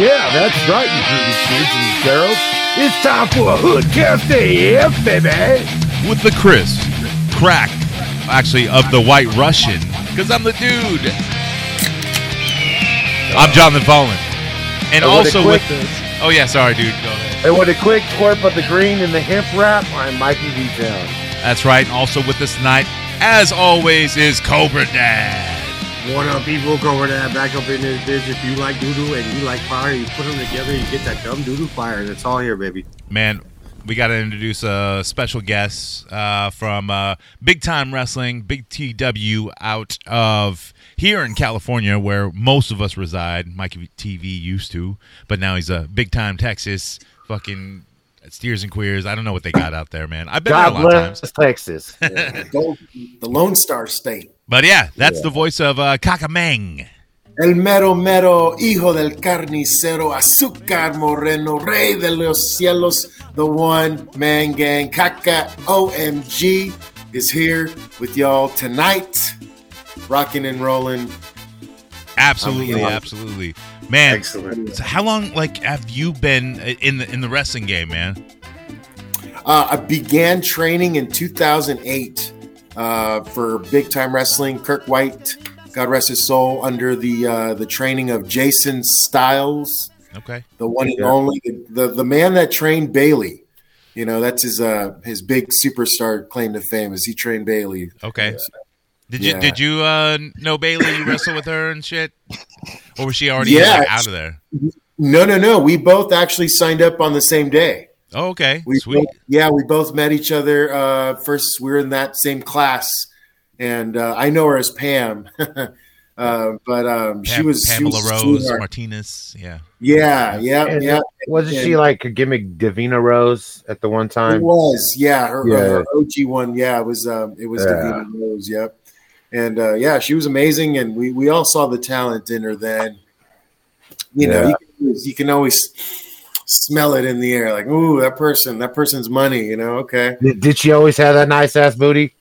Yeah, that's right, you groovy kids and girls. It's time for a Hoodcast AF, yeah, baby. with the Chris crack, actually of the White Russian, because I'm the dude. I'm Jonathan Fallen, and also with oh yeah, sorry, dude. Go ahead. And with a quick twerp of the green and the hemp wrap, I'm Mikey V. Jones. That's right. And also with us tonight, as always, is Cobra Dad. What up, people? Go over there, back up in this bitch. If you like doodoo and you like fire, you put them together, you get that dumb doodoo fire. That's all here, baby. Man, we got to introduce a special guest uh, from uh, Big Time Wrestling, Big TW, out of here in California, where most of us reside. Mikey TV used to, but now he's a Big Time Texas fucking steers and queers. I don't know what they got out there, man. I've been God there a lot of times. bless Texas. Gold, the Lone Star State. But yeah, that's the voice of uh, Kakamang. El mero mero hijo del carnicero, azúcar moreno, rey de los cielos, the one man gang, Kaka OMG is here with y'all tonight, rocking and rolling. Absolutely, I'm- absolutely, man. Excellent. So how long, like, have you been in the in the wrestling game, man? Uh, I began training in 2008 uh, for big time wrestling. Kirk White, God rest his soul, under the uh, the training of Jason Styles, Okay. the one and Yeah. only, the, the the man that trained Bayley. You know, that's his uh, his big superstar claim to fame is he trained Bayley. Okay. Did you did you uh, know Bayley? You wrestle with her and shit, or was she already Yeah. like, out of there? No, no, no. We both actually signed up on the same day. Oh, okay, We sweet. both- yeah, we both met each other. Uh, first, we were in that same class, and uh, I know her as Pam. uh, but um, she Pam- was she Pamela was Rose sweetheart. Martinez. Yeah. Yeah, yeah, And yeah. Wasn't And- she like a gimmick Davina Rose at the one time? It time? was, yeah, her, Yeah. her OG one, yeah, it was, um, it was Yeah. Davina Rose, yep, and uh, yeah, she was amazing, and we we all saw the talent in her then. You know, you, can, always- you can always smell it in the air, like, ooh, that person, that person's money, you know, okay. Did, did she always have that nice ass booty?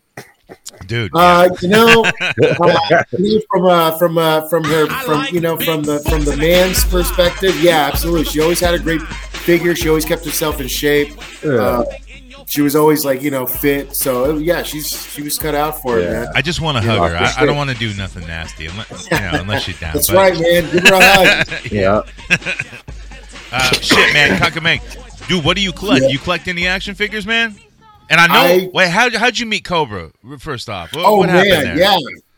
Dude. Uh, you know, uh, from uh, from uh, from her from you know from the from the man's perspective, yeah, absolutely. She always had a great figure. She always kept herself in shape. Uh, she was always like you know fit. So yeah, she's she was cut out for it, man. I just want to Yeah, hug her. I, I don't want to do nothing nasty, unless you know, unless she's down. That's but- right, man. Give her a hug. yeah. Uh, shit, man, Kakamang. Dude, what do you collect? Yeah. You collect any action figures, man? And I know. I- wait, how how'd you meet Cobra? First off, what, Oh what happened man, there? yeah.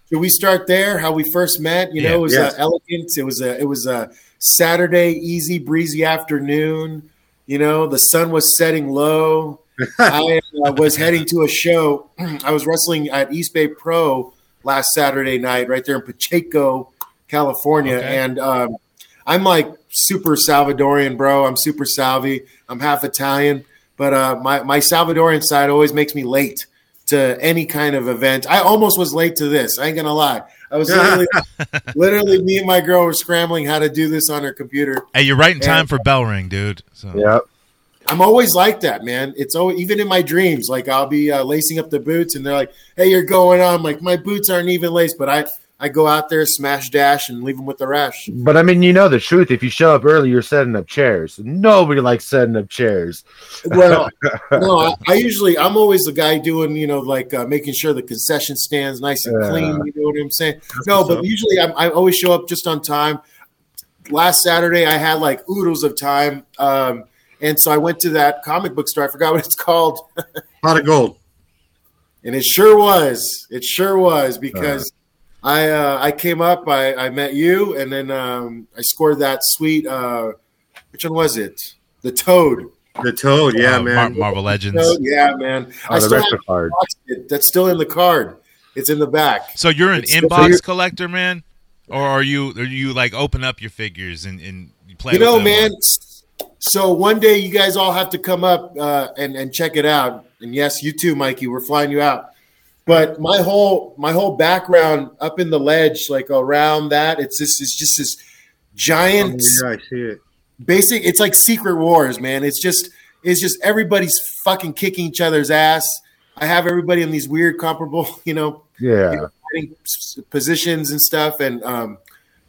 Should we start there? How we first met? You know, it was Yes. uh, elegant. It was a it was a Saturday, easy breezy afternoon. You know, the sun was setting low. I uh, was heading to a show. I was wrestling at East Bay Pro last Saturday night, right there in Pacheco, California, Okay. and um, I'm like super Salvadorian, bro. I'm super Salvi. I'm half Italian, but uh, my my Salvadorian side always makes me late to any kind of event. I almost was late to this. I ain't gonna lie. I was literally, literally me and my girl were scrambling how to do this on her computer. Hey, you're right in time And- for bell ring, dude. So Yep. I'm always like that, man. It's always, even in my dreams. Like I'll be uh, lacing up the boots, and they're like, "Hey, you're going on." I'm like my boots aren't even laced, but I I go out there, smash dash, and leave them with the rash. But I mean, you know the truth. If you show up early, you're setting up chairs. Nobody likes setting up chairs. Well, no, I, I usually I'm always the guy doing you know like uh, making sure the concession stands nice and clean. You know what I'm saying? No, but up. usually I'm, I always show up just on time. Last Saturday I had like oodles of time, um, and so I went to that comic book store. I forgot what it's called. Pot of gold. And it sure was. It sure was because I uh, I came up, I, I met you, and then um, I scored that sweet. Uh, which one was it? The Toad. The toad, yeah, uh, man. Mar- Marvel Legends. Toad, yeah, man. Oh, I still have of card. it. That's still in the card. It's in the back. So you're an It's- inbox you're- collector, man, or are you? Are you like open up your figures and, and you play? You with know, them? man. So one day you guys all have to come up uh, and and check it out. And yes, you too, Mikey. We're flying you out. But my whole my whole background up in the ledge, like around that, it's just it's just this Oh, giant yeah, I see it. basic. It's like Secret Wars, man. It's just it's just everybody's fucking kicking each other's ass. I have everybody in these weird comparable, you know, Yeah. getting s- positions and stuff, and um,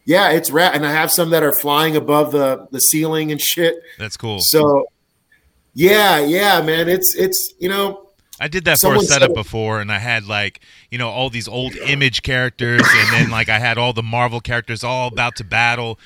yeah, it's rad. And I have some that are flying above the the ceiling and shit. That's cool. So, yeah, yeah, man, it's it's you know, I did that for a setup before, and I had like you know all these old image characters, and then like I had all the Marvel characters all about to battle.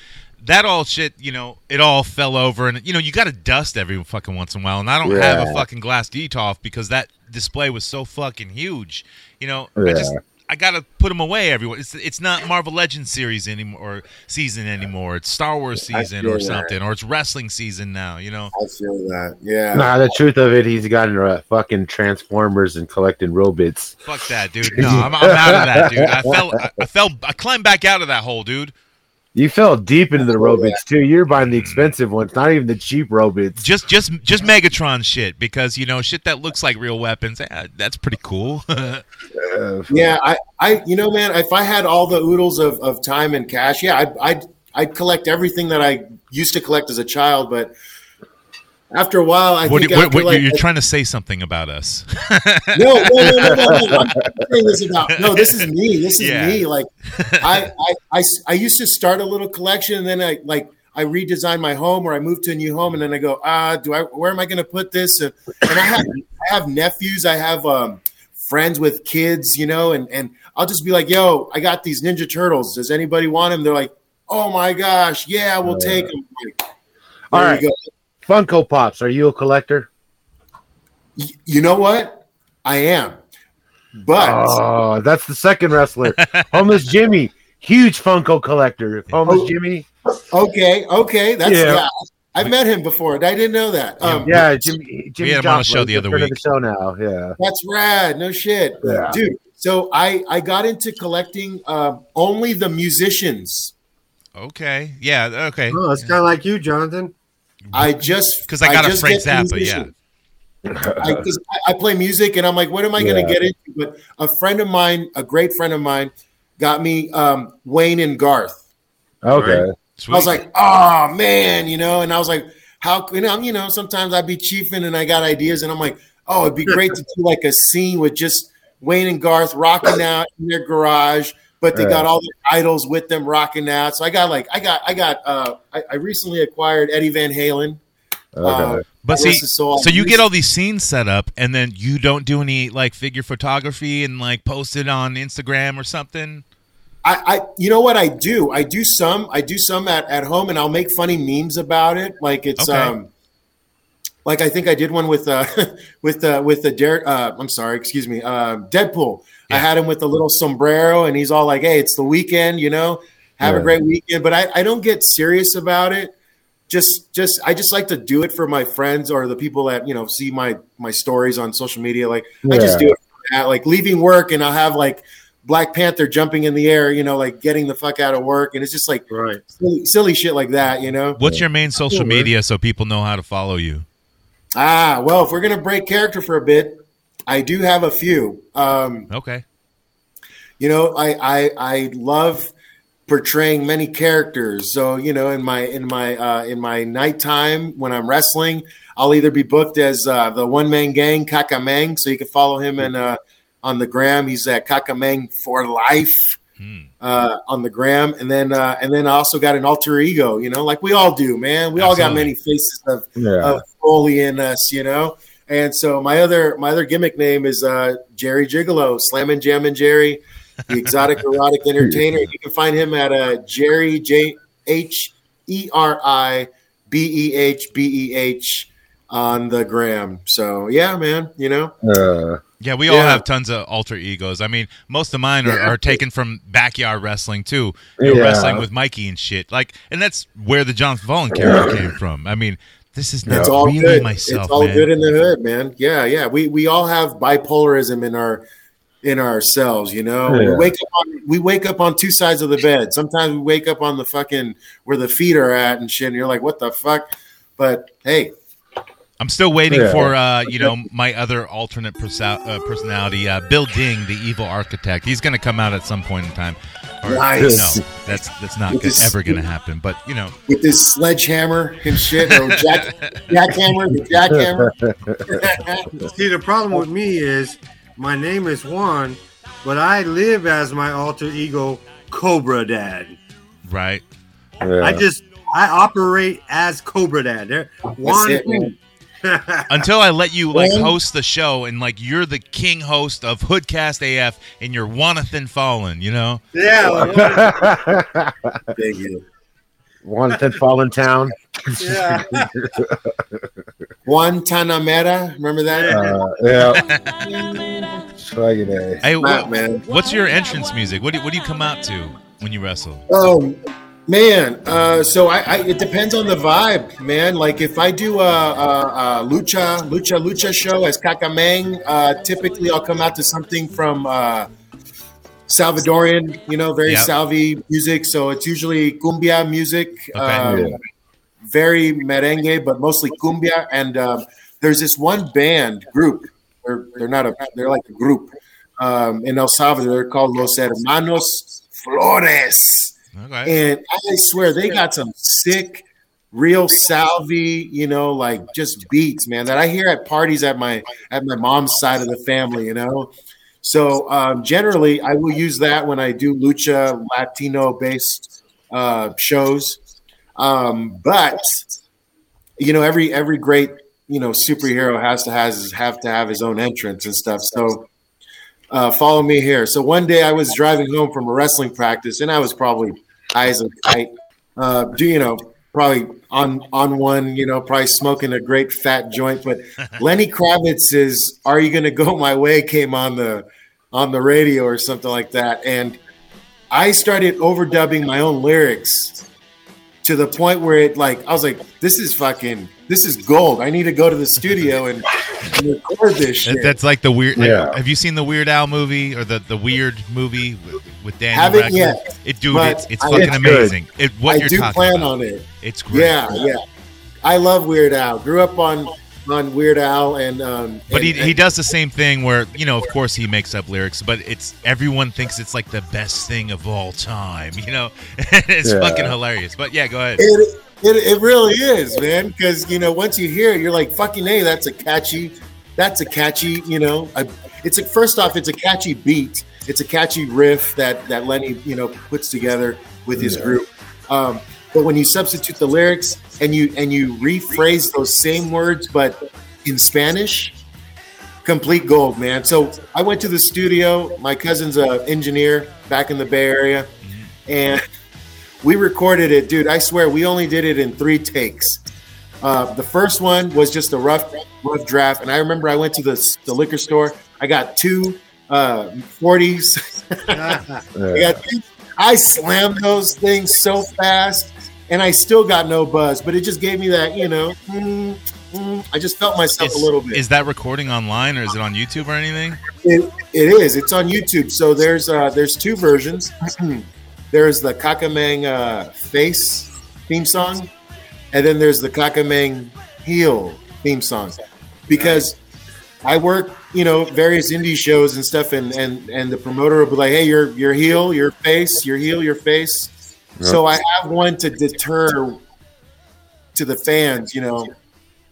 That all shit, you know, it all fell over, and you know you got to dust every fucking once in a while. And I don't have a fucking glass Detolf because that display was so fucking huge. You know, I just I gotta put them away everywhere. It's it's not Marvel Legends series anymore or season anymore. It's Star Wars season feel or that. something, or it's wrestling season now. You know, I feel that. Yeah, Nah, the truth of it, he's gotten uh, fucking Transformers and collecting robots. Fuck that, dude. No, I'm, I'm out of that, dude. I fell, I, I fell, I climbed back out of that hole, dude. You fell deep into the robots too. You're buying the expensive ones, not even the cheap robots. Just, just, just Megatron shit because you know shit that looks like real weapons. eh, that's pretty cool. Uh, yeah. I, I, you know, man, if I had all the oodles of, of time and cash, yeah, I'd, I'd, I'd collect everything that I used to collect as a child. But after a while, I what, think what, what, like, you're trying to say something about us? no, no, no, no, no, no. I'm saying this about no. This is me. This is Yeah. me. Like, I, I, I, I used to start a little collection, and then I like I redesigned my home, or I moved to a new home, and then I go, ah, do I? Where am I going to put this? And, and I have, I have nephews. I have um, friends with kids, you know, and and I'll just be like, yo, I got these Ninja Turtles. Does anybody want them? They're like, oh my gosh, yeah, we'll take them. Like, All right. You. Funko Pops. Are you a collector? Y- You know what? I am, but. Oh, that's the second wrestler, Homeless Jimmy. Huge Funko collector. Homeless Oh. Jimmy. Okay, okay, that's Yeah. yeah. I met him before. I didn't know that. Um, Yeah, Jimmy. Jimmy had him on the show the other a friend of week. The show now. Yeah. that's rad. No shit, Yeah. dude. So I I got into collecting um, only the musicians. okay, yeah, okay. Oh, it's kind of like you, Jonathan. I just because I got a just Frank get Zappa, musicians. I, 'cause I, I play music, and I'm like, what am I going to get into? But a friend of mine, a great friend of mine, got me um, Wayne and Garth. Okay. Sweet. I was like, oh man, you know, and I was like, how you know, you know, sometimes I'd be chiefing and I got ideas, and I'm like, oh, it'd be great to do like a scene with just Wayne and Garth rocking out in their garage, but they Yeah. got all their idols with them rocking out. So I got like, I got, I got, uh, I, I recently acquired Eddie Van Halen. Okay. Uh, But see, Rest his soul. so you get all these scenes set up, and then you don't do any like figure photography and like post it on Instagram or something. I, I you know what I do? I do some I do some at, at home and I'll make funny memes about it. Like it's Okay. um like I think I did one with uh with uh with the Derek uh I'm sorry, excuse me, uh Deadpool. I had him with a little sombrero and he's all like, Hey, it's the weekend, you know, have Yeah. a great weekend. But I, I don't get serious about it. Just just I just like to do it for my friends or the people that, you know, see my my stories on social media. Like I just do it for that. like leaving work and I'll have like Black Panther jumping in the air, you know, like getting the fuck out of work, and it's just like Right. silly, silly shit like that, you know. What's your main social media so people know how to follow you? Ah, well, if we're gonna break character for a bit, I do have a few. Um, Okay. you know, I I I love portraying many characters. So you know, in my in my uh, in my nighttime when I'm wrestling, I'll either be booked as uh, the one man gang Kakamang, so you can follow him and uh, on the gram. He's at Kakamang for life. Hmm. uh, on the gram, and then uh, and then I also got an alter ego, you know, like we all do, man. We all got many faces of, Yeah. of Foley in us, you know. And so my other my other gimmick name is uh, Jerry Gigolo, Slammin' Jammin' Jerry, the exotic erotic entertainer. You can find him at uh, Jerry J H E R I B E H B E H on the gram. So yeah, man, you know. Uh, Yeah, we all Yeah. have tons of alter egos. I mean, most of mine are, are taken from backyard wrestling too. You know, Yeah. wrestling with Mikey and shit. Like, and that's where the John Fallen character came from. I mean, this is not It's all really good. myself, it's all man. good in the hood, man. Yeah, yeah. We we all have bipolarism in our in ourselves, you know. We wake up on we wake up on two sides of the bed. Sometimes we wake up on the fucking where the feet are at and shit. And you're like, what the fuck? But hey, I'm still waiting Yeah. for uh, you know my other alternate perso- uh, personality, uh, Bill Ding, the evil architect. He's going to come out at some point in time. Or, Nice. No, that's that's not With good, this- ever going to happen. But you know, with this sledgehammer and shit, or jack jackhammer, the jackhammer. See, the problem with me is my name is Juan, but I live as my alter ego, Cobra Dad. Right. Yeah. I just I operate as Cobra Dad. There, one, it, man. Until I let you like host the show and like you're the king host of Hoodcast AF and you're Wanathan Fallen, you know? yeah, Big hit. Wanted Fallen Town. yeah. Guantanamera, remember that? Uh, yeah. Fucking A. Hey, Matt, wha- man. what's your entrance music? What do you, what do you come out to when you wrestle? Oh man, uh, so I, I it depends on the vibe, man. Like if I do a, a, a lucha lucha lucha show as Kakamang, uh, typically I'll come out to something from uh, Salvadorian, you know, very Yep. salvi music. So it's usually cumbia music, Okay. um, Yeah. very merengue, but mostly cumbia. And um, there's this one band group. They're they're not a they're like a group um, in El Salvador. They're called Los Hermanos Flores. Okay. And I swear they got some sick, real salvy, you know, like just beats, man, that I hear at parties at my at my mom's side of the family, you know. So um, generally, I will use that when I do lucha Latino based uh, shows. Um, but you know, every every great you know superhero has to has have to have his own entrance and stuff. So uh, follow me here. So one day I was driving home from a wrestling practice, and I was probably high as a kite. Uh, do you know? Probably on on one, you know, probably smoking a great fat joint. But Lenny Kravitz's "Are You Gonna Go My Way" came on the on the radio or something like that, and I started overdubbing my own lyrics to the point where it like I was like, "This is fucking, this is gold. I need to go to the studio and, and record this shit." That's like the weird. Yeah. Have you seen the Weird Al movie or the, the weird movie with, with Daniel Haven't Radcliffe? yet, It, dude, it's it's I- fucking It's amazing. It, what I you're do talking plan about. on it. It's great. Yeah, yeah. I love Weird Al. Grew up on on Weird Al, and um, But he, and- he does the same thing where you know of course he makes up lyrics, but it's everyone thinks it's like the best thing of all time. You know, it's Yeah. fucking hilarious. But yeah, go ahead. It, it, it really is, man. Because you know, once you hear it, you're like, "Fucking a, that's a catchy, that's a catchy." You know, a, it's a first off, it's a catchy beat. It's a catchy riff that that Lenny, you know, puts together with his group. Um, but when you substitute the lyrics and you and you rephrase those same words, but in Spanish, complete gold, man. So I went to the studio. My cousin's an engineer back in the Bay Area, and we recorded it, dude. I swear we only did it in three takes. Uh, the first one was just a rough, rough draft, and I remember I went to the, the liquor store. I got two uh, 40s. I got. I slammed those things so fast, and I still got no buzz. But it just gave me that, you know. mm, mm, I just felt myself Is, a little bit. is that recording online or is it on YouTube or anything? It, it is. It's on YouTube. So there's uh, there's two versions. there's the Kakamang uh, face theme song, and then there's the Kakamang heel theme song. Because I work, you know, various indie shows and stuff, and and and the promoter will be like, "Hey, your your heel, your face, your heel, your face." So I have one to deter to the fans, you know.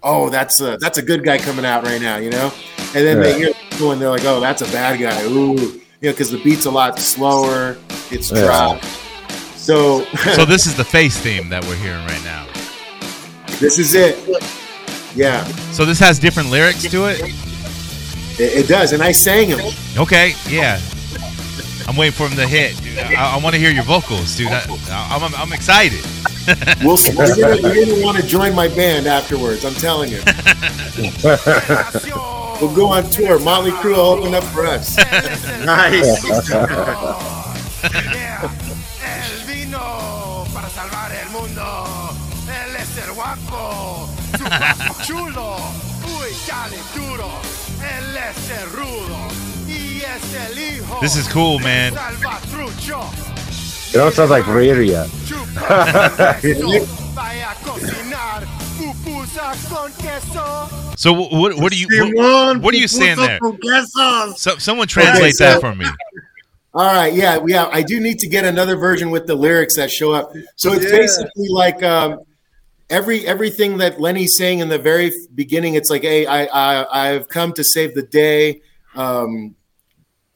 Oh, that's a that's a good guy coming out right now, you know. And then they hear people and they're like, "Oh, that's a bad guy." Ooh, you know, because the beat's a lot slower. It's Yeah. dropped. So So this is the face theme that we're hearing right now. this is it. Yeah, So this has different lyrics to it. It, it does, and I sang them. Okay, yeah. I'm waiting for him to hit, dude. I, I want to hear your vocals, dude. I, I'm, I'm, I'm excited. We'll see. You're gonna, you're gonna want to join my band afterwards. I'm telling you. We'll go on tour. Motley Crue will open up for us. nice. This is cool, man. Salvatrucho. It don't sound like Rairia. Chupa queso. Vaya a cocinar pupusa con queso. So what, what are you what, what are you saying there? pupusa con quesos. So, someone translate so- that for me. All right, yeah, yeah. I do need to get another version with the lyrics that show up. So it's Yeah. basically like um, every everything that Lenny's saying in the very beginning. It's like, hey, I, I I've come to save the day. Um,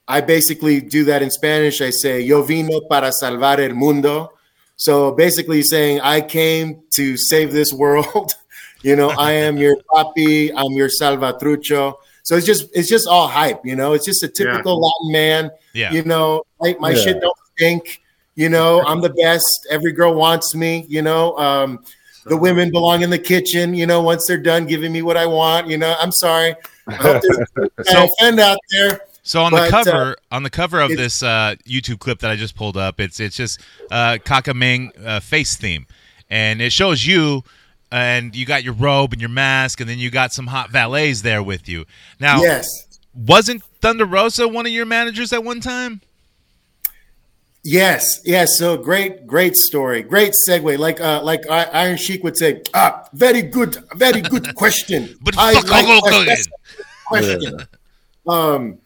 I basically do that in Spanish. I say, Yo vino para salvar el mundo. So basically saying, I came to save this world. you know, I am your papi, I'm your salvatrucho. So it's just it's just all hype, you know. It's just a typical Latin man. Yeah. You know, like my Yeah. shit don't stink. You know, I'm the best. Every girl wants me. You know, um, the women belong in the kitchen. You know, once they're done giving me what I want. You know, I'm sorry. I hope there's no offend out there. So on But, the uh, cover, on the cover of this uh, YouTube clip that I just pulled up, it's it's just uh, Kakamang uh, face theme, and it shows you, and you got your robe and your mask, and then you got some hot valets there with you. Now, Yes. wasn't Thunder Rosa one of your managers at one time? Yes, yes. So great, great story, great segue. Like, uh, like I- Iron Sheik would say, ah, very good, very good question. But I fuck like Hulk that Hogan. question. Um,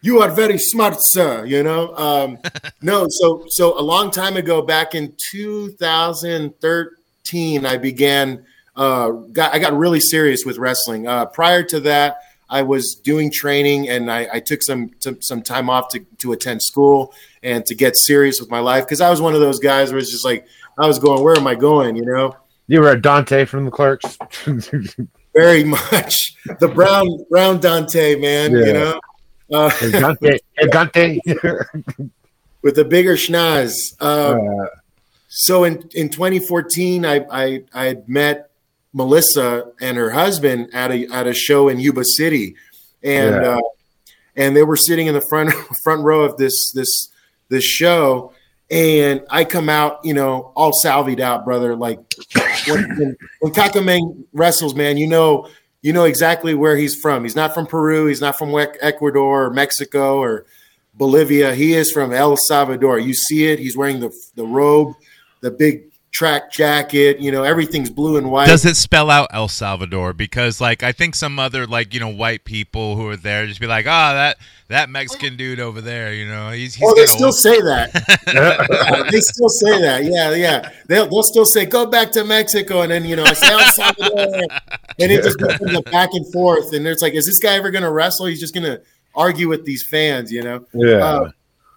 you are very smart, sir. You know, um, no. So, so a long time ago, back in 2013, I began. Uh, got I got really serious with wrestling. Uh, prior to that, I was doing training, and I, I took some, some some time off to to attend school and to get serious with my life because I was one of those guys where it's just like I was going, where am I going? You know, You were a Dante from the Clerks. very much the brown brown Dante man. You know. Uh, Dante. Dante. with a bigger schnoz. Uh, Uh, so in, in 2014, I, I I had met Melissa and her husband at a at a show in Yuba City, and Yeah. uh, and they were sitting in the front front row of this this this show, and I come out, you know, all salvied out, brother. Like when, when, Kakamang wrestles, man, you know. You know exactly where he's from. He's not from Peru. He's not from Ecuador or Mexico or Bolivia. He is from El Salvador. You see it. He's wearing the the robe, the big track jacket. You know, everything's blue and white. Does it spell out El Salvador? Because like I think some other like you know white people who are there just be like, ah, that that Mexican dude over there, you know, he's he's oh, they got a- still say that. Yeah, they still say that. Yeah, yeah. They'll, they'll still say, go back to Mexico. And then, you know, I say, El Salvador. And it just becomes a back and forth. And it's like, is this guy ever going to wrestle? He's just going to argue with these fans, you know? yeah. Uh,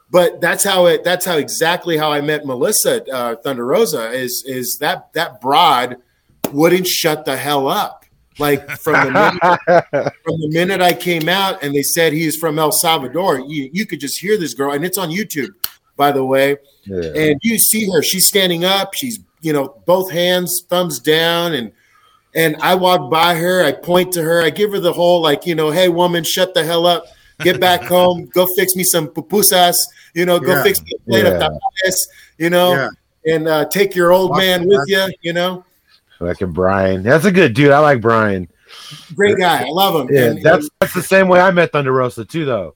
but that's how it. That's how exactly how I met Melissa uh, Thunder Rosa. Is is that that broad wouldn't shut the hell up. Like from the minute, from the minute I came out and they said he is from El Salvador, you you could just hear this girl, and it's on YouTube, by the way. yeah. And you see her; she's standing up. She's you know both hands, thumbs down, and and I walk by her. I point to her. I give her the whole like you know, hey woman, shut the hell up. Get back home. Go fix me some pupusas. You know, go Yeah. fix me a plate Yeah. of tamales. You know, Yeah. and uh, take your old Fuck man with you. You know, Fucking Brian. That's a good dude. I like Brian. great guy. I love him. Yeah, And- that's that's the same way I met Thunder Rosa too, though.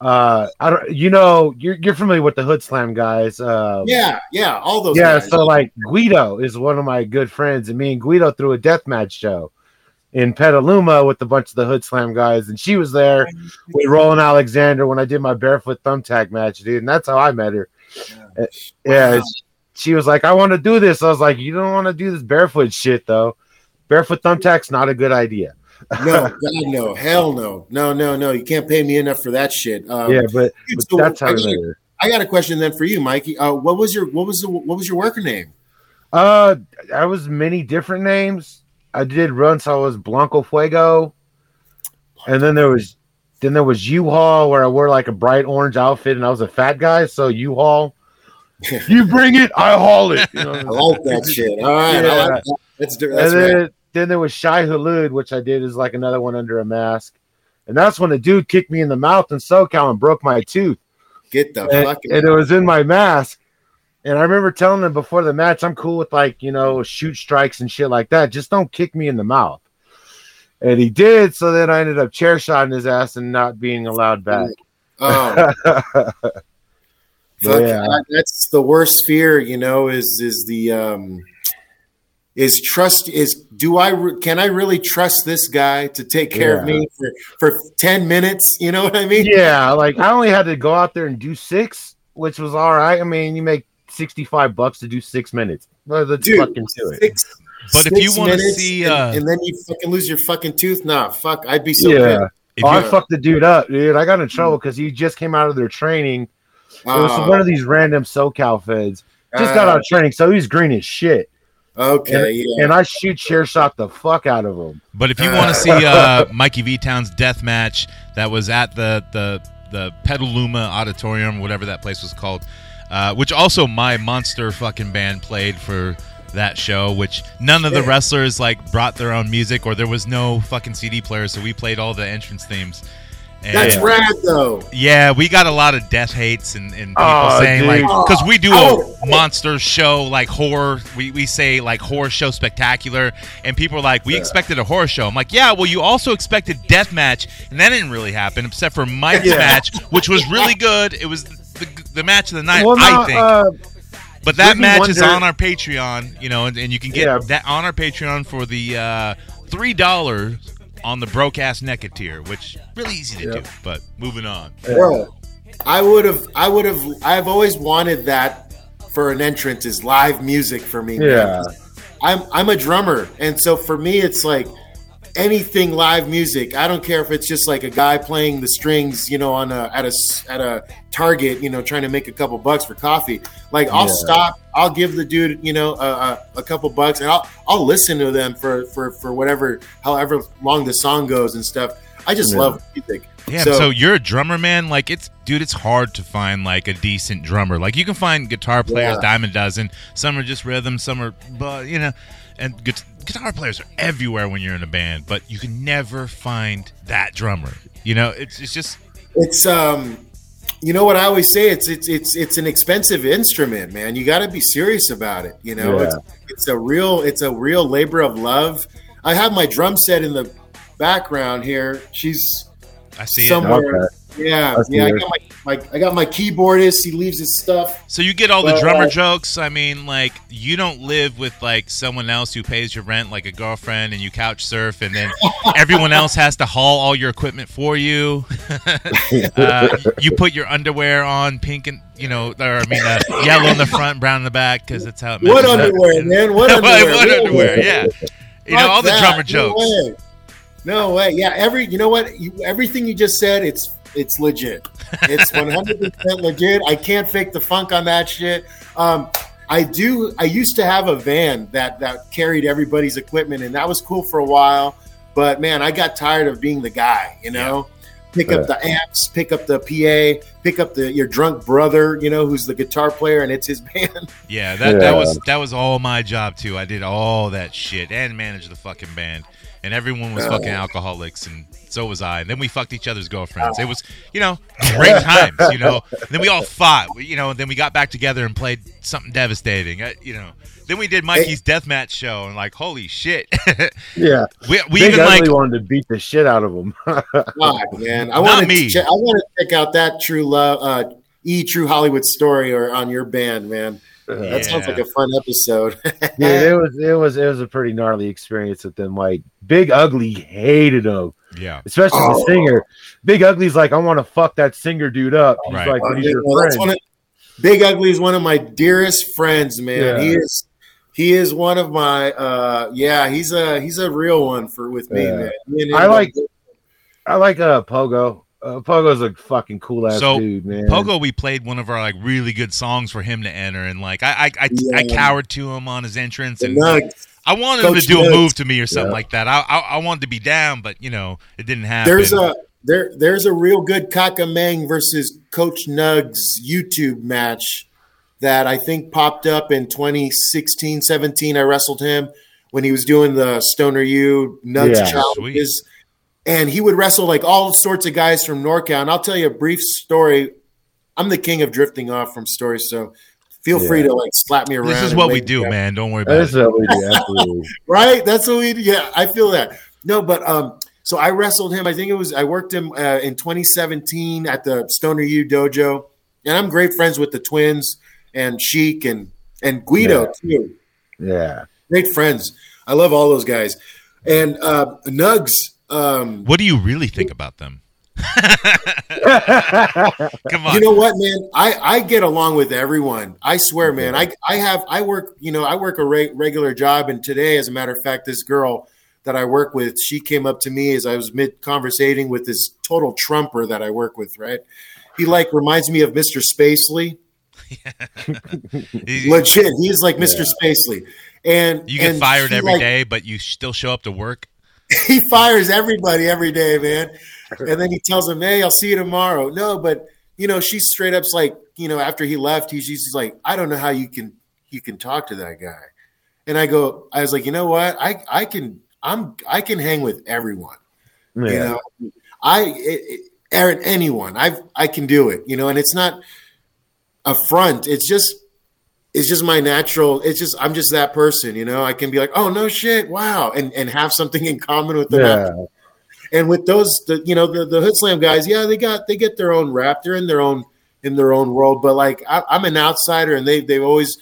Uh, I don't. You know, you're you're familiar with the Hood Slam guys. Uh, yeah, yeah, all those. yeah. guys. So like Guido is one of my good friends, and me and Guido threw a death match show in Petaluma with a bunch of the Hood Slam guys, and she was there with Roland Alexander when I did my barefoot thumbtack match, dude, and that's how I met her. Uh, Yeah, Wow. she was like, "I want to do this." I was like, "You don't want to do this barefoot shit, though. Barefoot thumbtack's not a good idea." no, God, no, hell no, no, no, no. You can't pay me enough for that shit. Um, yeah, but, but so that's how I got, met a, her. I got a question then for you, Mikey. Uh, what was your what was the what was your worker name? Uh, I was many different names. I did run, so I was Blanco Fuego, and then there was then there was U-Haul where I wore like a bright orange outfit, and I was a fat guy, so U-Haul. you bring it, I haul it. You know? I like that shit. All right, Yeah. like that. That's that's and then, right. then there was Shai-Hulud, which I did is like another one under a mask. And that's when a dude kicked me in the mouth in SoCal and broke my tooth. Get the And, fucking. and it was in my mask. And I remember telling him before the match, I'm cool with like, you know, shoot strikes and shit like that. Just don't kick me in the mouth. And he did. So then I ended up chair shotting his ass and not being allowed back. oh, Yeah. that's the worst fear. You know, is is the um, is trust is do I re- can I really trust this guy to take care of me for for ten minutes? You know what I mean? yeah. Like I only had to go out there and do six, which was all right. I mean, you make 65 bucks to do six minutes. Well, let's Dude, fucking do it. Six, But if you wanna see, and, uh, and then you fucking lose your fucking tooth, nah, fuck, I'd be so yeah. pissed. If Oh, I you- fucked the dude up, dude. I got in trouble because he just came out of their training. It was Oh, one of these random SoCal feds. Just got uh, out of training, so he's green as shit. Okay, yeah. And I shoot chair shot the fuck out of him. But if you want to see uh, Mikey V Town's death match that was at the the the Petaluma Auditorium, whatever that place was called, uh, which also my monster fucking band played for that show. Which none of the wrestlers like brought their own music, or there was no fucking CD player, so we played all the entrance themes. And That's rad, though. yeah, we got a lot of death hates and, and people Oh, saying like because we do Oh. a monster show like horror. We, we say like horror show spectacular, and people are like, we expected a horror show. I'm like, yeah, well, you also expected death match, and that didn't really happen except for Mike's Yeah. match, which was really good. It was the, the match of the night, Well, I no, think. uh, but that Stevie match is on our Patreon, you know, and, and you can get Yeah. that on our Patreon for the uh, three dollars on the broadcast naked tier, which really easy to Yeah. do. But moving on. Bro, I would have, I would have, I've always wanted that for an entrance is live music for me. man. Yeah. I'm, I'm a drummer, and so for me, it's like anything live music. I don't care if it's just like a guy playing the strings, you know, on a at a s- at a Target, you know, trying to make a couple bucks for coffee. Like I'll Yeah. stop, I'll give the dude, you know, a, a, a couple bucks, and I'll I'll listen to them for for for whatever, however long the song goes and stuff. I just Yeah. love music. Yeah, so, you're a drummer, man. Like it's, dude, it's hard to find like a decent drummer. Like you can find guitar players, Yeah. dime a dozen. Some are just rhythm, some are, but you know, and gu- guitar players are everywhere when you're in a band. But you can never find that drummer. You know, it's it's just It's um you know what I always say it's it's it's it's an expensive instrument, man. You got to be serious about it, you know. Yeah. It's it's a real it's a real labor of love. I have my drum set in the background here. She's I see it. somewhere. Okay. Yeah, I see yeah. I got my, my I got my keyboardist. He leaves his stuff. So you get all the Well, drummer uh, jokes. I mean, like you don't live with like someone else who pays your rent, like a girlfriend, and you couch surf, and then everyone else has to haul all your equipment for you. uh, you put your underwear on, pink and you know, or I mean, uh, yellow in the front, brown in the back, because that's how it. What matches up. underwear, man? What underwear? what Real underwear? Yeah. You know Fuck all the that. drummer No jokes. way. No way. Yeah, every you know what? You, everything you just said, it's it's legit. It's one hundred percent legit. I can't fake the funk on that shit. Um, I do. I used to have a van that that carried everybody's equipment, and that was cool for a while. But man, I got tired of being the guy. You know, pick up the amps, pick up the PA, pick up the your drunk brother. You know, who's the guitar player, and it's his band. Yeah, that that was that was all my job too. I did all that shit and managed the fucking band. And everyone was fucking alcoholics and so was I. And then we fucked each other's girlfriends. It was, you know, great times, you know. And then we all fought, you know, and then we got back together and played something devastating. I, you know. Then we did Mikey's deathmatch show and like, holy shit. Yeah. we we Big even Ugly like wanted to beat the shit out of him. Fuck, man. I Not want me. to check, I want to check out that True Love, uh, E True Hollywood story or on your band, man. That sounds like a fun episode. yeah, it was it was it was a pretty gnarly experience with them. Like Big Ugly hated him, Yeah. Oh. especially the singer. Big Ugly's like, I want to fuck that singer dude up. He's Right. like, but he's your Well, that's friend. one of, Big Ugly is one of my dearest friends, man. Yeah. He is he is one of my uh yeah, he's a he's a real one for with me, Yeah. man. Me and him I like- I like uh Pogo. Uh, Pogo's a fucking cool ass So, dude, man. Pogo, we played one of our like really good songs for him to enter, and like I I, I, I cowered to him on his entrance, and Nugs. I wanted him to do a move to me or something Yeah. like that. I, I I wanted to be down, but you know it didn't happen. There's a there there's a real good Kakamang versus Coach Nugs YouTube match that I think popped up in 2016, 17. I wrestled him when he was doing the Stoner U Nugs Yeah. challenges. And he would wrestle like all sorts of guys from NorCal. And I'll tell you a brief story. I'm the king of drifting off from stories, so feel free to like slap me around. this is what we do, up man. Don't worry about is it. what we do, absolutely. right? That's what we. Do. Yeah, I feel that. No, but um, so I wrestled him. I think it was I worked him uh, in 2017 at the Stoner U dojo, and I'm great friends with the twins and Sheik and and Guido too. Yeah. Great friends. I love all those guys. And uh, Nugs. Um, What do you really think about them? Come on. you know what, man? I, I get along with everyone. I swear, man. I I have I work. You know, I work a re- regular job, and today, as a matter of fact, this girl that I work with, she came up to me as I was mid conversating with this total trumper that I work with. Right, he like reminds me of Mr. Spacely. Legit, he is like Mr. Spacely, and you get and fired every like, day, but you still show up to work. he fires everybody every day, man. And then he tells him, "Hey, I'll see you tomorrow." No, but you know, she's straight up's like, you know, after he left, he's she's like, "I don't know how you can you can talk to that guy." And I go, I was like, you know what? I I can I'm I can hang with everyone. Yeah. You know, I it, it, Aaron, anyone, I've I can do it. You know, and it's not a front. It's just it's just my natural. It's just I'm just that person. You know, I can be like, oh no shit, wow, and and have something in common with them. Yeah. And with those, the you know the the Hood Slam guys, yeah, they got they get their own rap. They're in their own in their own world. But like I, I'm an outsider, and they they've always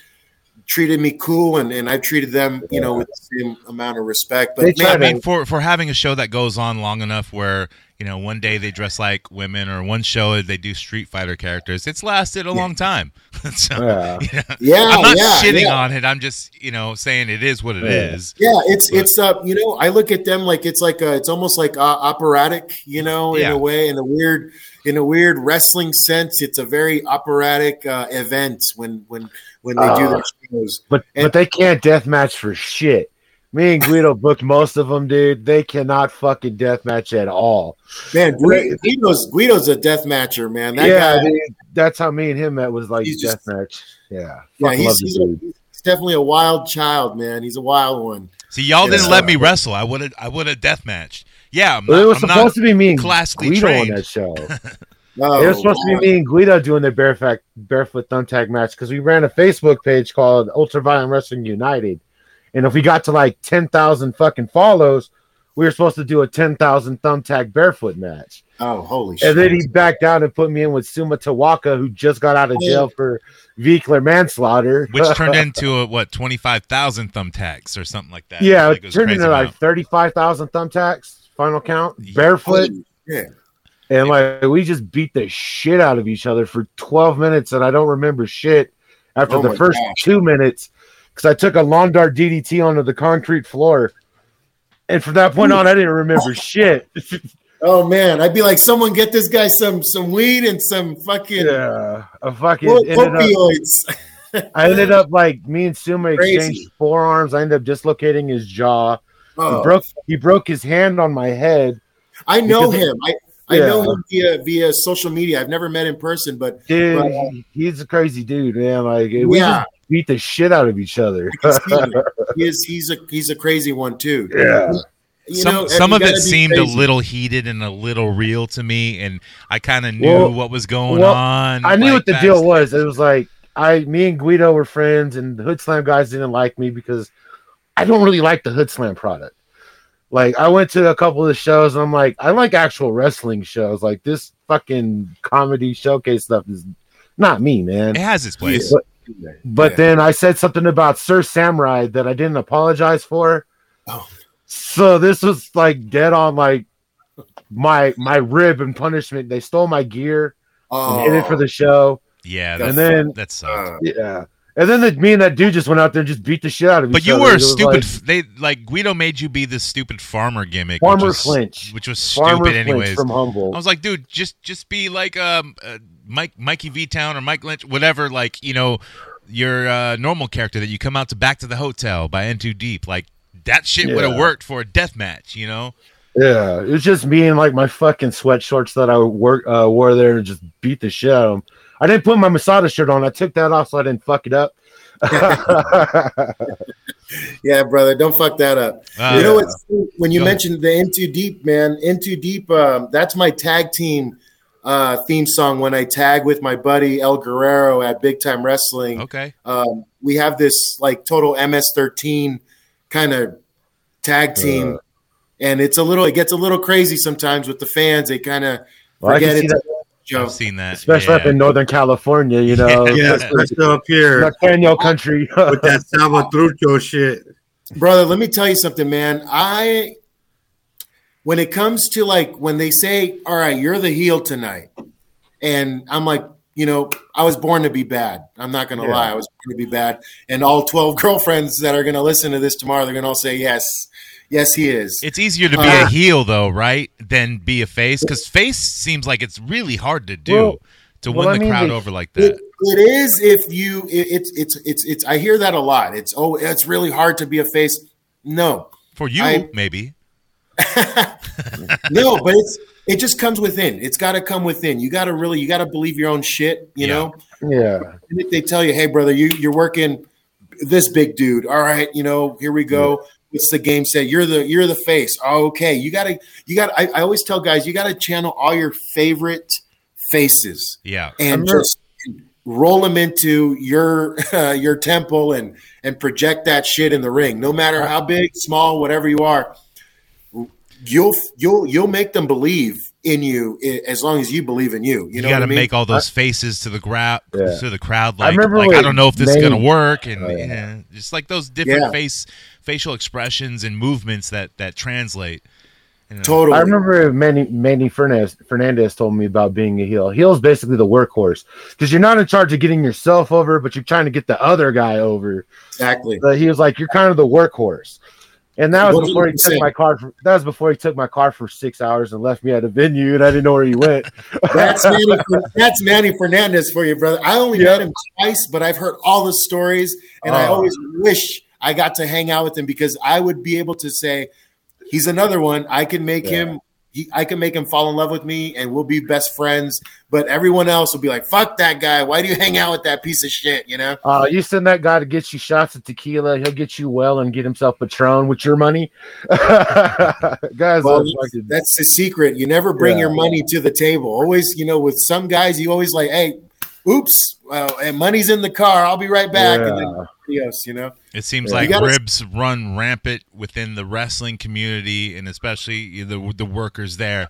treated me cool, and and I've treated them, you know, with the same amount of respect. But They try I mean, for for having a show that goes on long enough where you know one day they dress like women, or one show they do Street Fighter characters, it's lasted a long time. so, Yeah. you know, Yeah, I'm not yeah, shitting yeah. on it. I'm just you know saying it is what it is. Yeah. Yeah, it's it's uh you know I look at them like it's like a, it's almost like uh, operatic you know in Yeah. a way in a weird in a weird wrestling sense it's a very operatic uh, event when when when they do Uh, their shows. But And- but they can't death match for shit. Me and Guido booked most of them, dude. They cannot fucking death match at all. Man, Guido's Guido's a death matcher, man. That yeah, guy, dude, that's how me and him met. Was like He's death just- match. Yeah, yeah, he's, love he's, a- dude. he's definitely a wild child, man. He's a wild one. See, y'all didn't let me wrestle. I would have I would have death matched. Yeah, I'm not, it was I'm supposed not to be me and classically Guido trained. on that show. Oh, it was oh, supposed to be me and Guido doing the barefoot barefoot thumbtack match because we ran a Facebook page called Ultraviolent Wrestling United, and if we got to like ten thousand fucking follows, we were supposed to do a ten thousand thumbtack barefoot match. Oh, holy shit! And then he backed down and put me in with Suma Tawaka, who just got out of jail for vehicular manslaughter. which turned into a, what twenty five thousand thumbtacks or something like that. yeah, Like, it was turned crazy into like thirty five thousand thumbtacks. Final count, Yeah. barefoot. yeah. And like we just beat the shit out of each other for 12 minutes, and I don't remember shit after Oh the first gosh. two minutes because I took a lawn dart DDT onto the concrete floor. And from that point on, I didn't remember shit. Oh man, I'd be like, someone get this guy some some weed and some fucking yeah, I fucking What ended up, opioids? I ended up like me and Suma exchanged forearms. I ended up dislocating his jaw. He Oh, broke he broke his hand on my head. I know him. I, I Yeah. know him via via social media. I've never met in person, but Dude, Right. he- uh, he's a crazy dude, man. Like we Yeah. just beat the shit out of each other. I can see him. he is he's a he's a crazy one too. yeah. You some know, some of it gotta be seemed a little heated and a little real to me, and I kind of knew Well- what was going well, on. I knew like, what the deal was. It was like I, me and Guido were friends, and the Hood Slam guys didn't like me because I don't really like the Hood Slam product. Like I went to a couple of the shows, and I'm like, I like actual wrestling shows. Like this fucking comedy showcase stuff is not me, man. It has its place. But, but Yeah. then I said something about Sir Samurai that I didn't apologize for. Oh. So this was like dead on like my my rib and punishment. They stole my gear Oh, and hid it for the show. Yeah, And that, then- that sucked. uh, Yeah. And then the, me and that dude just went out there and just beat the shit out of me. but each you other. were a stupid. like they like Guido made you be this stupid farmer gimmick, Farmer which was, Flinch. which was Farmer stupid Flinch anyways. from Humboldt. I was like, dude, just just be like um uh, Mike Mikey V Town or Mike Lynch, whatever. Like you know, your uh, normal character that you come out to Back to the Hotel by N2Deep. Like that shit would have worked for a death match. You know, yeah, it was just me and like my fucking sweat shorts that I work uh, wore there and just beat the shit out of him. I didn't put my Masada shirt on. I took that off so I didn't fuck it up. yeah, brother, don't fuck that up. Uh, you know what? When you mentioned the N2Deep, man, Into Deep, um, that's my tag team uh, theme song. When I tag with my buddy El Guerrero at Big Time Wrestling, okay, um, we have this like total MS13 kind of tag team, Uh. and it's a little, it gets a little crazy sometimes with the fans. They kind of Well, forget see it's that, a. I've seen that. especially up in Northern California, you know, Yeah, especially up here Latino country. with that Salvatrucho shit. brother let me tell you something man i when it comes to like when they say all right you're the heel tonight and i'm like you know, I was born to be bad. I'm not going to Yeah. lie. I was born to be bad. And all 12 girlfriends that are going to listen to this tomorrow, they're going to all say, yes, yes, he is. It's easier to be Uh, a heel though, right, than be a face because face seems like it's really hard to do Well- to well, win I the mean, crowd they- over like It, that. it is if you, it, it's, it's, it's, it's, I hear that a lot. It's, oh, it's really hard to be a face. No, For you, I- maybe. no, but it's, it just comes within. It's got to come within. You got to really, you got to believe your own shit, you Yeah. know? Yeah. And if they tell you, hey, brother, you, you're working this big dude. All right, you know, here we go. What's the game say? You're the you're the face. Oh, okay, you gotta you got. I, I always tell guys, you gotta channel all your favorite faces Yeah. and remember- just roll them into your uh, your temple and and project that shit in the ring. No matter how big, small, whatever you are, you'll you'll you'll make them believe in you as long as you believe in you. You You, know got what to I mean? make all those faces to the crowd, Yeah. to the crowd. Like, remember like I don't know if this is gonna work, and Oh, yeah. yeah, just like those different Yeah. face facial expressions and movements that that translate. You know? totally. I remember Manny Manny Fernandez Fernandez told me about being a heel. Heel is basically the workhorse because you're not in charge of getting yourself over, but you're trying to get the other guy over. exactly. But he was like, "You're kind of the workhorse," and that was before he took 100%. my car. For, that was before he took my car for six hours and left me at a venue, and I didn't know where he went. That's Manny. That's Manny Fernandez for you, brother. I only Yeah. met him twice, but I've heard all the stories, and I Oh. always wish I got to hang out with him because I would be able to say, "He's another one. I can make Yeah. him. He, I can make him fall in love with me, and we'll be best friends." But everyone else will be like, "Fuck that guy. Why do you hang out with that piece of shit?" You know. Uh, you send that guy to get you shots of tequila, he'll get you well and get himself Patron with your money. Guys, Well, that's the secret. You never bring Yeah. your money to the table. Always, you know, with some guys, you always like, "Hey, oops, uh, and money's in the car. I'll be right back." And then Yeah. Yes, you know. It seems Yeah. like gotta- ribs run rampant within the wrestling community and especially the the workers there.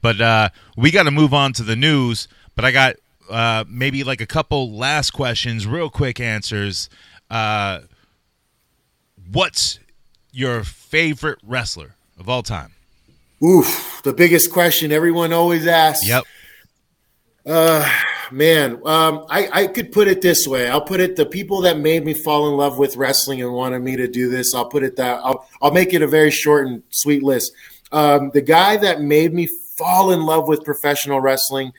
But uh, we got to move on to the news. But I got uh, maybe like a couple last questions, real quick answers. Uh, what's your favorite wrestler of all time? Oof, the biggest question everyone always asks. Yep. Uh, man, um, I, I could put it this way. I'll put it the people that made me fall in love with wrestling and wanted me to do this. I'll put it that I'll I'll make it a very short and sweet list. Um, the guy that made me fall in love with professional wrestling,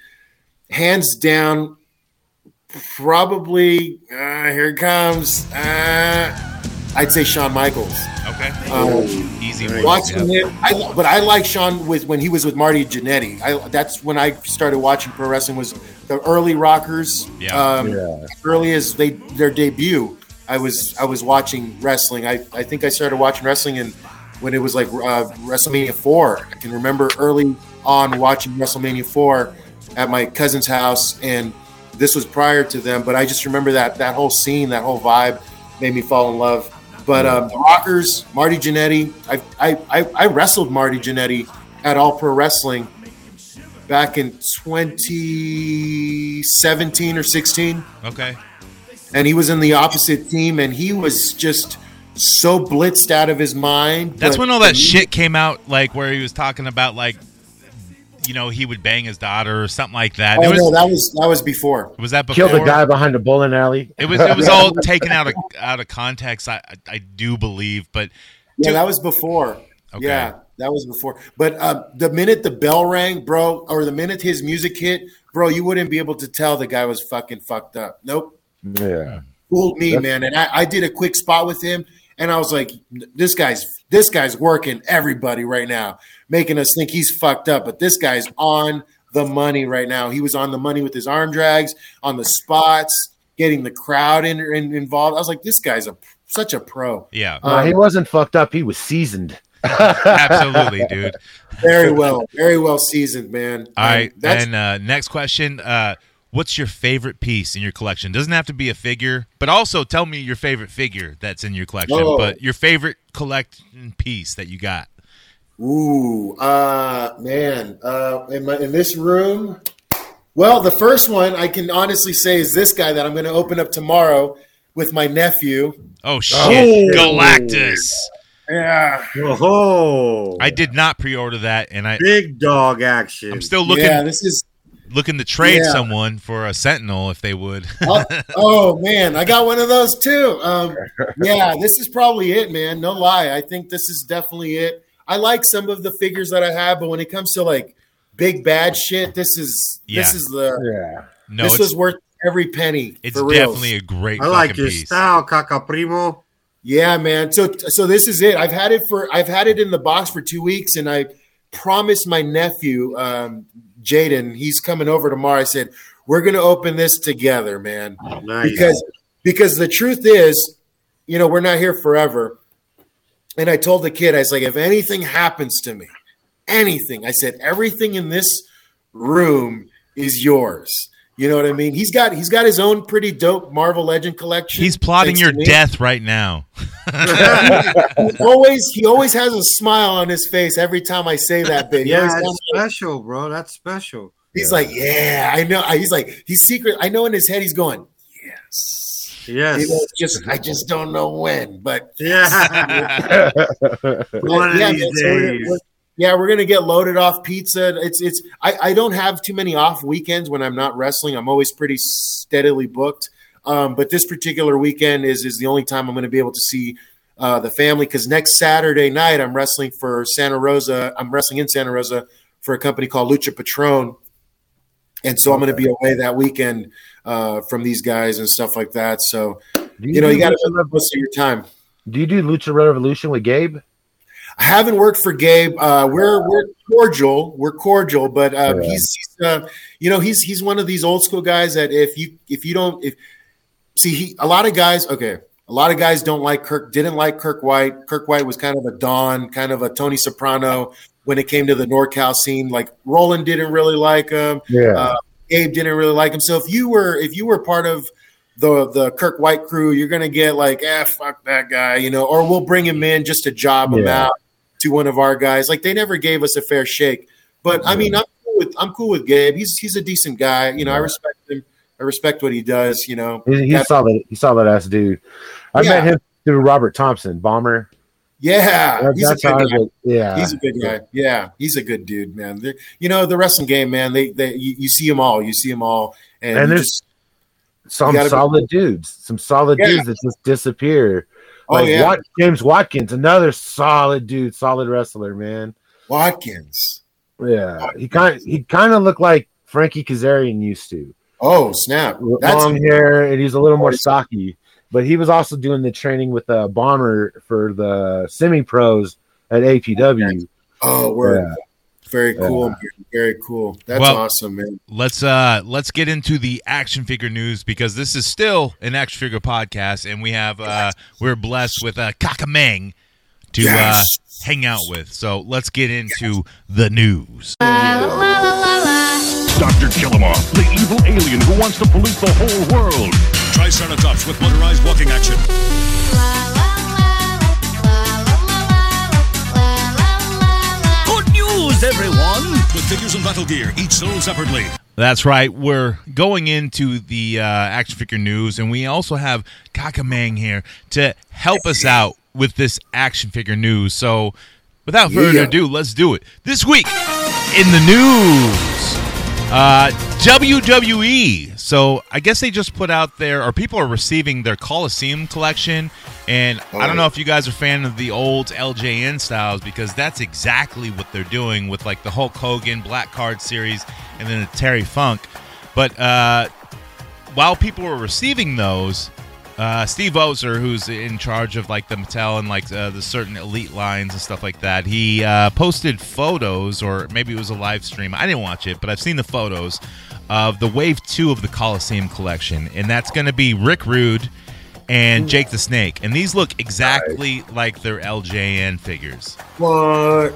hands down, probably uh, here it comes. Uh, I'd say Shawn Michaels. Okay. Um, Easy watching Yep. it, I, but I like Shawn with when he was with Marty Jannetty. I that's when I started watching pro wrestling was the early Rockers. Yeah. Um, Yeah. Early as they their debut, I was I was watching wrestling. I, I think I started watching wrestling and when it was like uh, WrestleMania four. I can remember early on watching WrestleMania four at my cousin's house, and this was prior to them. But I just remember that that whole scene, that whole vibe, made me fall in love. But um, the Rockers, Marty Jannetty, I, I, I, I wrestled Marty Jannetty at All Pro Wrestling back in 2017 or 16 Okay. and he was in the opposite team and he was just so blitzed out of his mind That's when all that shit came out, like where he was talking about like, you know, he would bang his daughter or something like that. oh It was, no that was that was before was that before? Killed a guy behind a bowling alley. It was it was all taken out of out of context. I I, I do believe, but yeah Dude. that was before Okay. yeah that was before but uh, the minute the bell rang bro or the minute his music hit bro you wouldn't be able to tell the guy was fucking fucked up nope Yeah. fooled me, man. And I, I did a quick spot with him, and I was like, "This guy's this guy's working everybody right now, making us think he's fucked up, but this guy's on the money right now. He was on the money with his arm drags, on the spots, getting the crowd in, in involved. I was like, this guy's a such a pro, yeah, Uh, he wasn't fucked up. He was seasoned. absolutely, dude. very well, very well seasoned, man. All right, And that's and uh, next question: uh, What's your favorite piece in your collection? Doesn't have to be a figure, but also tell me your favorite figure that's in your collection. Oh. But your favorite collection piece that you got. Ooh, uh, man, uh, in my in this room. Well, the first one I can honestly say is this guy that I'm going to open up tomorrow with my nephew. Oh shit, Galactus! Yeah, Oh, I did not pre-order that, and I big dog action. I'm still looking. yeah. This is looking to trade Yeah. someone for a Sentinel if they would. oh, oh, man, I got one of those too. Um, yeah, this is probably it, man. No lie, I think this is definitely it. I like some of the figures that I have, but when it comes to like big bad shit, this is Yeah. this is the Yeah. no, this it's, was worth every penny. it's for definitely a great. I like your piece. style, Caca Primo. Yeah, man. So so this is it. I've had it for I've had it in the box for two weeks, and I promised my nephew, um, Jaden, he's coming over tomorrow. I said we're going to open this together, man, Nice. because because the truth is, you know, we're not here forever. And I told the kid, I was like, if anything happens to me, anything, I said, everything in this room is yours. You know what I mean? He's got he's got his own pretty dope Marvel Legend collection. He's plotting your death right now. he always he always has a smile on his face every time I say that bit. He yeah, that's comes- special, bro. That's special. he's like, yeah, I know. He's like, he's secret. I know in his head he's going, yes. Yes. You know, it's just I just don't know when, but Yeah. One of yeah, these man, so we're- days. we're- yeah, we're gonna get loaded off pizza. It's it's I, I don't have too many off weekends when I'm not wrestling. I'm always pretty steadily booked. Um, but this particular weekend is is the only time I'm going to be able to see uh, the family because next Saturday night I'm wrestling for Santa Rosa. I'm wrestling in Santa Rosa for a company called Lucha Patron, and so I'm going to be away that weekend uh, from these guys and stuff like that. So Do you know you got to most of your time. Do you do Lucha Revolution with Gabe? I haven't worked for Gabe. Uh, we're we're cordial. We're cordial, but um, Yeah. he's, he's uh, you know he's he's one of these old school guys that if you if you don't if see he a lot of guys okay a lot of guys don't like Kirk didn't like Kirk White. Kirk White was kind of a Don, kind of a Tony Soprano when it came to the NorCal scene. Like Roland didn't really like him. Yeah. Uh, Gabe didn't really like him. So if you were if you were part of the the Kirk White crew, you're gonna get like, ah, fuck that guy, you know, or we'll bring him in just to job him out to one of our guys. Like they never gave us a fair shake. But I mean, I'm cool with I'm cool with Gabe. He's he's a decent guy. You know, I respect him. I respect what he does. You know, He, he's Got- solid. He's solid ass dude. I Yeah. met him through Robert Thompson, bomber. yeah, That- he's a that's how I good guy. yeah. He's a good guy. Yeah, he's a good dude, man. They're- you know, the wrestling game, man. They, they, you, you see them all. You see them all, and, And there's just, some gotta be- solid dudes. Some solid Yeah. dudes that just disappear. Oh yeah, Wat- James Watkins, another solid dude, solid wrestler, man. Watkins. Yeah, he kind he kind of looked like Frankie Kazarian used to. Oh snap! That's long hair, and he's a little more oh, stocky. But he was also doing the training with a bomber for the semi pros at APW. oh, we're Yeah. Very cool, man. very cool. That's Well- awesome, man. let's uh let's get into the action figure news because this is still an action figure podcast and we have uh we're blessed with uh Kakamang to Yes. uh hang out with. So let's get into the news. La, la, la, Dr. Killemoff, the evil alien who wants to pollute the whole world. Triceratops with motorized walking action. Good everyone! With figures and battle gear, each sold separately. That's right. We're going into the uh, action figure news, and we also have Kakamang here to help us out with this action figure news. So, without further Yeah. ado, let's do it. This week in the news, uh, WWE. So, I guess they just put out there, or people are receiving their Coliseum collection. And I don't know if you guys are a fan of the old LJN styles because that's exactly what they're doing with like the Hulk Hogan Black Card series and then the Terry Funk. But uh, while people were receiving those, uh, Steve Ozer, who's in charge of like the Mattel and like uh, the certain elite lines and stuff like that, he uh, posted photos, or maybe it was a live stream. I didn't watch it, but I've seen the photos of the Wave Two of the Coliseum collection, and that's going to be Rick Rude and Jake the Snake, and these look exactly like their LJN figures. What?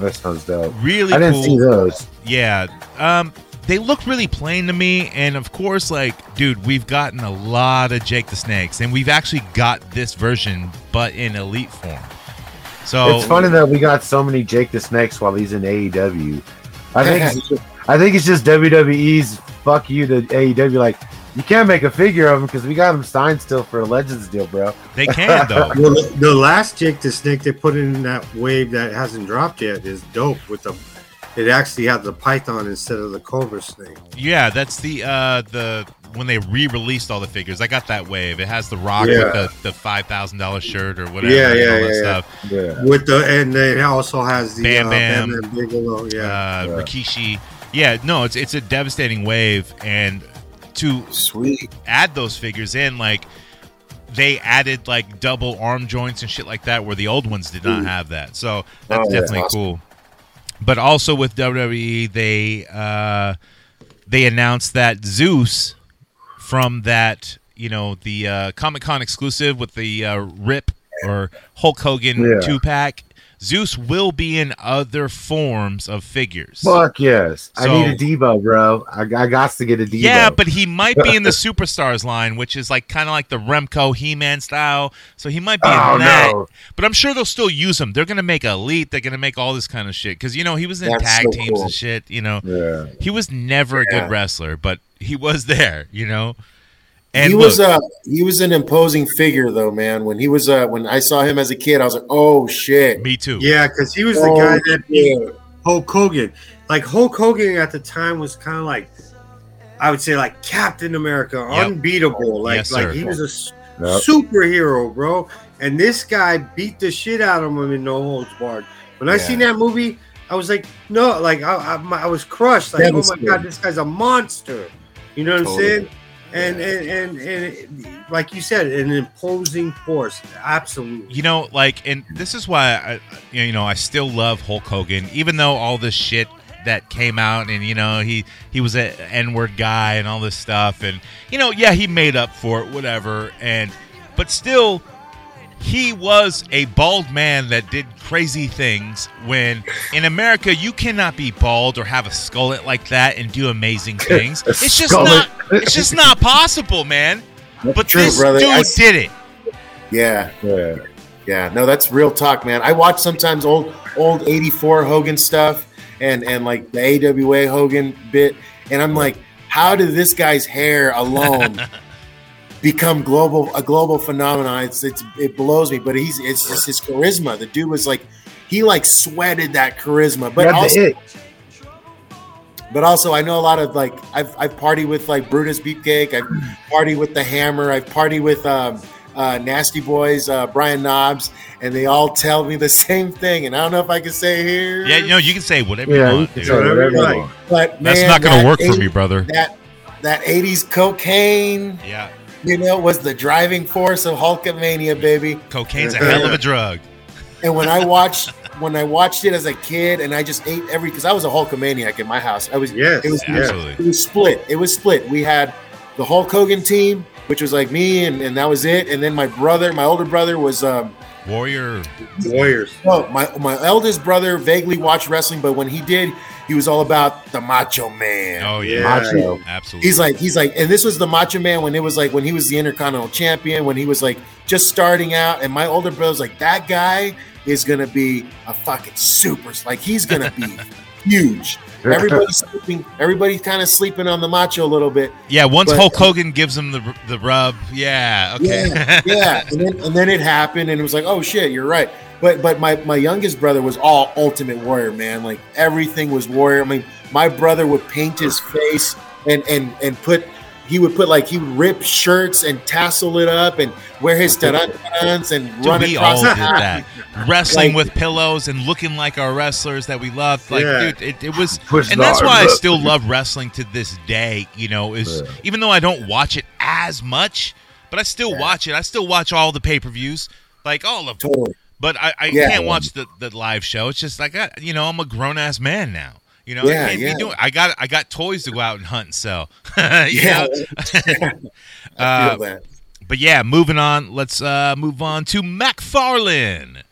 That sounds dope. Really I didn't cool. see those. Yeah. Um, they look really plain to me, and of course, like, dude, we've gotten a lot of Jake the Snakes, and we've actually got this version, but in elite form. So It's funny that we got so many Jake the Snakes while he's in AEW. I think it's just, I think it's just WWE's fuck you to AEW. Like you can't make a figure of him because we got him signed still for a Legends deal, bro. they can though. Well, the, the last Jake the Snake they put in that wave that hasn't dropped yet is dope with the it actually had the python instead of the cobra snake. Yeah, that's the uh the when they re-released all the figures. I got that wave. It has the rock Yeah. with the, the five thousand dollar shirt or whatever. Yeah, yeah, all that yeah, yeah. stuff. Yeah. With the and it also has the Bam uh, Bam. Bam Bam Bigelow. Yeah, Uh, Yeah. Rikishi. Yeah, no, it's it's a devastating wave, and to Sweet. add those figures in, like they added like double arm joints and shit like that, where the old ones did not have that. So that's Oh, that's definitely awesome. cool. But also with WWE, they uh, they announced that Zeus from that you know the uh, Comic Con exclusive with the uh, Rip or Hulk Hogan Yeah. two pack. Zeus will be in other forms of figures. Fuck yes. I need a Deebo, bro. I, I got to get a Deebo. Yeah, but he might be in the Superstars line, which is like kind of like the Remco He-Man style. So he might be Oh, in that. no. But I'm sure they'll still use him. They're gonna make Elite. They're gonna make all this kind of shit because you know he was in That's tag so teams cool. and shit. You know, Yeah. he was never a good wrestler, but he was there. You know, and he look, was uh he was an imposing figure though, man. When he was uh when I saw him as a kid, I was like, oh shit. me too. yeah, because he was the Oh, guy that beat yeah. Hulk Hogan. Like Hulk Hogan at the time was kind of like, I would say like Captain America, Yep. unbeatable. Like Yes, like he was a Yep. superhero, bro. And this guy beat the shit out of him in No Holds Barred. When I Yeah. seen that movie, I was like, no, like I, I, my- I was crushed. Like, oh my god, this guy's a monster. You know what Totally. I'm saying? And, and and and like you said, an imposing force. Absolutely. You know, like, and this is why I, you know, I still love Hulk Hogan, even though all this shit that came out, and you know, he he was an N-word guy and all this stuff, and you know, yeah, he made up for it, whatever, and but still, he was a bald man that did crazy things. When in America, you cannot be bald or have a skullet like that and do amazing things. It's just not. It's just not possible, man. But True, this brother. dude I- did it. Yeah, Yeah. yeah. No, that's real talk, man. I watch sometimes old old '84 Hogan stuff and and like the AWA Hogan bit, and I'm like, how did this guy's hair alone become global a global phenomenon? It's, it's it blows me, but he's it's just his charisma. The dude was like, he like sweated that charisma, but But also. But also, I know a lot of like I've I've partied with like Brutus Beefcake. I've partied with the Hammer. I've partied with um, uh, Nasty Boys, uh, Brian Knobbs, and they all tell me the same thing. And I don't know if I can say here. Yeah, you know, you can say whatever Yeah, you you want. can dude. say whatever you want. but That's not going to work for me, brother. That that '80s cocaine, Yeah, you know, was the driving force of Hulkamania, baby. cocaine's a hell of a drug. And when I watched when I watched it as a kid, and I just ate every because I was a Hulkamaniac in my house. I was Yes, it was absolutely. it was split. It was split. We had the Hulk Hogan team, which was like me, and, and that was it. And then my brother, my older brother, was um, Warrior. Warriors. no, my my eldest brother vaguely watched wrestling, but when he did, he was all about the Macho Man. Oh yeah, Macho. absolutely. He's like, he's like, and this was the Macho Man when it was like when he was the Intercontinental Champion, when he was like just starting out. And my older brother's like, that guy is gonna be a fucking super, like he's gonna be huge. Everybody's sleeping, everybody's kind of sleeping on the Macho a little bit. yeah. Once but- Hulk Hogan gives him the the rub, yeah, okay. Yeah, yeah. And then and then it happened, and it was like, oh shit, you're right. But but my my youngest brother was all Ultimate Warrior, man. Like everything was Warrior. I mean, my brother would paint his face and and and put. He would put like he would rip shirts and tassel it up and wear his tarantuns and Dude, run we across all the did that. Wrestling Like- with pillows and looking like our wrestlers that we loved. Like, Yeah. dude, it, it was, Push and that's the why I still love wrestling to this day. You know, is Yeah. even though I don't watch it as much, but I still watch it. I still watch all the pay per views, like all of them. Totally. But I, I Yeah. can't watch the, the live show. It's just like I, you know, I'm a grown ass man now. You know, Yeah, I can't yeah. be doing. I got I got toys to go out and hunt and sell. You Yeah. know? I Uh, feel that. But yeah, moving on. Let's uh move on to McFarlane.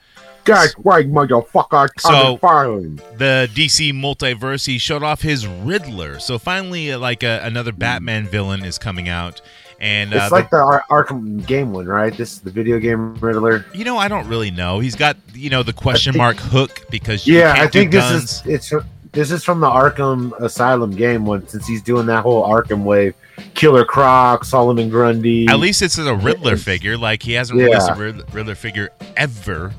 That's right, motherfucker. So- So, the DC multiverse, he showed off his Riddler. So finally, uh, like uh, another Batman villain is coming out, and uh, It's like the Ar- Arkham game one, right? This is the video game Riddler. you know, I don't really know. He's got you know the question mark hook because you Yeah, can't I think do this guns. is it's this is from the Arkham Asylum game one, since he's doing that whole Arkham wave. Killer Croc, Solomon Grundy. At least it's a Riddler figure. Like he hasn't released a Riddler figure ever.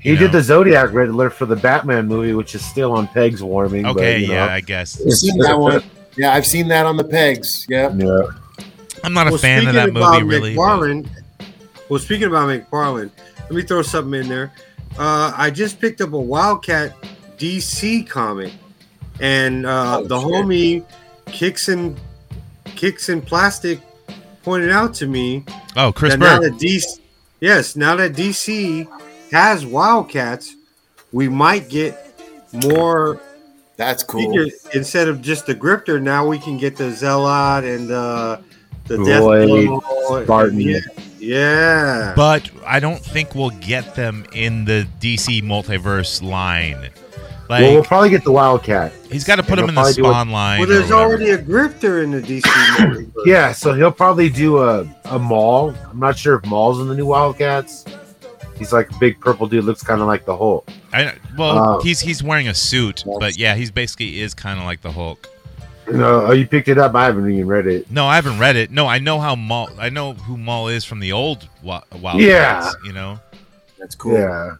He you did the Zodiac Riddler for the Batman movie, which is still on pegs warming. Okay, but, yeah, know. I guess. I've seen that one. Yeah, I've seen that on the pegs. Yeah. Yeah. I'm not a fan of that about movie, really. but- well, speaking about McFarlane, let me throw something in there. Uh, I just picked up a Wildcat DC comic, and uh, Oh, the shit. homie Kicks and Kicks and Plastic pointed out to me Oh, Chris that now that DC, yes, now that DC has Wildcats, we might get more That's cool. figures instead of just the Grifter. Now we can get the Zealot and uh, the Void, Death Spartan. Yeah, yeah. But I don't think we'll get them in the DC multiverse line. Like well, we'll probably get the Wildcat. he's got to put him in the probably do Spawn line. well, there's already a Grifter in the DC. multiverse. Yeah, so he'll probably do a, a Maul. I'm not sure if Maul's in the new Wildcats. He's like a big purple dude, looks kind of like the Hulk. I, well, Uh, he's he's wearing a suit, but yeah, he's basically is kind of like the Hulk. You know, oh, you picked it up. I haven't even read it. No, I haven't read it. No, I know how Maul. I know who Maul is from the old Wa- Wildcats. Yeah. you know. That's cool. Yeah.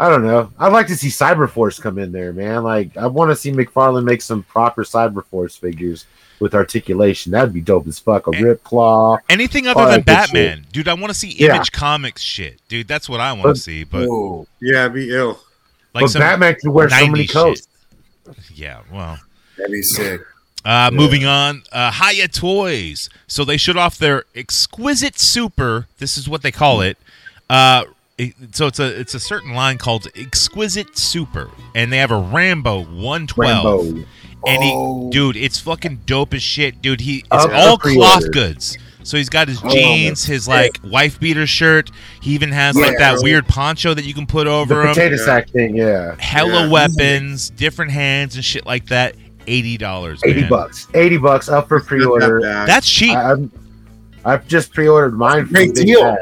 I don't know. I'd like to see Cyberforce come in there, man. Like, I want to see McFarlane make some proper Cyberforce figures with articulation. That'd be dope as fuck. A And- Rip Claw. Anything other than that's good Batman, dude. I want to see Yeah. Image Comics shit, dude. That's what I want to see. But Whoa. yeah, it'd be ill. like but Batman can wear so 90s many shit. coats. Yeah, well. That'd be sick. Uh, Moving on, uh, Hiya Toys. So they showed off their exquisite super. This is what they call it. Uh, it- so it's a it's a certain line called exquisite super, and they have a Rambo one twelve. Rambo. And he, Oh. dude, it's fucking dope as shit, dude. He it's Up for all cloth goods. So he's got his Oh, jeans, his like wife beater shirt. He even has like Yeah. that weird poncho that you can put The over him. potato sack thing, yeah. Hella Yeah. weapons, different hands and shit like that. Eighty dollars. 80 bucks. 80 bucks up for pre-order. That's cheap. I, I'm, I've just pre-ordered mine Great deal. Bad.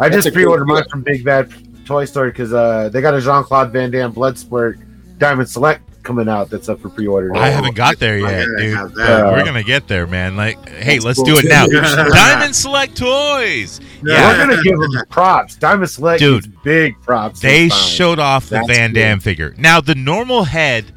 I That's just pre-ordered mine from Big Bad Toy Store because uh, they got a Jean Claude Van Damme Bloodsport Diamond Select coming out that's up up for pre-order. I haven't got there yet, dude. have that. But we're gonna get there, man. Like, hey, let's cool, do it now. Diamond Select Toys. Yeah, We're gonna give them props. Diamond Select, Dude, dude, big props. they showed off the That's Van cool. Damme figure. Now, the normal head,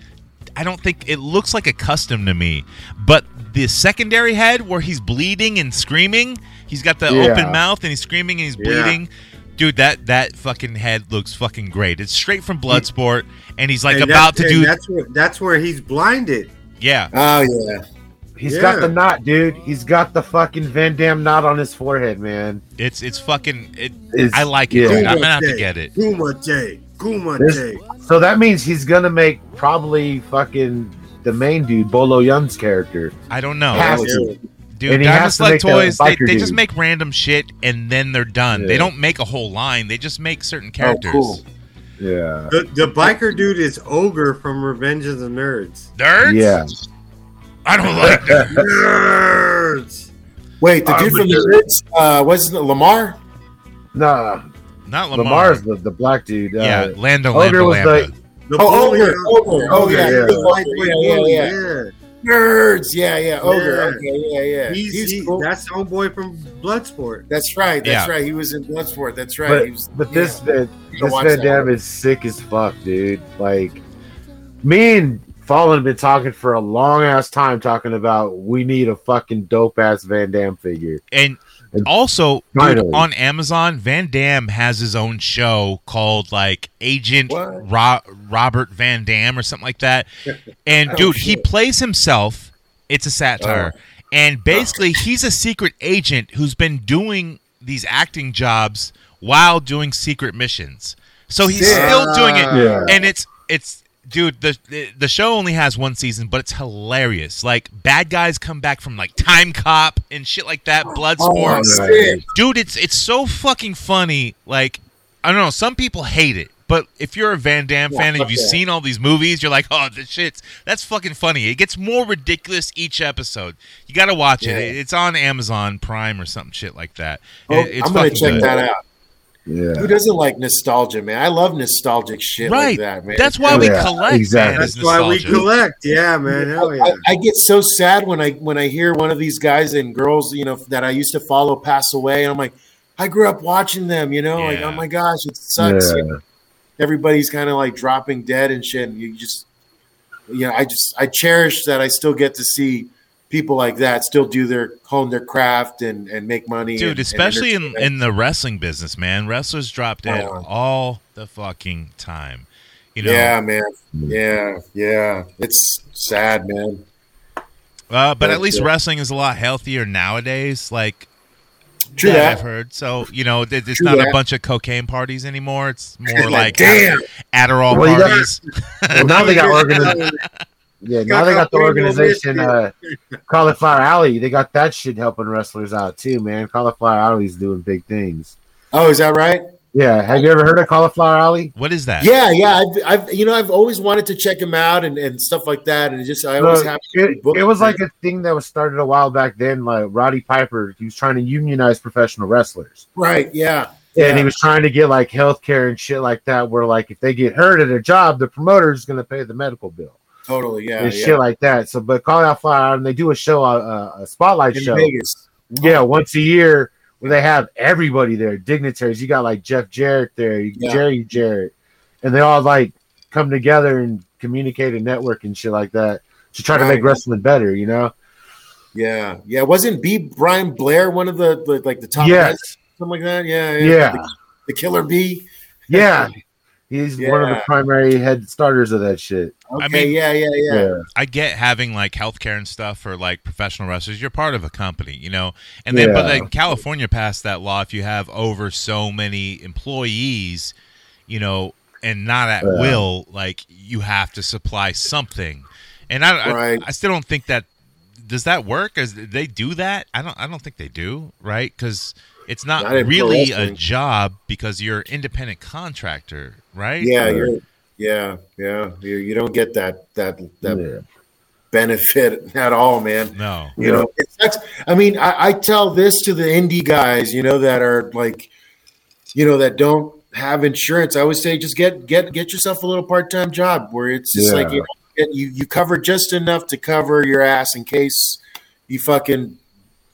I don't think it looks like a custom to me, but the secondary head where he's bleeding and screaming, he's got the Yeah. open mouth and he's screaming and he's Yeah. bleeding. Dude, that that fucking head looks fucking great. It's straight from Bloodsport, and he's like And about to do, That's where that's where he's blinded. yeah. Oh yeah. He's Yeah. got the knot, dude. He's got the fucking Van Damme knot on his forehead, man. It's it's fucking. It, It's- I like it. yeah. Dude. I'm gonna have to get it. Kumite. Kumite. This- So that means he's gonna make probably fucking the main dude, Bolo Yeung's character. I don't know. Has oh, to. Dude, And he Diamond has to Select make Toys, they, they just make random shit and then they're done. They don't make a whole line. They just make certain characters. cool. Yeah. The, the biker dude is Ogre from Revenge of the Nerds. Nerds? Yeah. I don't like nerds. Nerds. Wait, the I'm dude from the Nerds, uh, wasn't it Lamar? Nah, Not Lamar. Lamar's the, the black dude. Uh, yeah, Lando Ogre Lambda was Lambda. The Oh, bully- Ogre, Ogre. Oh, yeah, yeah. the Yeah, yeah, yeah. Nerds. Yeah, yeah. Ogre. Yeah. Okay, yeah, yeah. He's, He's, he- cool. That's homeboy from Bloodsport. That's right. That's Yeah. right. He was in Bloodsport. That's right. but he was, but this yeah. Van, You this watch Van Damme is sick as fuck, dude. Like me and Fallen have been talking for a long ass time talking about we need a fucking dope ass Van Damme figure. And And also, dude, on Amazon, Van Damme has his own show called like Agent Ro- Robert Van Dam or something like that. And Oh, dude, he plays himself. It's a satire. And basically, he's a secret agent who's been doing these acting jobs while doing secret missions. So he's Sick. still doing it. Yeah. And it's it's dude, the the show only has one season, but it's hilarious. Like bad guys come back from like Time Cop and shit like that, Bloodsport Oh, dude it's it's so fucking funny like i don't know some people hate it but if you're a van damme Yeah, fan and you've seen all these movies you're like oh this shit's that's fucking funny it gets more ridiculous each episode you gotta watch Yeah. it it's on amazon prime or something shit like that Oh, It- I'm gonna check good. that out. Yeah. Who doesn't like nostalgia, man? I love nostalgic shit right like that, man. that's why we Yeah, collect exactly. man, That's why we collect. Yeah, man. Hell yeah. I, I get so sad when I when I hear one of these guys and girls, you know, that I used to follow pass away, and I'm like, I grew up watching them, you know, like oh my gosh, it sucks. Yeah. everybody's kind of like dropping dead and shit. And you just, you know, I just I cherish that I still get to see people like that still do their hone their craft and and make money. Dude, and- and especially in, in the wrestling business, man. Wrestlers drop dead Oh. all the fucking time. You know, yeah, man, yeah, yeah. It's sad, man. uh, but at least yeah. wrestling is a lot healthier nowadays. Like True that, that. I've heard. So you know, it's True not a bunch of cocaine parties anymore. It's more like damn. Adderall Well, you got- parties. Well, now they got organized. Yeah, now they got the organization uh, Cauliflower Alley. They got that shit helping wrestlers out too, man. Cauliflower Alley's doing big things. Oh, is that right? Yeah, have you ever heard of Cauliflower Alley? what is that? Yeah, yeah. I've, I've, you know, I've always wanted to check him out and, and stuff like that, and it just I always Look, have. it, it was like a thing that was started a while back then. Like Roddy Piper, he was trying to unionize professional wrestlers, right, yeah, and yeah. he was trying to get like health care and shit like that. Where like if they get hurt at a job, the promoter is going to pay the medical bill totally, yeah, and yeah. shit like that. So, but Cauliflower Alley, and they do a show, uh, a spotlight in show. Vegas. Yeah, once a year where they have everybody there, dignitaries. You got like Jeff Jarrett there, Yeah. Jerry Jarrett, and they all like come together and communicate and network and shit like that to try to make wrestling better. You know? Yeah, yeah. Wasn't B Brian Blair one of the, the like the top Yes. guys? something like that? Yeah, Yeah, The, the Killer B. yeah. He's one of the primary head starters of that shit. Okay, mean- yeah, yeah, yeah. Yeah, I get having like healthcare and stuff for like professional wrestlers. You're part of a company, you know. And then, but like California passed that law. If you have over so many employees, you know, and not at Yeah. will, like you have to supply something. And I, Right. I, I still don't think that does that work. Is they do that? I don't. I don't think they do. Right? Because it's not, Not really a job because you're an independent contractor, right? Yeah, Right. you're, yeah, yeah. You, you don't get that that that yeah. benefit at all, man. No. You know, it sucks. I mean, I, I tell this to the indie guys, you know, that are like, you know, that don't have insurance. I always say, just get get get yourself a little part time job where it's just Yeah. like you, know, you you cover just enough to cover your ass in case you fucking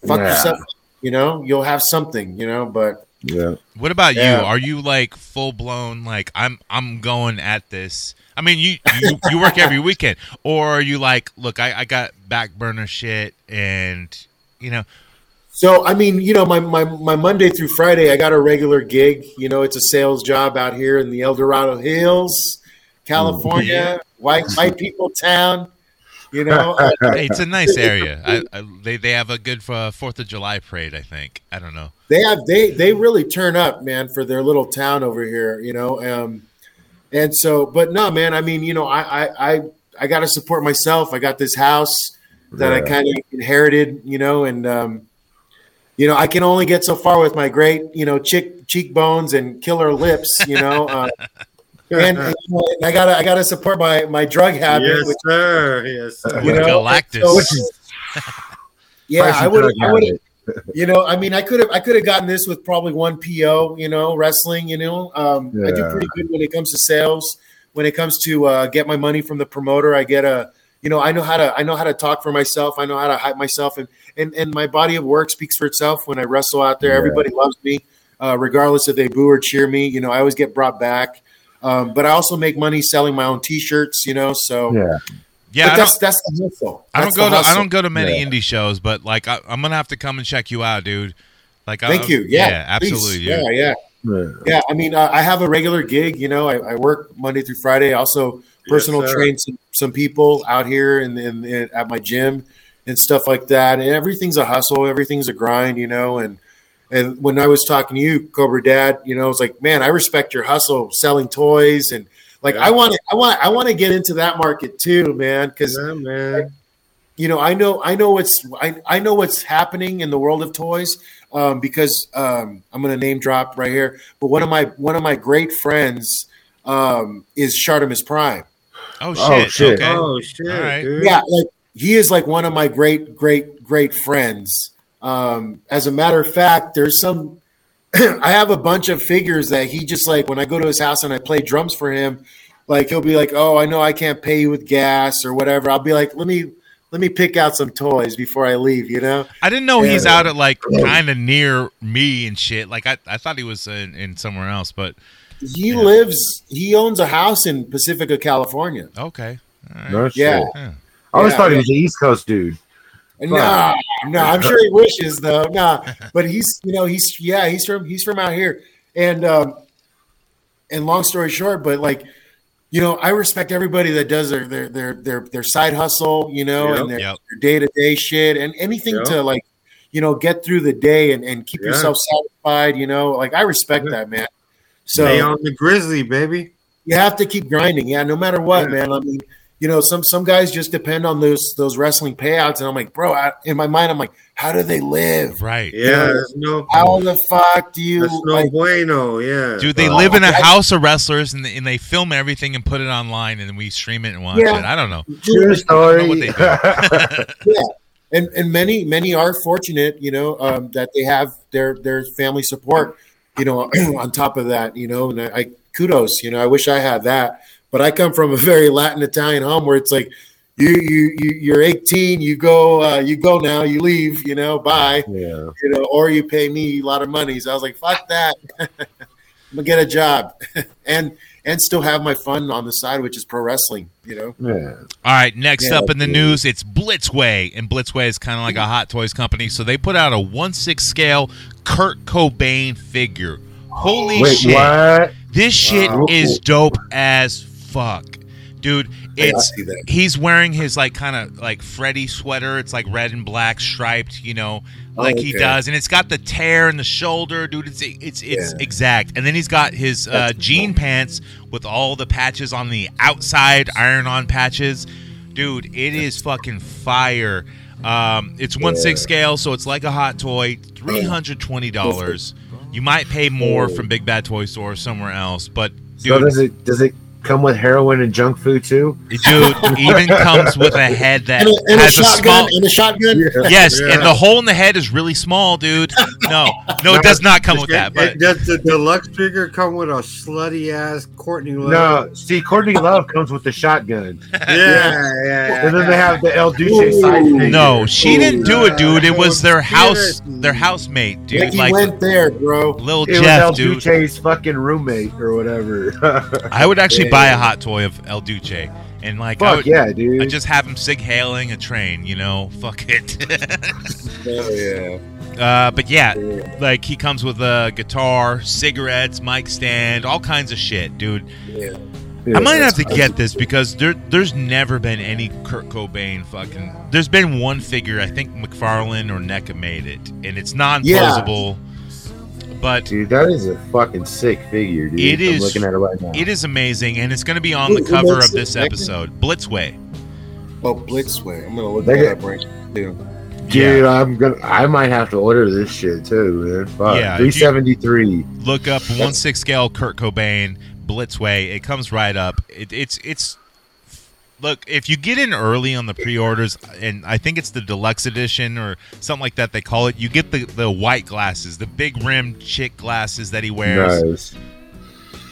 fuck Yeah. yourself. You know, you'll have something. You know, but Yeah. What about Yeah. you? Are you like full blown like I'm I'm going at this? I mean, you you, you work every weekend, or are you like, look, I, I got back burner shit, and you know, So I mean, you know, my, my my Monday through Friday, I got a regular gig. You know, it's a sales job out here in the El Dorado Hills, mm-hmm. California, white white people town. You know, uh, hey, it's a nice area. I, I, they they have a good uh, Fourth of July parade. I think. I don't know. they have they they really turn up, man, for their little town over here. You know, um, and so, but no, man. I mean, you know, I I I, I got to support myself. I got this house that I kind of inherited. You know, and um, you know, I can only get so far with my great, you know, chick cheekbones and killer lips. You know. Uh, and, and, you I gotta, I gotta support my my drug habit. Yes, which, sir. Yes, sir. You know, Galactus. so- Which is yeah, I would, drug I would, you know, I mean, I could have, I could have gotten this with probably one PO, you know, wrestling, you know, um, I do pretty good when it comes to sales. When it comes to uh, get my money from the promoter, I get a, you know, I know how to, I know how to talk for myself. I know how to hype myself, and and and my body of work speaks for itself. When I wrestle out there, Yeah. everybody loves me, uh, regardless if they boo or cheer me. You know, I always get brought back. Um, but I also make money selling my own T-shirts, you know. So, Yeah. Yeah, but I that's don't, that's the hustle. I don't go to I don't go to many Yeah. indie shows, but like I, I'm gonna have to come and check you out, dude. Like, Thank I, you. Yeah, please. absolutely. Yeah, yeah. Yeah. Yeah, I mean, uh, I have a regular gig. You know, I, I work Monday through Friday. I also personal sir. train some, some people out here in, in, in at my gym and stuff like that. And everything's a hustle. Everything's a grind. You know, and and when I was talking to you, Cobra Dad, you know, I was like, man, I respect your hustle, selling toys, and like Yeah. I want to, I want, I want to get into that market too, man, because Yeah, man. you know i know i know what's i, I know what's happening in the world of toys um, because um, i'm going to name drop right here but one of my one of my great friends um, is Shartimus Prime. Oh Oh, shit. shit. Okay. Oh shit, All right. Yeah, like he is like one of my great, great, great friends. Um, as a matter of fact, there's some. I have a bunch of figures that he just like when I go to his house and I play drums for him. Like he'll be like, "Oh, I know I can't pay you with gas or whatever." I'll be like, "Let me let me pick out some toys before I leave." You know? I didn't know he's out at like kind of near me and shit. Like I, I thought he was in, in somewhere else, but he lives. He owns a house in Pacifica, California. Okay. All right. No Yeah. shit. Yeah. I always Yeah, thought he was an East Coast dude. No, no, I'm sure he wishes though. No, but he's you know he's yeah he's from he's from out here, and um, and long story short, but like you know I respect everybody that does their their their their, their side hustle, you know, Yep. and their day to day shit and anything Yep. to like you know get through the day and, and keep Yeah. yourself satisfied. You know, like I respect Yeah. that man. So Lay on the grizzly, baby. you have to keep grinding. Yeah, no matter what, Yeah. man. I mean, you know, some some guys just depend on those those wrestling payouts, and I'm like, bro, I, in my mind, I'm like, how do they live? Right. Yeah, there's no, How the fuck do you? that's no like, bueno. Yeah, Dude, they Oh, live in a house of wrestlers and they, and they film everything and put it online and we stream it and watch Yeah. it. I don't know. True story. what they and and many many are fortunate, you know, um, that they have their their family support. You know, on top of that, you know, and I, I kudos. You know, I wish I had that, but I come from a very Latin Italian home where it's like. You, you you you're 18. You go uh, you go now. You leave. You know. Bye. yeah. you know, or you pay me a lot of money. So I was like, fuck that. I'm gonna get a job and and still have my fun on the side, which is pro wrestling. You know, Yeah. All right, next Yeah, up in the that's news, it's Blitzway, and Blitzway is kind of like a Hot Toys company. So they put out a one six scale Kurt Cobain figure. Holy Wait, shit! what? This shit Wow. is dope as fuck, dude. It's he's wearing his like kind of like Freddy sweater. It's like red and black striped, you know, like he okay. does, and it's got the tear in the shoulder, dude. It's it's it's Yeah. exact. And then he's got his uh, jean pants with all the patches on the outside, iron-on patches, dude. It is fucking fire. Um, it's one six scale, so it's like a hot toy. Three hundred twenty dollars. You might pay more from Big Bad Toy Store or somewhere else, but So dude, does it does it come with heroin and junk food too? dude, even comes with a head that and a, and has a shotgun small. and a shotgun. Yes, Yeah. and the hole in the head is really small, dude. No, no, it does not come with that. But It- does the deluxe figure come with a slutty ass Courtney Love? No, see, Courtney Love comes with the shotgun, Yeah, yeah, yeah. and then they have the El Duce side figure. no, she didn't do it, dude. It was their house, their housemate, dude. Like he Like went there, bro. little it was El Jeff, dude. Duce's fucking roommate or whatever. I would actually Yeah. buy a hot toy of El Duce, and like I would, yeah, dude. I just have him sig hailing a train, you know. Fuck it. Oh yeah. Uh, but yeah, like he comes with a guitar, cigarettes, mic stand, all kinds of shit, dude. Yeah. I might have to get this because there, there's never been any Kurt Cobain fucking. There's been one figure, I think McFarlane or NECA made it, and it's non-posable. But Dude, that is a fucking sick figure, dude. It I'm is- looking at it right now. it is amazing, and it's going to be on the Who- who cover of this it? NECA? episode. Blitzway. Oh, Blitzway. I'm gonna look They that get- up right now. Dude, I'm gonna. I might have to order this shit too, man. Fuck. Yeah, if three you- seventy three. Look up one six scale Kurt Cobain Blitzway. It comes right up. It, it's it's. Look, if you get in early on the pre-orders, and I think it's the deluxe edition or something like that they call it, you get the the white glasses, the big rimmed chick glasses that he wears. Nice.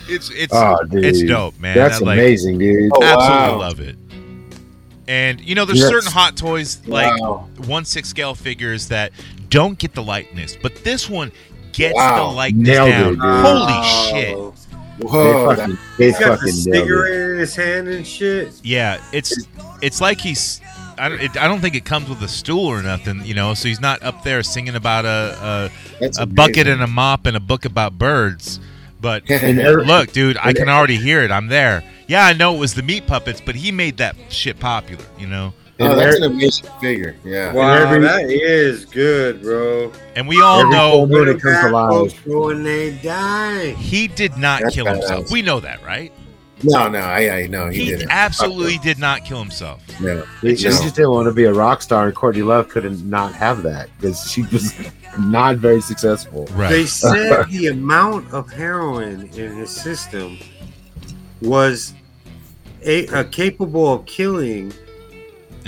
It's it's Oh, it's dope, man. That's I, like, amazing, dude. Oh, Absolutely wow. love it. And you know, there's Yes. certain hot toys like Wow. one six scale figures that don't get the likeness, but this one gets Wow. the likeness Nailed down. dude. Holy shit! Whoa. fucking, He's got the fucking nailed cigarette in his hand and shit. Yeah, it's it's like he's. I don't, it, I don't think it comes with a stool or nothing, you know. So he's not up there singing about a a, a bucket and a mop and a book about birds. But every- look, dude, I can already hear it. I'm there. Yeah, I know it was the meat puppets, but he made that shit popular, you know. Oh, that's every- an amazing figure. Yeah. Wow, every- that is good, bro. And we all Every know full moon it comes Back alive. when they die. he did not That's kill himself. badass. We know that, right? No, no, I, I know he, He didn't. absolutely did not kill himself. No. He, he just didn't want to be a rock star, and Courtney Love couldn't not have that because she was not very successful. They said the amount of heroin in his system was a, uh, capable of killing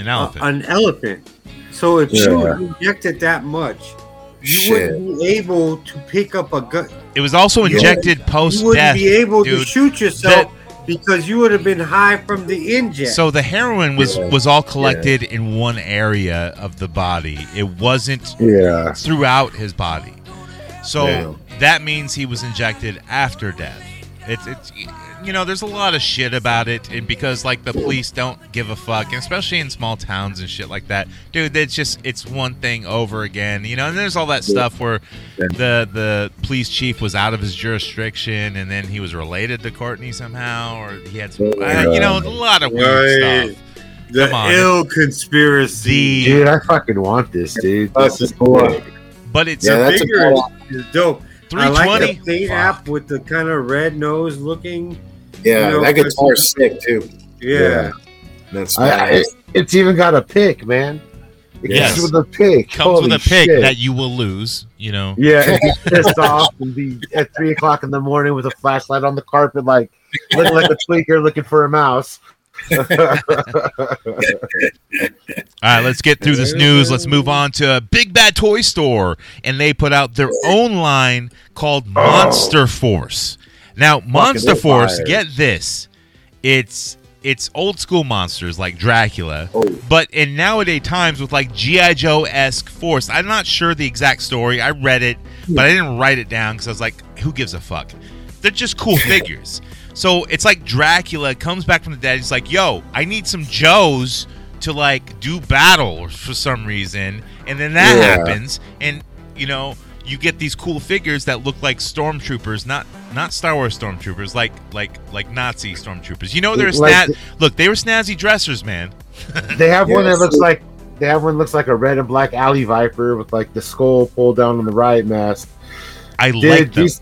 An a- elephant. an elephant. So if you Yeah. injected that much, you Shit. wouldn't be able to pick up a gun. it was also You injected You wouldn't be able to shoot yourself because you would have been high from the inject. So the heroin was Yeah. was all collected in one area of the body. It wasn't Yeah, throughout his body. So Yeah. that means he was injected after death. It's it's you know there's a lot of shit about it, and because like the police don't give a fuck, and especially in small towns and shit like that, dude. It's just it's one thing over again, you know. And there's all that stuff where the the police chief was out of his jurisdiction, and then he was related to Courtney somehow, or he had some, uh, you know, a lot of weird Right. stuff. The Come on. ill conspiracy. Dude, I fucking want this, dude. This is cool. but it's Yeah, the that's a figure cool- dope. Three twenty. I like the paint app with the kind of red nose looking. Yeah, You know, that guitar's sick too. Yeah. That's I, I, it's even got a pick, man. It Yes. comes with a pick. Comes Holy with a pick shit. that you will lose. You know. Yeah, and be pissed off and be at three o'clock in the morning with a flashlight on the carpet, like looking like a tweaker looking for a mouse. All right, let's get through this news. Let's move on to Big Bad Toy Store, and they put out their own line called oh. Monster Force. Now, Monster Force, get this, it's it's old school monsters like Dracula, Oh. but in nowadays times with like GI Joe esque force. I'm not sure the exact story. I read it, but I didn't write it down because I was like, who gives a fuck? They're just cool figures. So it's like Dracula comes back from the dead. He's like, "Yo, I need some Joes to like do battle for some reason," and then that Yeah. happens, and you know, you get these cool figures that look like stormtroopers, not not Star Wars stormtroopers, like like like Nazi stormtroopers. You know, they're Like snaz- look, they were snazzy dressers, man. they have one that Yes. looks like they have one looks like a red and black alley viper with like the skull pulled down on the riot mask. I Dude, like them. these,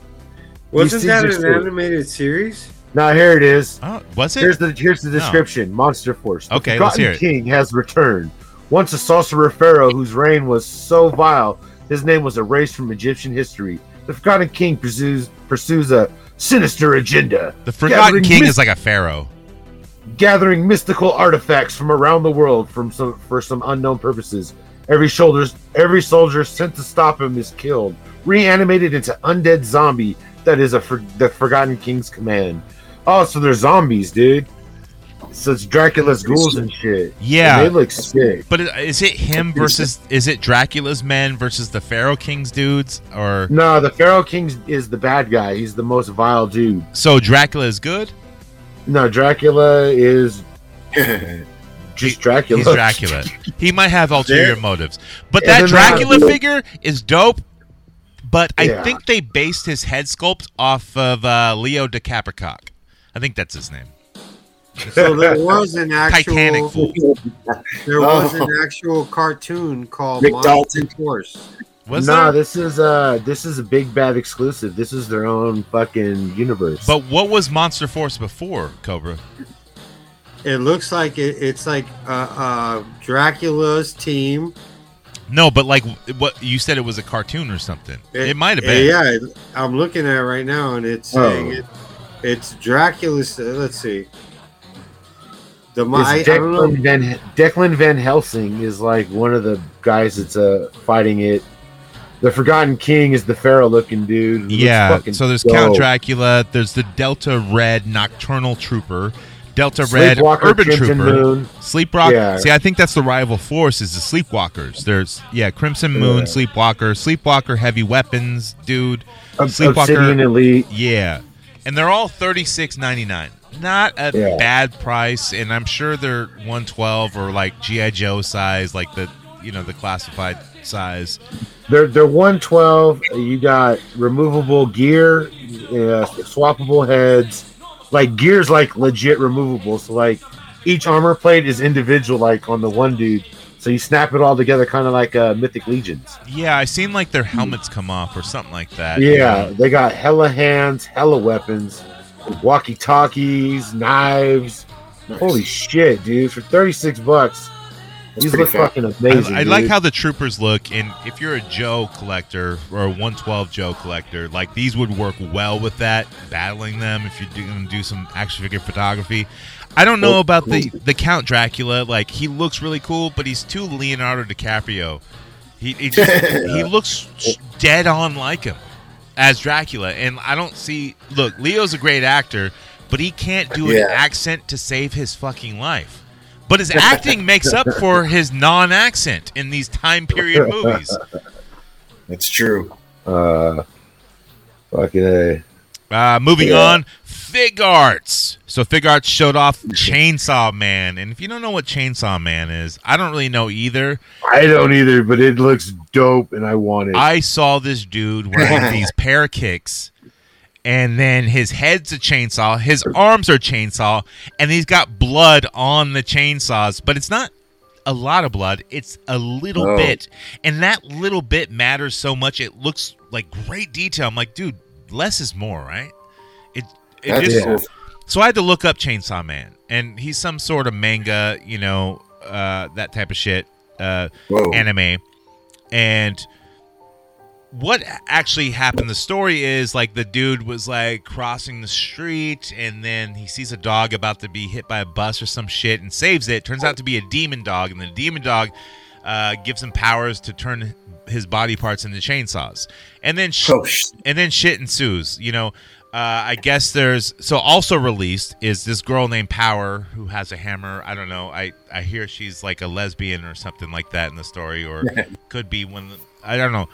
Wasn't these that an are sweet. animated series? Now here it is. Oh, was it? Here's the here's the description. Monster Force. The Okay, let's Forgotten hear it. King has returned. Once a sorcerer pharaoh whose reign was so vile, his name was erased from Egyptian history. The Forgotten King pursues pursues a sinister agenda, the Forgotten King mys- is like a pharaoh. gathering mystical artifacts from around the world from some for some unknown purposes. Every shoulders every soldier sent to stop him is killed, reanimated into undead zombie that is a for, the Forgotten King's command. Oh, so they're zombies, dude. So it's Dracula's ghouls and shit. Yeah. And they look sick. But is it him versus? Is it Dracula's men versus the Pharaoh King's dudes? Or No, the Pharaoh King is the bad guy. He's the most vile dude. so Dracula is good? No, Dracula is just Dracula. He's Dracula. He might have ulterior motives, but And that Dracula that- figure is dope. But I Yeah. think they based his head sculpt off of uh, Leo DiCapricock. I think that's his name. So there was an actual Titanic there was an Oh. actual cartoon called Rick Monster Dalton. Force. Was nah, there? this is uh this is a big bad exclusive. This is their own fucking universe. But what was Monster Force before Cobra? It looks like it, it's like uh, uh, Dracula's team. No, but like what you said, it was a cartoon or something. It, might have been. Yeah, I'm looking at it right now, and it's saying Oh. it, it's Dracula's. Uh, let's see. The my, I, I It's don't know. Declan Van Declan Van Helsing is like one of the guys that's uh fighting it. The Forgotten King is the pharaoh looking dude. Yeah. So there's dope. Count Dracula. There's the Delta Red Nocturnal Trooper. Delta Red Sleepwalker, Urban Crimson Trooper. Moon. Sleepwalker. Yeah. See, I think that's the rival force is the Sleepwalkers. There's yeah, Crimson Moon, Yeah. Sleepwalker, Sleepwalker Heavy Weapons, dude. Ob- Sleepwalker. Obsidian Elite. Yeah, and they're all thirty six ninety nine. Not a Yeah. bad price, and I'm sure they're one twelve or like GI Joe size, like the you know the classified size. They're they're one twelve. You got removable gear, uh, swappable heads. Like gear's like legit removable. So like each armor plate is individual. Like on the one dude. So you snap it all together, kind of like uh, Mythic Legions. Yeah, I seen like their helmets come off or something like that. Yeah, they got hella hands, hella weapons, walkie talkies, knives. Holy shit, dude! For thirty six bucks, these pretty look fair. fucking amazing. I, I like how the troopers look, and if you're a Joe collector or a 112 Joe collector, like these would work well with that. Battling them, if you're going to do some action figure photography. I don't know about the the Count Dracula. Like he looks really cool, but he's too Leonardo DiCaprio. He he, just, he looks dead on like him as Dracula, and I don't see. Look, Leo's a great actor, but he can't do an Yeah. accent to save his fucking life. But his acting makes up for his non-accent in these time period movies. It's true. uh, fucking. A. Uh, moving Yeah. on, Figuarts. So Figuarts showed off Chainsaw Man, and if you don't know what Chainsaw Man is, I don't really know either. I don't either, but it looks dope, and I want it. I saw this dude wearing these pair of kicks, and then his head's a chainsaw, his arms are chainsaw, and he's got blood on the chainsaws, but it's not a lot of blood. It's a little Oh. bit, and that little bit matters so much. It looks like great detail. I'm like, dude, less is more, right? It it just cool. so I had to look up Chainsaw Man, and he's some sort of manga, you know, uh, that type of shit, uh, Whoa. anime. And what actually happened? The story is like the dude was like crossing the street, and then he sees a dog about to be hit by a bus or some shit, and saves it. Turns out to be a demon dog, and the demon dog uh, gives him powers to turn his body parts into chainsaws. And then sh- Oh, sh- and then shit ensues. You know, uh, I guess there's so also released is this girl named Power who has a hammer. I don't know. I I hear she's like a lesbian or something like that in the story, or could be one. The, I don't know.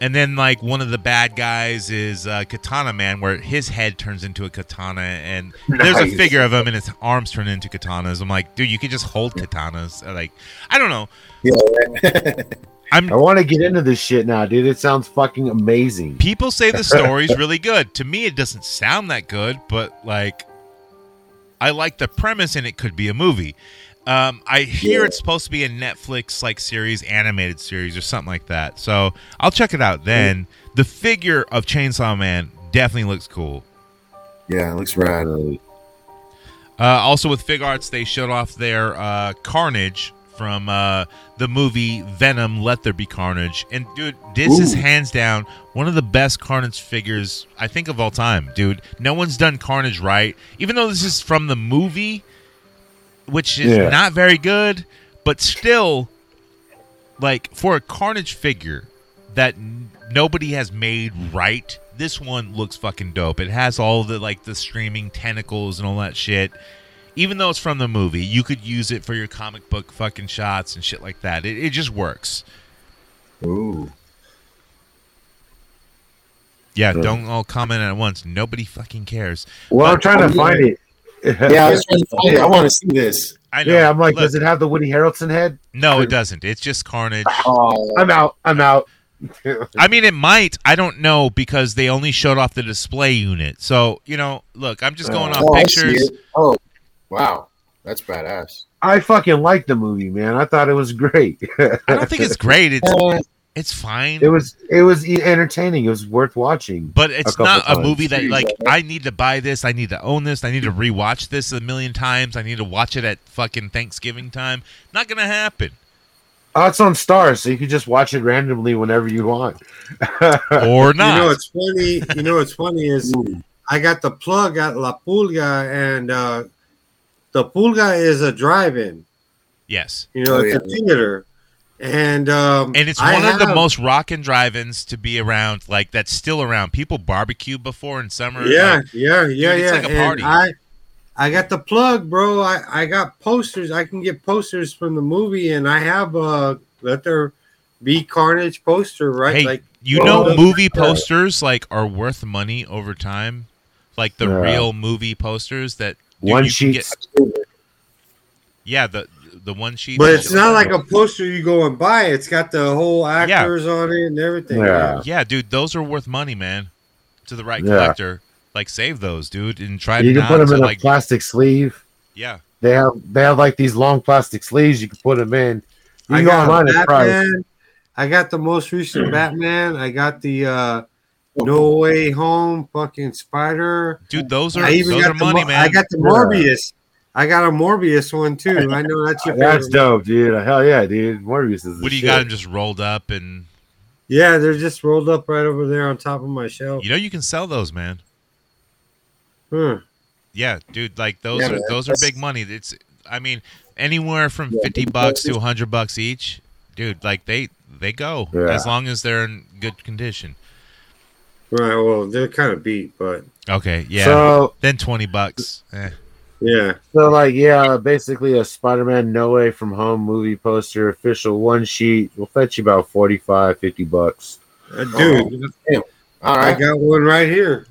And then like one of the bad guys is uh, Katana Man, where his head turns into a katana, and there's a figure of him, and his arms turn into katanas. I'm like, dude, you could just hold katanas. Like, I don't know. yeah. I'm I want to get into this shit now, dude. It sounds fucking amazing. people say the story's really good. To me, it doesn't sound that good, but like, I like the premise, and it could be a movie. Um, I hear Yeah. it's supposed to be a Netflix like series, animated series, or something like that. So I'll check it out then. The figure of Chainsaw Man definitely looks cool. yeah, it looks rad. Uh, also with Figuarts, they showed off their uh, Carnage from uh, the movie Venom. Let there be Carnage, and dude, this is hands down one of the best Carnage figures I think of all time, dude. No one's done Carnage right, even though this is from the movie, which is Yeah. not very good, but still, like for a Carnage figure that n- nobody has made right. This one looks fucking dope. It has all the like the streaming tentacles and all that shit. Even though it's from the movie, you could use it for your comic book fucking shots and shit like that. It, it just works. Ooh. Yeah, Sure. don't all comment at once. Nobody fucking cares. Well, I'm trying to find it. Yeah, I was trying to find it. I want to see this. I know. yeah, I'm like, Look, does it have the Woody Harrelson head? no, it doesn't. It's just Carnage. Oh, I'm out. I'm out. I mean, it might. I don't know because they only showed off the display unit. So you know, look, I'm just going oh. off oh, I pictures. Oh, wow, that's badass. I fucking liked the movie, man. I thought it was great. I don't think it's great. It's Uh, it's fine. it was it was e- entertaining. It was worth watching. But it's couple not a times. movie that like. I need to buy this, I need to own this, I need to rewatch this a million times, I need to watch it at fucking Thanksgiving time. Not gonna happen. Oh, it's on Starz, so you can just watch it randomly whenever you want. Or not. You know what's funny? You know what's funny is. I got the plug at La Pulga, and uh, the Pulga is a drive-in. yes. You know, Oh, it's a theater, and um, And it's I one of the have- most rockin' drive-ins to be around, like that's still around. People barbecue before in summer. Yeah, like, yeah, yeah, it's yeah. like a And party. I, I got the plug, bro. I, I got posters. I can get posters from the movie, and I have a let there be Carnage poster, right? hey, like you know, the- movie posters like are worth money over time. Like the Yeah. real movie posters that dude, One you sheet. get- yeah, the the one sheet. But it's not like like a poster you go and buy. It's got the whole actors on it and everything. Yeah. Yeah, dude, those are worth money, man. To the right Yeah. collector, like save those, dude, and try You can not put them to in a like. plastic sleeve. yeah, They have they have like these long plastic sleeves. You can put them in. You I go got online and price. Batman. I got the most recent Batman. I got the uh No Way Home fucking Spider. dude, those are I even those got are the money, Mo- man. I got the Morbius. I got a Morbius one too. I know that's your That's favorite. dope, dude. Hell yeah, dude. Morbius is. the what do you shit. got them just rolled up and Yeah, they're just rolled up right over there on top of my shelf. you know you can sell those, man. Huh. Yeah, dude, like those Yeah, are man, those are big money. It's I mean anywhere from Yeah, fifty bucks to bucks. hundred bucks each, dude. Like they they go Yeah. as long as they're in good condition. Right. Well, they're kind of beat, but Okay, yeah. So then twenty bucks. Eh. yeah. so like yeah, basically a Spider-Man No Way from Home movie poster, official one sheet will fetch you about 45, 50 bucks. Uh, dude, All I got one right here.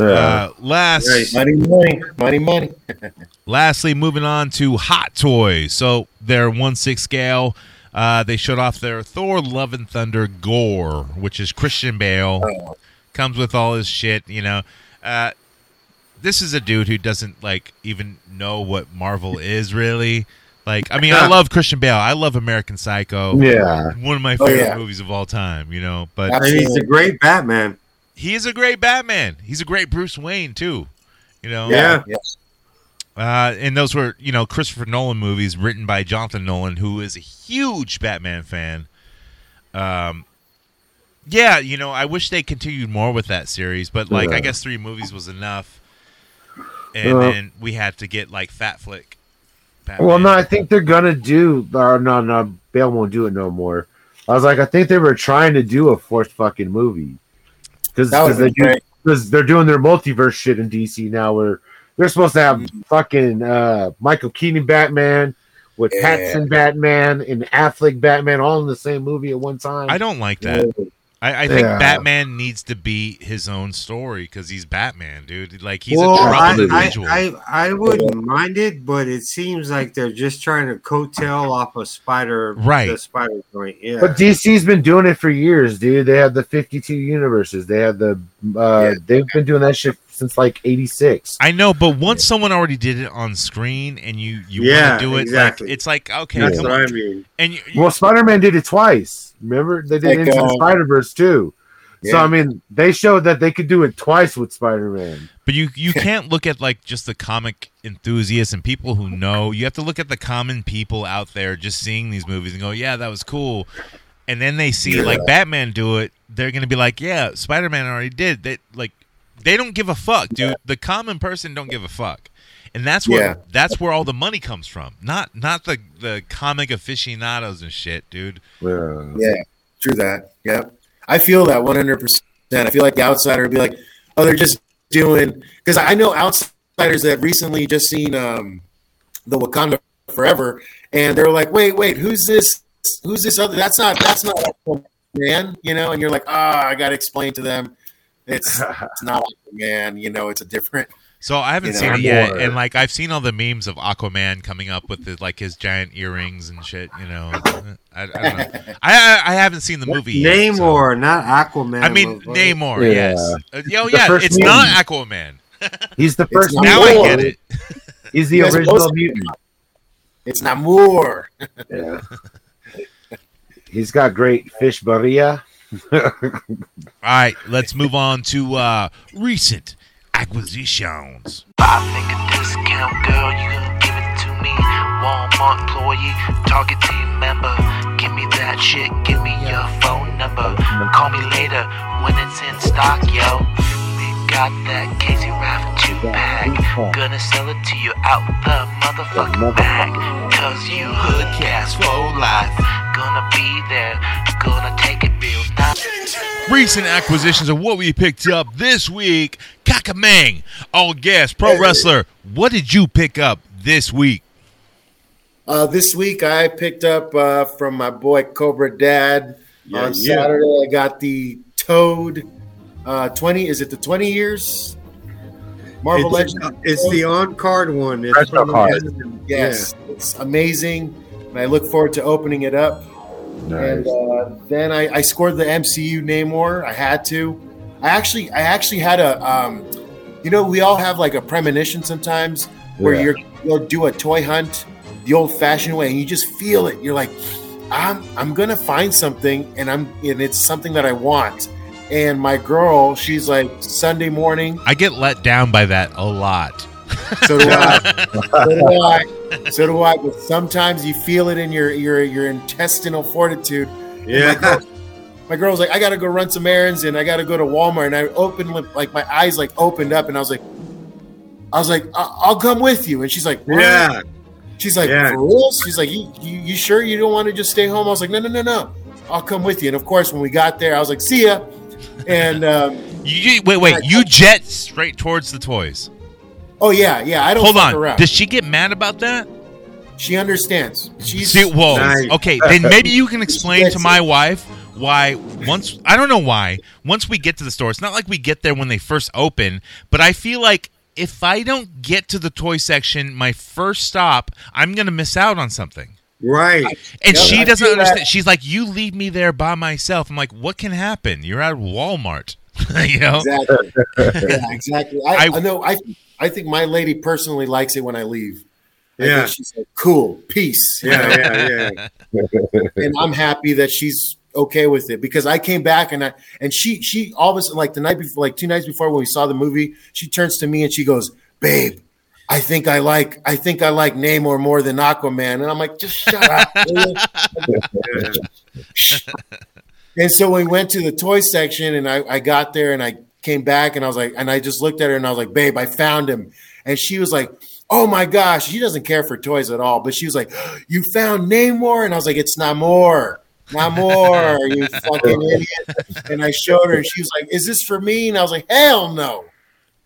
Yeah. Uh, last, Right. Money, money, money, money. lastly, moving on to Hot Toys. So their one six scale. Uh, they showed off their Thor: Love and Thunder Gorr, which is Christian Bale. Comes with all his shit, you know. Uh, this is a dude who doesn't like even know what Marvel is really. Like, I mean, I love Christian Bale. I love American Psycho. yeah. One of my Oh, favorite yeah. movies of all time, you know. But And he's a great Batman. he is a great Batman. He's a great Bruce Wayne too. You know. Yeah. yeah. Uh, and those were, you know, Christopher Nolan movies written by Jonathan Nolan, who is a huge Batman fan. Um, yeah, you know, I wish they continued more with that series, but like, I guess three movies was enough. And Well- then we had to get like Fat Flick. Batman. Well, no, I think they're gonna do. Or no, no, Bale won't do it no more. I was like, I think they were trying to do a fourth fucking movie because That they be do because they're doing their multiverse shit in DC now, where they're supposed to have fucking uh, Michael Keaton Batman with Yeah. Pattinson Batman and Affleck Batman all in the same movie at one time. I don't like that. I, I think Yeah. Batman needs to be his own story because he's Batman, dude. Like he's well, a troubled I, individual. I, I, I wouldn't mind it, but it seems like they're just trying to coattail off a spider, Right. The spider joint. Yeah, But DC's been doing it for years, dude. They have the 52 universes. They have the uh, they've been doing that shit since like 86. I know, but once someone already did it on screen and you you Yeah, want to do it, exactly. like it's like okay, that's come what on. I mean. and you, you- Well, Spider Man did it twice. Remember, they did Like, Into the uh, Spider Verse too. So I mean, they showed that they could do it twice with Spider Man. but you you can't look at like just the comic enthusiasts and people who know. You have to look at the common people out there just seeing these movies and go, yeah, that was cool. And then they see like Batman do it, they're gonna be like, yeah, Spider Man already did. They like they don't give a fuck, dude. The common person don't give a fuck. And that's where Yeah. that's where all the money comes from. Not not the the comic aficionados and shit, dude. Yeah. Yeah, true that. Yep. I feel that 100%. I feel like the outsider would be like, oh, they're just doing, because I know outsiders that recently just seen um, the Wakanda Forever, and they're like, wait, wait, who's this? Who's this other? That's not, that's not man, you know? And you're like, ah, I got to explain to them. It's, it's not a man, you know, it's a different. So I haven't You know, seen it yet, more- and like I've seen all the memes of Aquaman coming up with the, like his giant earrings and shit. You know, I, I don't know. I, I I haven't seen the movie. yet, so- Namor, not Aquaman. I mean motherfucker. Namor. Yeah. Yes. Uh, yo, yeah. It's movie. not Aquaman. He's the first. not Now I get it. He's the You original mutant. It's Namor. Yeah. He's got great fish barilla. All right, let's move on to uh recent acquisitions. Finger discount, girl, you give it to me. Walmart employee, Target team member. Give me that shit, give me your phone number. Call me later when it's in stock, yo. We got that Casey Raft two pack. Gonna sell it to you out the motherfucking bag. Cause you Hoodcast for life. Gonna be there, gonna take it real nice. Recent acquisitions of what we picked up this week. Kakamang, all gas pro wrestler. What did you pick up this week? Uh, this week I picked up uh, from my boy Cobra Dad Yeah, on yeah. Saturday. I got the Toad uh, twenty. Is it the twenty years? Marvel It's, Legends. it's the on card one. It's Retro from- card. Yes, it's amazing. And I look forward to opening it up. And uh, then I, I scored the MCU Namor. I had to. I actually, I actually had a. Um, you know, we all have like a premonition sometimes where Yeah. you're you'll do a toy hunt the old-fashioned way, and you just feel it. You're like, I'm I'm gonna find something, and I'm and it's something that I want. And my girl, she's like Sunday morning. I get let down by that a lot. So do I. so do I. So do I. But sometimes you feel it in your your your intestinal fortitude. Yeah. My girl's like, I gotta go run some errands and I gotta go to Walmart. And I opened like my eyes like opened up and I was like, I was like, I- I'll come with you. And she's like, what? Yeah. She's like, Yeah. for real? She's like, you, you you sure you don't want to just stay home? I was like, no no no no, I'll come with you. And of course, when we got there, I was like, see ya. And um, You, you- wait, wait. You jet straight towards the toys. oh yeah yeah, I don't Hold fuck on. around. Does she get mad about that? she understands. She's See, whoa. Nice. Okay, then maybe you can explain to my wife why once I don't know why once we get to the store, it's not like we get there when they first open, but I feel like if I don't get to the toy section my first stop, I'm gonna miss out on something. Right. And Yeah, she I doesn't feel that. understand. She's like, "You leave me there by myself." I'm like, "What can happen? You're at Walmart." you know? Exactly. yeah, exactly. I, I- I, know. I I think my lady personally likes it when I leave. I Yeah. think she's like, cool, peace. Yeah, yeah, yeah. and I'm happy that she's okay with it because I came back and I and she she all of a sudden like the night before like two nights before when we saw the movie she turns to me and she goes babe I think I like I think I like Namor more than Aquaman. And I'm like just shut up and so we went to the toy section and I, I got there and I came back and I was like and I just looked at her and I was like babe I found him. And she was like oh my gosh. She doesn't care for toys at all but she was like you found Namor? And I was like it's Namor. Namor you fucking idiot. And I showed her and she was like is this for me? And I was like hell no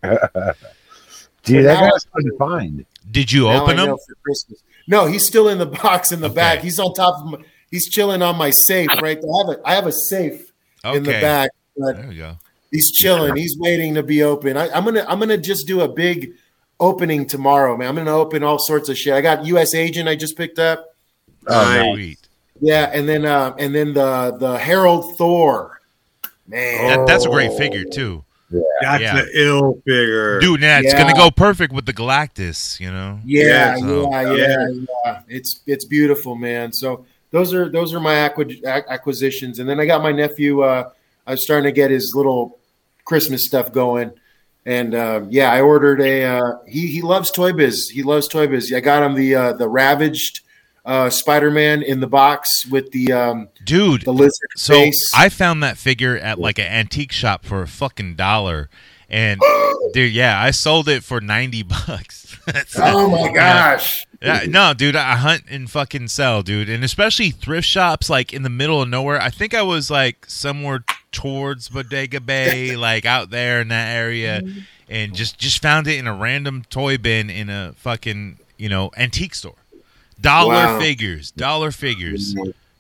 Dude, that Now- guy's fun to find. Did you Now open I them? for Christmas no he's still in the box in the Okay. back he's on top of my, he's chilling on my safe right there I have a, I have a safe in the back but There we go. He's chilling. He's waiting to be open. I, I'm gonna I'm gonna just do a big opening tomorrow, man. I'm gonna open all sorts of shit. I got U.S. Agent I just picked up. Oh, Nice. Sweet. Yeah, and then uh, and then the the Herald Thor. Man, That, that's a great figure too, That's Yeah. an ill figure. dude. Now it's Yeah. gonna go perfect with the Galactus. You know. yeah, so- yeah, yeah, yeah. It's it's beautiful, man. So those are those are my acqui- ac- acquisitions, and then I got my nephew. Uh, I was starting to get his little Christmas stuff going. And uh, yeah, I ordered a. Uh, he he loves Toy Biz. He loves Toy Biz. I got him the uh, the ravaged uh, Spider Man in the box with the um, Dude, the lizard so face. I found that figure at like an antique shop for a fucking dollar, and dude, yeah, I sold it for ninety bucks. Oh my gosh! Yeah, no, dude, I hunt and fucking sell, dude, and especially thrift shops like in the middle of nowhere. I think I was like somewhere towards Bodega Bay, like out there in that area, and just just found it in a random toy bin in a fucking you know antique store. Dollar Wow. figures, dollar figures,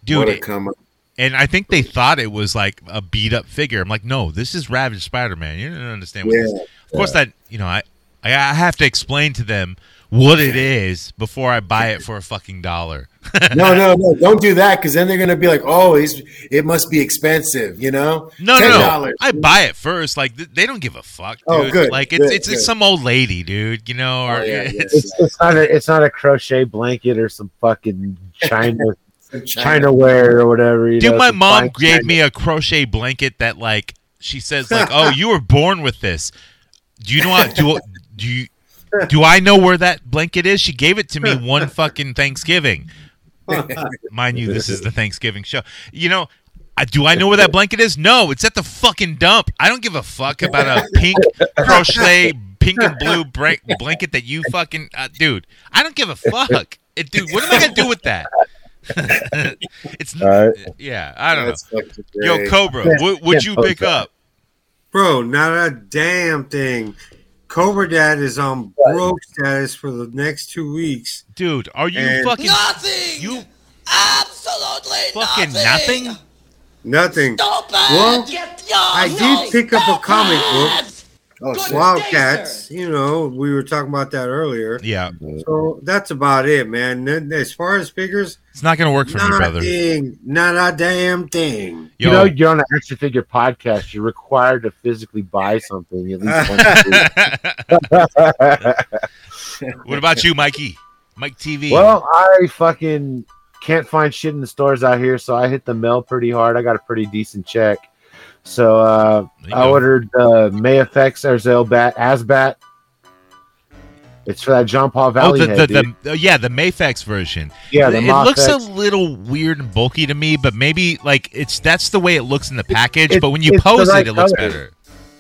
dude. it- come up. and I think they thought it was like a beat up figure. I'm like, no, this is Ravaged Spider Man. You don't understand what Yeah. Of course, that you know, I I have to explain to them what it is before I buy it for a fucking dollar. No, no, no! Don't do that because then they're gonna be like, "Oh, he's it must be expensive," you know? No, no, no. $10. I buy it first. Like th- they don't give a fuck, oh, dude. Oh, good, Like it's good, it's, it's some old lady, dude. You know, or Oh, yeah, yeah, it's It's, it's not a it's not a crochet blanket or some fucking China China. China wear or whatever. You Dude, know, my mom gave China- me a crochet blanket that like she says like, "Oh, you were born with this." Do you know what do do you do I know where that blanket is? She gave it to me one fucking Thanksgiving. Mind you, this is the Thanksgiving show. You know, I, do I know where that blanket is? No, it's at the fucking dump. I don't give a fuck about a pink crochet, pink and blue bra- blanket that you fucking uh, dude. I don't give a fuck, It- dude. What am I gonna do with that? it's All right. yeah. I don't know. That's fucking Yo. Cobra, what would you pick up? Bro, not a damn thing. Cobra Dad is on broke status for the next two weeks. Dude, are you fucking Nothing. you Absolutely fucking nothing. nothing? Nothing. Stupid. Well, Get your I did pick up a comic book. Stupid. Oh, Good shit. Wildcats, you know, we were talking about that earlier. Yeah, So that's about it, man. As far as figures, it's not gonna work for me, brother. nothing, not a damn thing. Yo, You know, you're on an action figure podcast. You're required to physically buy something at least once. what about you, Mikey? Mike TV. well, I fucking can't find shit in the stores out here, so I hit the mail pretty hard. I got a pretty decent check. So uh, I go. ordered uh, Mafex Azrael Bat Asbat. It's for that Jean Paul oh, Valley the, head, the, dude. the, yeah, the Mafex version. yeah, it looks a little weird and bulky to me, but maybe like it's that's the way it looks in the package. It- but when you pose right it, it looks better.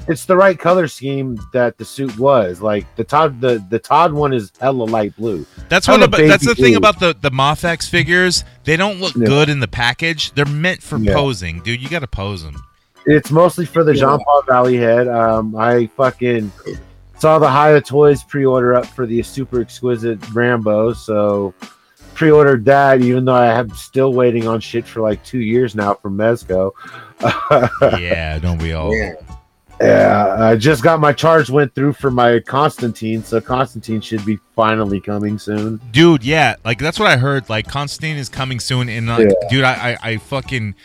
it's the right color scheme that the suit was. Like the Todd, the the Todd one is hella light blue. That's what. About, that's the baby thing about the the Mafex figures. They don't look Yeah. good in the package. They're meant for Yeah. posing, dude. You got to pose them. It's mostly for the Jean Paul Valley head. Um, I fucking saw the Hiya Toys pre-order up for the super exquisite Rambo, so pre-ordered that, even though I am still waiting on shit for like two years now from Mezco. yeah, don't we all? Yeah. Yeah, I just got my charge went through for my Constantine, so Constantine should be finally coming soon. Dude, yeah, like that's what I heard. Like Constantine is coming soon, and like, Yeah. dude, I, I, I fucking,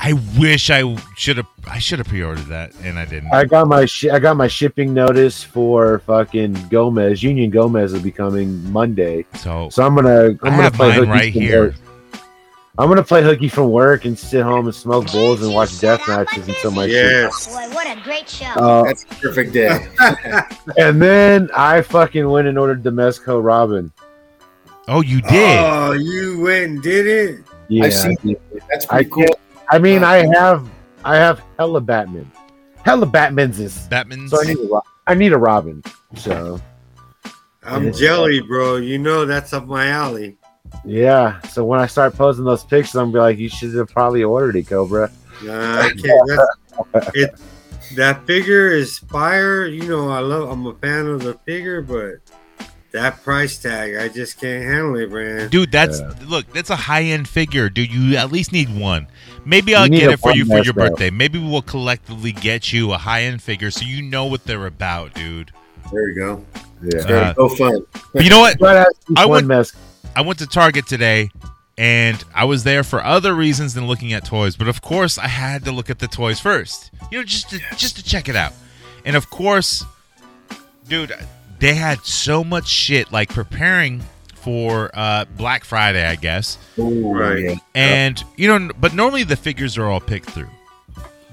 I wish I should have, I should have pre-ordered that, and I didn't. I got my shi I got my shipping notice for fucking Gomez. Union Gomez will be coming Monday, so, so I'm gonna I'm I gonna have play mine hooky right here. work. I'm gonna play hooky from work and sit home and smoke bowls and watch death matches until my shit. Yes. Boy, what a great show. Uh, That's a perfect day. and then I fucking went and ordered the Mezco Robin. Oh, you did? Oh, you went and did it. Yeah, I've seen I did. That's I pretty cool. can't- I mean, uh, I have I have hella Batman. Hella Batman's is Batman's. so I need a need a Robin. So I'm Yeah. jelly, bro. You know that's up my alley. yeah. So when I start posting those pictures, I'm gonna be like, you should have probably ordered it, Cobra. Nah, I can't. It, that figure is fire. You know, I love. I'm a fan of the figure, but that price tag, I just can't handle it, man. Dude, that's look. That's a high-end figure, dude. You at least need one. Maybe I'll get it for you for your Mezco. birthday. Maybe we'll collectively get you a high-end figure so you know what they're about, dude. There you go. Yeah. Very Uh, go fun. You know what? But at least I one would- mess. I went to Target today and I was there for other reasons than looking at toys, but of course I had to look at the toys first. You know, just to just to check it out. And of course, dude, they had so much shit like preparing for uh Black Friday, I guess. Ooh, Right. yeah. And you know, but normally the figures are all picked through.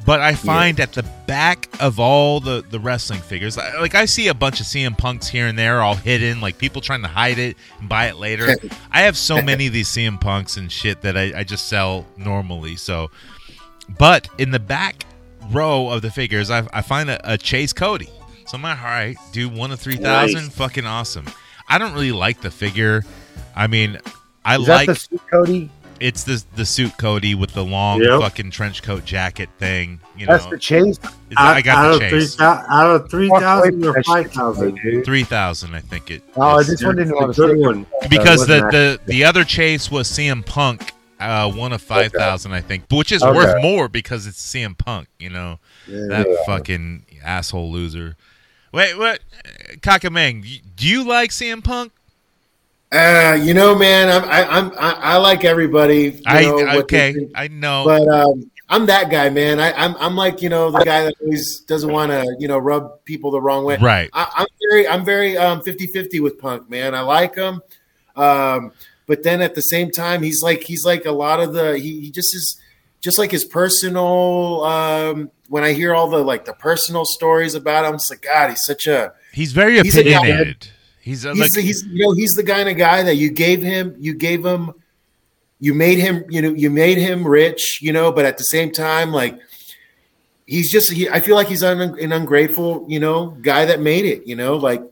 But I find at the back of all the the wrestling figures, like I see a bunch of CM Punks here and there, all hidden, like people trying to hide it and buy it later. I have so many of these CM Punks and shit that I, I just sell normally. So, but in the back row of the figures, I, I find a, a Chase Cody. So I'm like, all right, dude, one of three thousand, Nice. fucking awesome. I don't really like the figure. I mean, I Is like that the suit, Cody? it's the the suit Cody with the long Yep. fucking trench coat jacket thing. You know, That's the chase. It's- I got out the of chase. thou- out of three thousand or That shit, five thousand. Three thousand, I think it. Oh, is. this one didn't have a good one. because the, the the other chase was CM Punk, uh, one of five thousand, I think, which is Okay. worth more because it's CM Punk. You know that Yeah. fucking asshole loser. Wait, what? Kakamang, y- do you like CM Punk? Uh, you know, man, I'm, I, I'm, I, I like everybody. I know, they okay. I know. but um, I'm that guy, man. I, I'm, I'm like, you know, the guy that always doesn't want to, you know, rub people the wrong way. right. I, I'm very, I'm very um 50-50 with Punk, man. I like him, um, but then at the same time, he's like, he's like a lot of the, he, he just is, just like his personal. Um, when I hear all the like the personal stories about him, it's like God, he's such a He's very He's opinionated. He's, a, he's like he's you know he's the kind of guy that you gave him you gave him you made him you know you made him rich you know but at the same time like he's just he, I feel like he's un, an ungrateful you know guy that made it you know like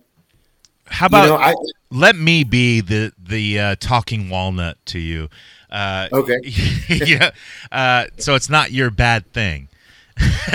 how you about know I let me be the the uh, talking walnut to you. Uh, Okay. yeah. Uh, so it's not your bad thing.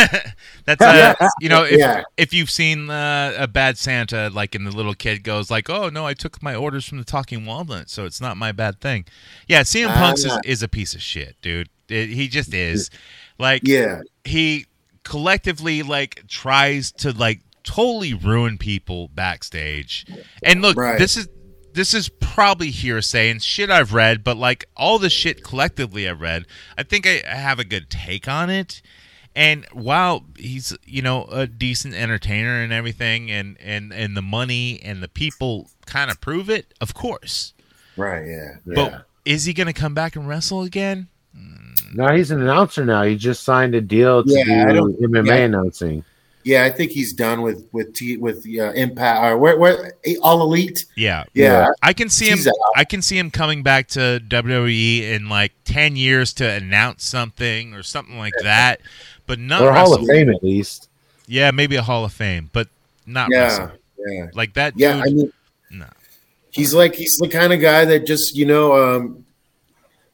That's uh, you know if Yeah. if you've seen uh, a bad Santa, like, and the little kid goes like, "Oh no, I took my orders from the talking walnut, so it's not my bad thing." Yeah, CM Ah. Punk's is, is a piece of shit, dude. It, he just is. Like, yeah he collectively like tries to like totally ruin people backstage. And look, Right. this is this is probably hearsay and shit I've read, but like all the shit collectively I've read, I think I, I have a good take on it. And while he's you know a decent entertainer and everything, and and and the money and the people kind of prove it, of course. right yeah yeah But is he going to come back and wrestle again? No, he's an announcer now. He just signed a deal to Yeah, I do MMA yeah. announcing. Yeah I think he's done with with T, with uh, Impact or where where All Elite Yeah, yeah I can see him. Out. I can see him coming back to WWE in like ten years to announce something or something like that, but not Or Hall of. Fame, at least. Yeah, maybe a Hall of Fame, but not yeah wrestle. yeah Like that. yeah I mean no. he's like he's the kind of guy that just you know um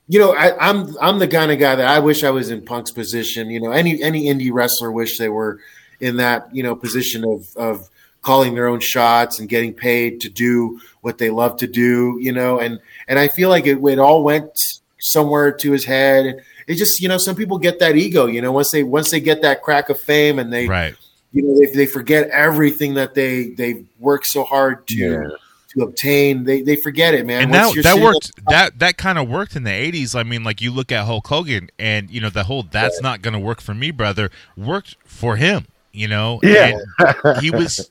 you know I, i'm i'm the kind of guy that i wish i was in punk's position you know any any indie wrestler wish they were in that you know position of of calling their own shots and getting paid to do what they love to do, you know, and and I feel like it, it all went somewhere to his head. It just, you know, some people get that ego, you know, once they once they get that crack of fame and they Right. you know, they, they forget everything that they they worked so hard to Yeah. to obtain. They they forget it, man. and Once that that sitting worked that that kind of worked in the 80s i mean like you look at hulk hogan and you know the whole that's not gonna work for me brother worked for him you know Yeah. And he was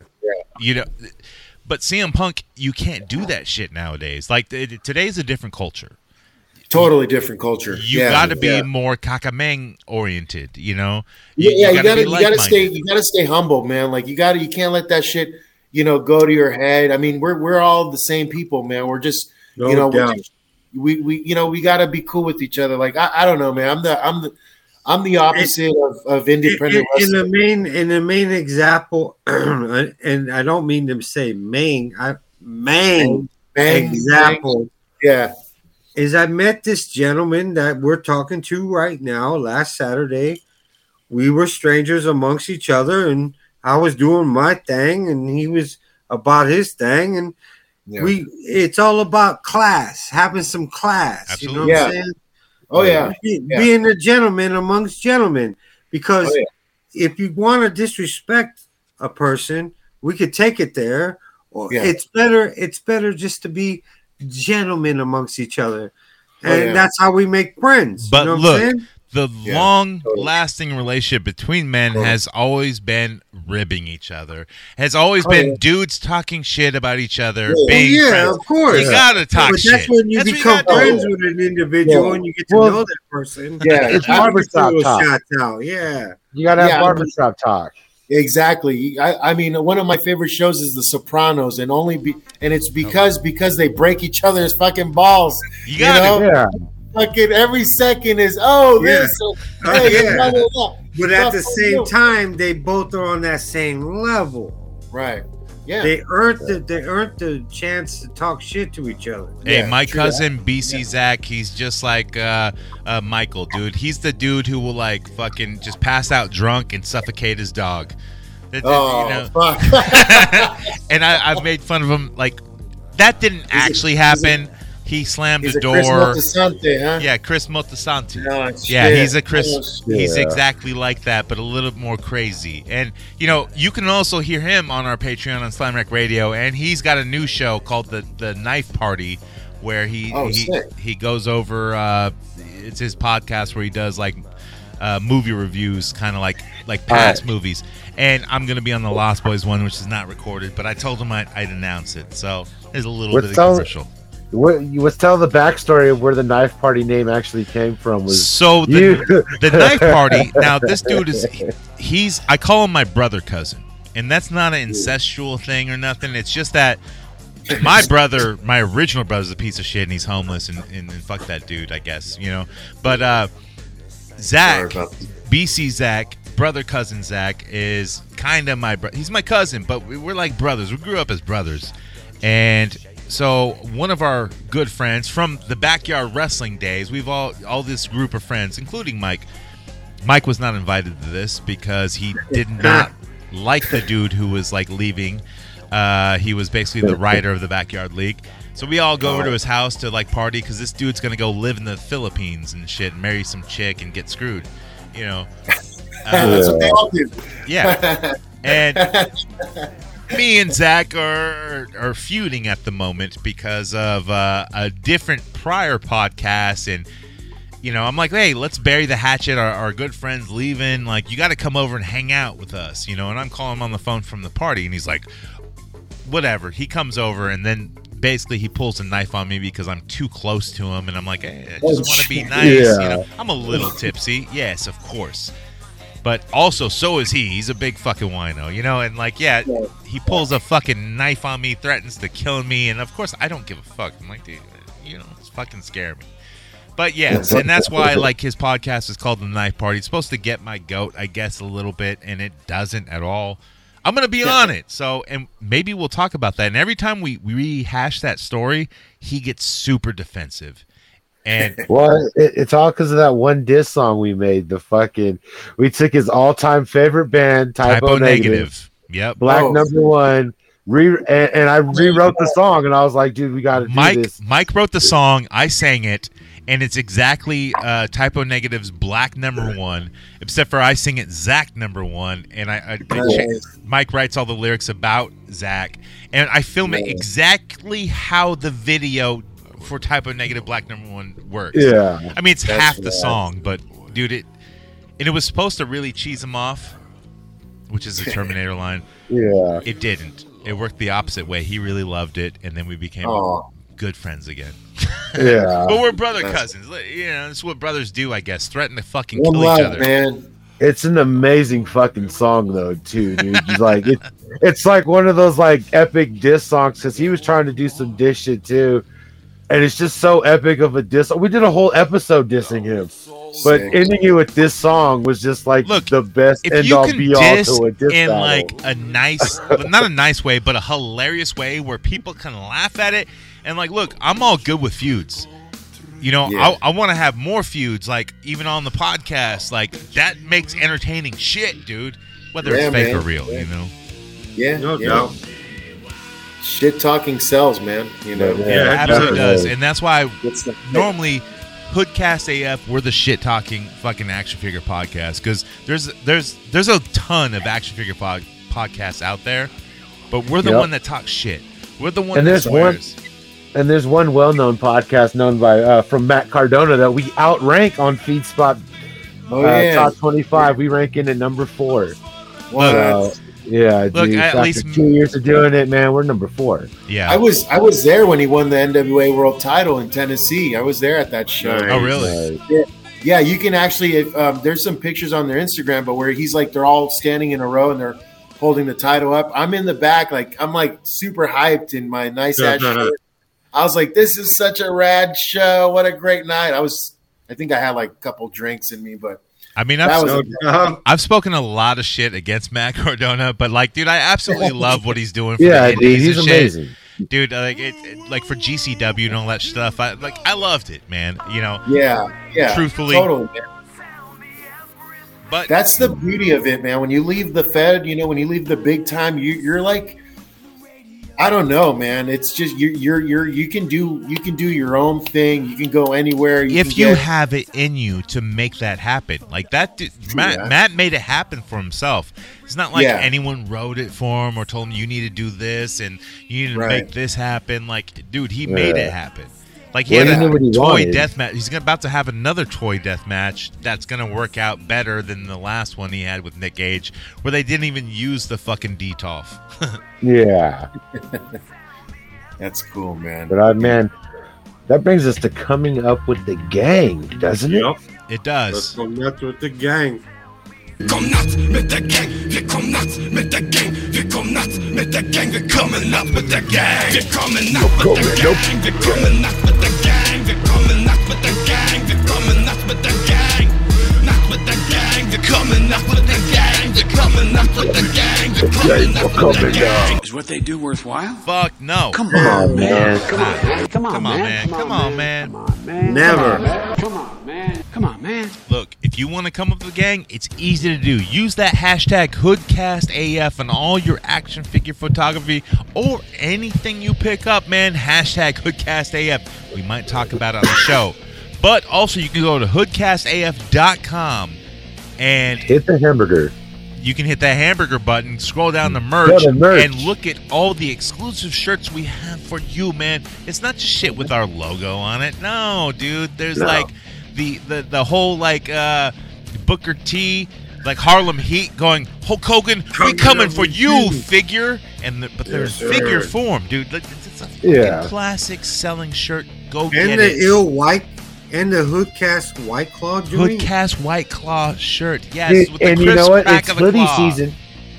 you know but CM Punk, you can't do that shit nowadays. Like th- today's a different culture. totally different culture. You yeah, got to be yeah. more Kakamang oriented. You know. Yeah, yeah, you gotta, you gotta stay, you gotta stay humble, man. Like you gotta, you can't let that shit, you know, go to your head. I mean, we're we're all the same people, man. We're just, No you know, we're doubt. just- we we you know, we gotta be cool with each other. Like I, I don't know, man. I'm the I'm the I'm the opposite of, of independent in, in the main in the main example, and I don't mean to say main, I main Bang, example Yeah, is I met this gentleman that we're talking to right now last Saturday. We were strangers amongst each other, and I was doing my thing, and he was about his thing, and yeah. we it's all about class, having some class. You know what Absolutely. I'm saying? Oh yeah, Be- Yeah. being a gentleman amongst gentlemen. Because Oh, yeah. if you want to disrespect a person, we could take it there. Or Yeah. it's better. It's better just to be gentlemen amongst each other, Oh, and yeah. that's how we make friends. But you know look, I'm saying? The Yeah, long totally. lasting relationship between men Totally. has always been ribbing each other. Has always Oh, been yeah. dudes talking shit about each other, Yeah. Being yeah, friends. of course. You gotta talk but shit. that's when you That's what become gotta do. friends with an individual Yeah. and you get to Well, know that person. Yeah, It's I- barbershop Little talk. shots out. Yeah. You gotta have Yeah. barbershop talk. Exactly. I, I mean, one of my favorite shows is The Sopranos, and only be, and it's because because they break each other's fucking balls. You gotta. know? Yeah. Fucking every second is oh Yeah. this, hey, yeah. blah, blah, blah. But at the same you. time, they both are on that same level. right? Yeah, They earned the they earned the chance to talk shit to each other. Hey, Yeah, my true cousin BC Zach, he's just like uh, uh, Michael, dude. He's the dude who will like fucking just pass out drunk and suffocate his dog. That- that, oh you know, fuck. and I, I've made fun of him. Like that didn't actually happen. He slammed He's the a Chris door. Moltisanti, huh? Yeah, Chris Moltisanti. Oh, Yeah, he's a Chris. Oh, He's exactly like that, but a little more crazy. And you know, you can also hear him on our Patreon on Slam Rec Radio, and he's got a new show called the the Knife Party, where he Oh, he, sick. he goes over. Uh, it's his podcast where he does like uh, movie reviews, kind of like like past movies. And I'm gonna be on the Lost Boys one, which is not recorded, but I told him I'd, I'd announce it. So there's a little bit of all- commercial. What you let's tell the backstory of where the knife party name actually came from was So the, you the knife party. Now this dude is he's I call him my brother cousin, and that's not an incestual thing or nothing. It's just that my brother, my original brother's a piece of shit, and he's homeless, and, and, and fuck that dude, I guess you know. But uh, Zach, BC Zach, brother cousin Zach is kind of my brother. He's my cousin, but we, we're like brothers. We grew up as brothers, and so one of our good friends from the backyard wrestling days, we've all all this group of friends, including Mike. Mike was not invited to this because he did not like the dude who was like leaving. Uh, he was basically the writer of the backyard league. So we all go over to his house to like party because this dude's gonna go live in the Philippines and shit, and marry some chick and get screwed, you know. That's what they all do. Yeah, and me and Zach are are feuding at the moment because of uh, a different prior podcast, and you know, I'm like, hey, let's bury the hatchet. Our, our good friends leaving. Like, you got to come over and hang out with us, you know. And I'm calling him on the phone from the party, and he's like, whatever. He comes over, and then basically he pulls a knife on me because I'm too close to him, and I'm like, hey, I just want to be nice. You know, I'm a little tipsy. Yes, of course. But also, so is he. He's a big fucking wino, you know. And like, yeah, he pulls a fucking knife on me, threatens to kill me, and of course, I don't give a fuck. I'm like, dude, you know, it's fucking scare me. But yes, and that's why like his podcast is called the Knife Party. It's supposed to get my goat, I guess, a little bit, and it doesn't at all. I'm gonna be on it. So, and maybe we'll talk about that. And every time we rehash that story, he gets super defensive. And well, it, it's all because of that one diss song we made. The fucking we took his all time favorite band, Type O, typo Negative, negative. Yep. Black Oh. number one. Re and, and I rewrote the song, and I was like, dude, we got to do Mike this. Mike wrote the song. I sang it, and it's exactly uh, Type O Negative's Black Number One, except for I sing it Zach Number One, and I, I, I cha- Mike writes all the lyrics about Zach, and I film it exactly how the video for Type O Negative Black Number One works. Yeah, I mean it's half the song, but dude, it and it was supposed to really cheese him off, which is the Terminator line. yeah. It didn't. It worked the opposite way. He really loved it, and then we became Oh, good friends again. Yeah. But we're brother cousins. You know, that's what brothers do, I guess. Threaten to fucking one kill each other. man. It's an amazing fucking song though, too, dude. It's like it, it's like one of those like epic diss songs because he was trying to do some diss shit too, and it's just so epic of a diss. We did a whole episode dissing him, but ending it with this song was just like Look, the best If end you all can be all diss to a diss in battle. like a nice, not a nice way, but a hilarious way where people can laugh at it and like, look, I'm all good with feuds. You know, Yeah. I, I want to have more feuds, like even on the podcast. Like that makes entertaining shit, dude. Whether Yeah, it's fake man. or real, Yeah. you know. Yeah, No yeah. doubt. Shit talking sells, man. You know. Yeah, Yeah, Yeah, it absolutely does, and that's why It's the, normally Hoodcast AF we're the shit talking fucking action figure podcast because there's there's there's a ton of action figure pod, podcasts out there, but we're the Yep. one that talks shit. We're the one And that there's one- And there's one well-known podcast known by uh, from Matt Cardona that we outrank on FeedSpot oh uh, yeah. top 25. We rank in at number four. What? So, yeah, Look, dude. at after least- two years of doing it, man, we're number four. Yeah. I was I was there when he won the NWA World Title in Tennessee. I was there at that show. Nice. oh really? Uh, Yeah, you can actually. If, um, there's some pictures on their Instagram, but where he's like they're all standing in a row and they're holding the title up. I'm in the back, like I'm like super hyped in my nice ass shirt. I was like, "This is such a rad show! What a great night!" I was. I think I had like a couple drinks in me, but I mean, I've, was No doubt. I've spoken a lot of shit against Matt Cardona, but like, dude, I absolutely love what he's doing. For yeah, dude, he's and shit. amazing. dude. uh, Like, it, it- like for GCW and all that stuff. I like, I loved it, man. You know, yeah, yeah, Truthfully. totally. Man. but That's the beauty of it, man. When you leave the Fed, you know, when you leave the big time, you, you're like, I don't know, man. It's just you, you're you're you can do you can do your own thing. You can go anywhere. You if you get- have it in you to make that happen, like that, dude, Matt, that. Matt made it happen for himself. It's not like Yeah. anyone wrote it for him or told him you need to do this and you need to Right. make this happen. Like, dude, he made it happen. Like he Well, had he a he toy wanted. death match. He's about to have another toy death match that's going to work out better than the last one he had with Nick Gage, where they didn't even use the fucking DTOF. Yeah, that's cool, man. but I man, that brings us to coming up with the gang, doesn't it? Yep. it Let's does. go nuts with the gang. Komm natt mit der Gang, wir kommen natt mit der Gang, natt mit der Gang, wir kommen natt mit der Gang, wir kommen natt mit der Gang, wir kommen natt mit der Gang, wir kommen natt mit der Gang, wir kommen natt mit der Gang, natt mit der Gang, wir kommen natt mit der Gang, wir kommen natt mit der Gang, wir kommen natt mit der Gang. Is what they do worthwhile? Fuck no. Come Come on, man. Come on, man. Come on, man. man. Come on, man. Come on, man. Never. Come on, man. Come on, man. Look, if you want to come up with a gang, it's easy to do. Use that hashtag HoodcastAF on all your action figure photography or anything you pick up, man. Hashtag HoodcastAF. We might talk about it on the show. But also, you can go to hoodcastaf.com and Hit the hamburger. you can hit that hamburger button, scroll down the merch, Go to merch. and look at all the exclusive shirts we have for you, man. It's not just shit with our logo on it. No, dude. There's No. like the, the the whole like uh Booker T, like Harlem Heat going, Hulk Hogan, we Coming coming for you, you. figure. And the, but there's Yes, figure form, dude. It's it's a Yeah. classic selling shirt. Go get it. And the it. ill white and the hoodcast white claw joint. Hoodcast White Claw shirt. Yes, Dude, with the and you know what? It's hoodie season.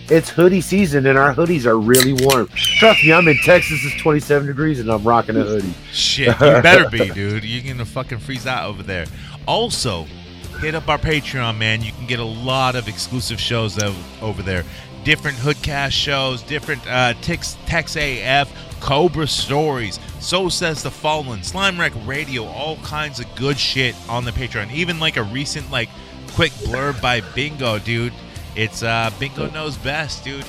It's hoodie season, and our hoodies are really warm. Trust me, I'm in Texas. It's 27 degrees, and I'm rocking a hoodie. Shit, you better be, dude. You're gonna fucking freeze out over there. Also, hit up our Patreon, man. You can get a lot of exclusive shows over there. Different Hoodcast shows, different uh, Tex, Tex AF, Cobra stories. So says the Fallen, Slime Wreck Radio, all kinds of good shit on the Patreon. Even like a recent like quick blurb by Bingo, dude. It's uh Bingo knows best, dude. It,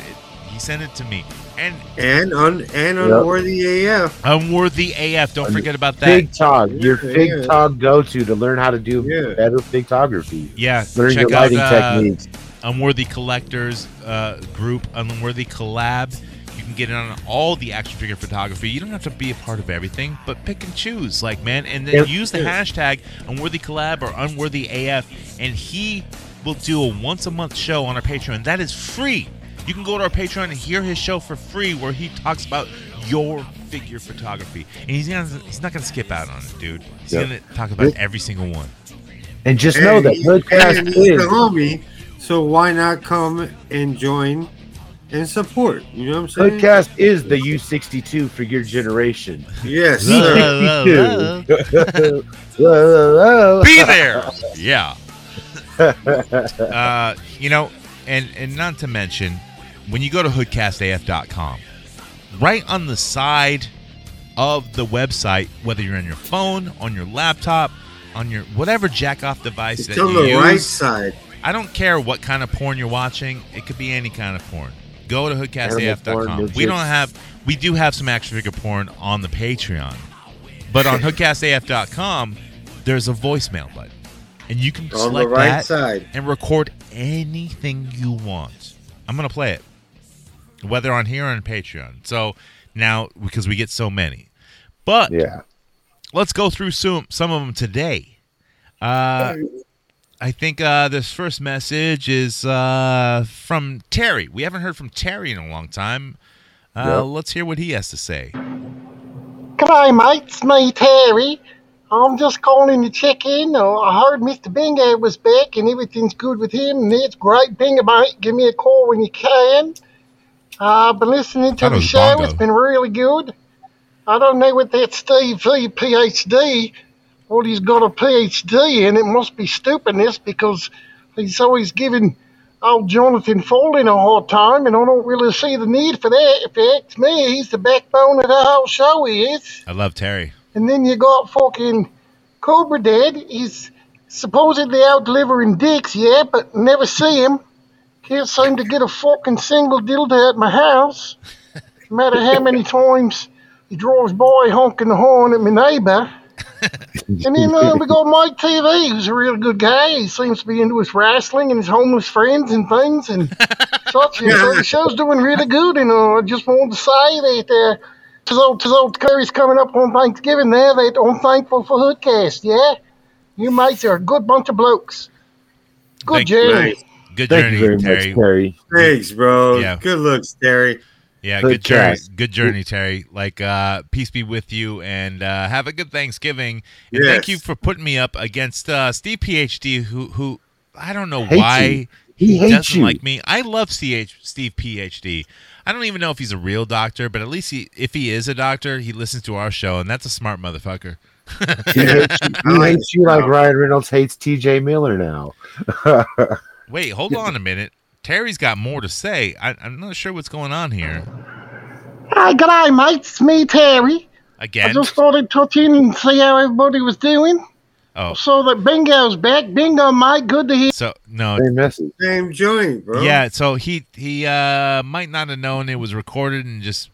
He sent it to me. And and un and unworthy AF. unworthy AF. Don't forget about that. Big Tog, your Big Fig yeah. Tog go to to learn how to do Yeah. better photography. yeah, Learn check your out lighting uh, techniques. Unworthy Collectors uh, group, Unworthy Collab. You can get in on all the action figure photography. You don't have to be a part of everything, but pick and choose, like man, and then Yeah. use the hashtag Unworthy Collab or Unworthy AF, and he will do a once a month show on our Patreon. That is free. You can go to our Patreon and hear his show for free, where he talks about your figure photography, and he's gonna, he's not gonna skip out on it, dude. He's Yeah. gonna talk about every single one. And just know And that Hoodcast and he's is the homie, so why not come and join and support? You know what I'm saying? Hoodcast is the U62 for your generation. Yes, sir. U62. Whoa, whoa. be there. Yeah. uh, you know, and and not to mention, when you go to hoodcastaf.com, right on the side of the website, whether you're on your phone, on your laptop, on your whatever jack off device It's that on you the use, right side. I don't care what kind of porn you're watching. It could be any kind of porn. Go to hoodcastaf.com. We don't have we do have some action figure porn on the Patreon. But on hoodcastaf.com, there's a voicemail button. And you can On the select right that side. and record anything you want. I'm going to play it. Whether on here or on Patreon. So now because we get so many. But Yeah. let's go through some some of them today. Uh, I think uh, this first message is uh, from Terry. We haven't heard from Terry in a long time. Uh, Yep. Let's hear what he has to say. G'day, mate. It's me, Terry. I'm just calling to check in. I heard Mr. Bingo was back and everything's good with him, and it's great. Bingo, mate, give me a call when you can. Uh, I've been listening to the show. Bongo. It's been really good. I don't know what that Steve V PhD, what he's got a PhD and It must be stupidness because he's always giving old Jonathan Foley a hard time, and I don't really see the need for that. If you ask me, he's the backbone of the whole show, he is. I love Terry. And then you got fucking Cobra Dad. He's supposedly out delivering dicks, yeah, but never see him. Can't seem to get a fucking single dildo at my house. No matter how many times he drives by honking the horn at my neighbour. And then uh, we got Mike TV, who's a real good guy. He seems to be into his wrestling and his homeless friends and things and such. And so the show's doing really good. And uh, I just wanted to say that uh, to old, to old Curry's coming up on Thanksgiving there, that I'm thankful for Hoodcast, yeah? You mates are a good bunch of blokes. Good Thank- journey. Nice. Good Thank journey, you very Terry. much, Terry. Thanks, bro. Yeah. Good looks, Terry. Yeah, Good good journey. Good journey, Terry. Like, uh, peace be with you, and uh, have a good Thanksgiving. And thank you for putting me up against uh, Steve PhD, who who I don't know Hates why you. He doesn't you. like me. I love CH Steve PhD. I don't even know if he's a real doctor, but at least he, if he is a doctor, he listens to our show, and that's a smart motherfucker. He hates you, he hates you like Ryan Reynolds hates TJ Miller now. Wait, hold on a minute. Terry's got more to say. I, I'm not sure what's going on here. Hi, g'day, mates. It's me, Terry. Again. I Again? just thought I'd touch in and see how everybody was doing. Oh, So that Bingo's back. Bingo, mate, good to hear. so no, Same message. Same joint, bro. Yeah, so he he uh might not have known it was recorded and just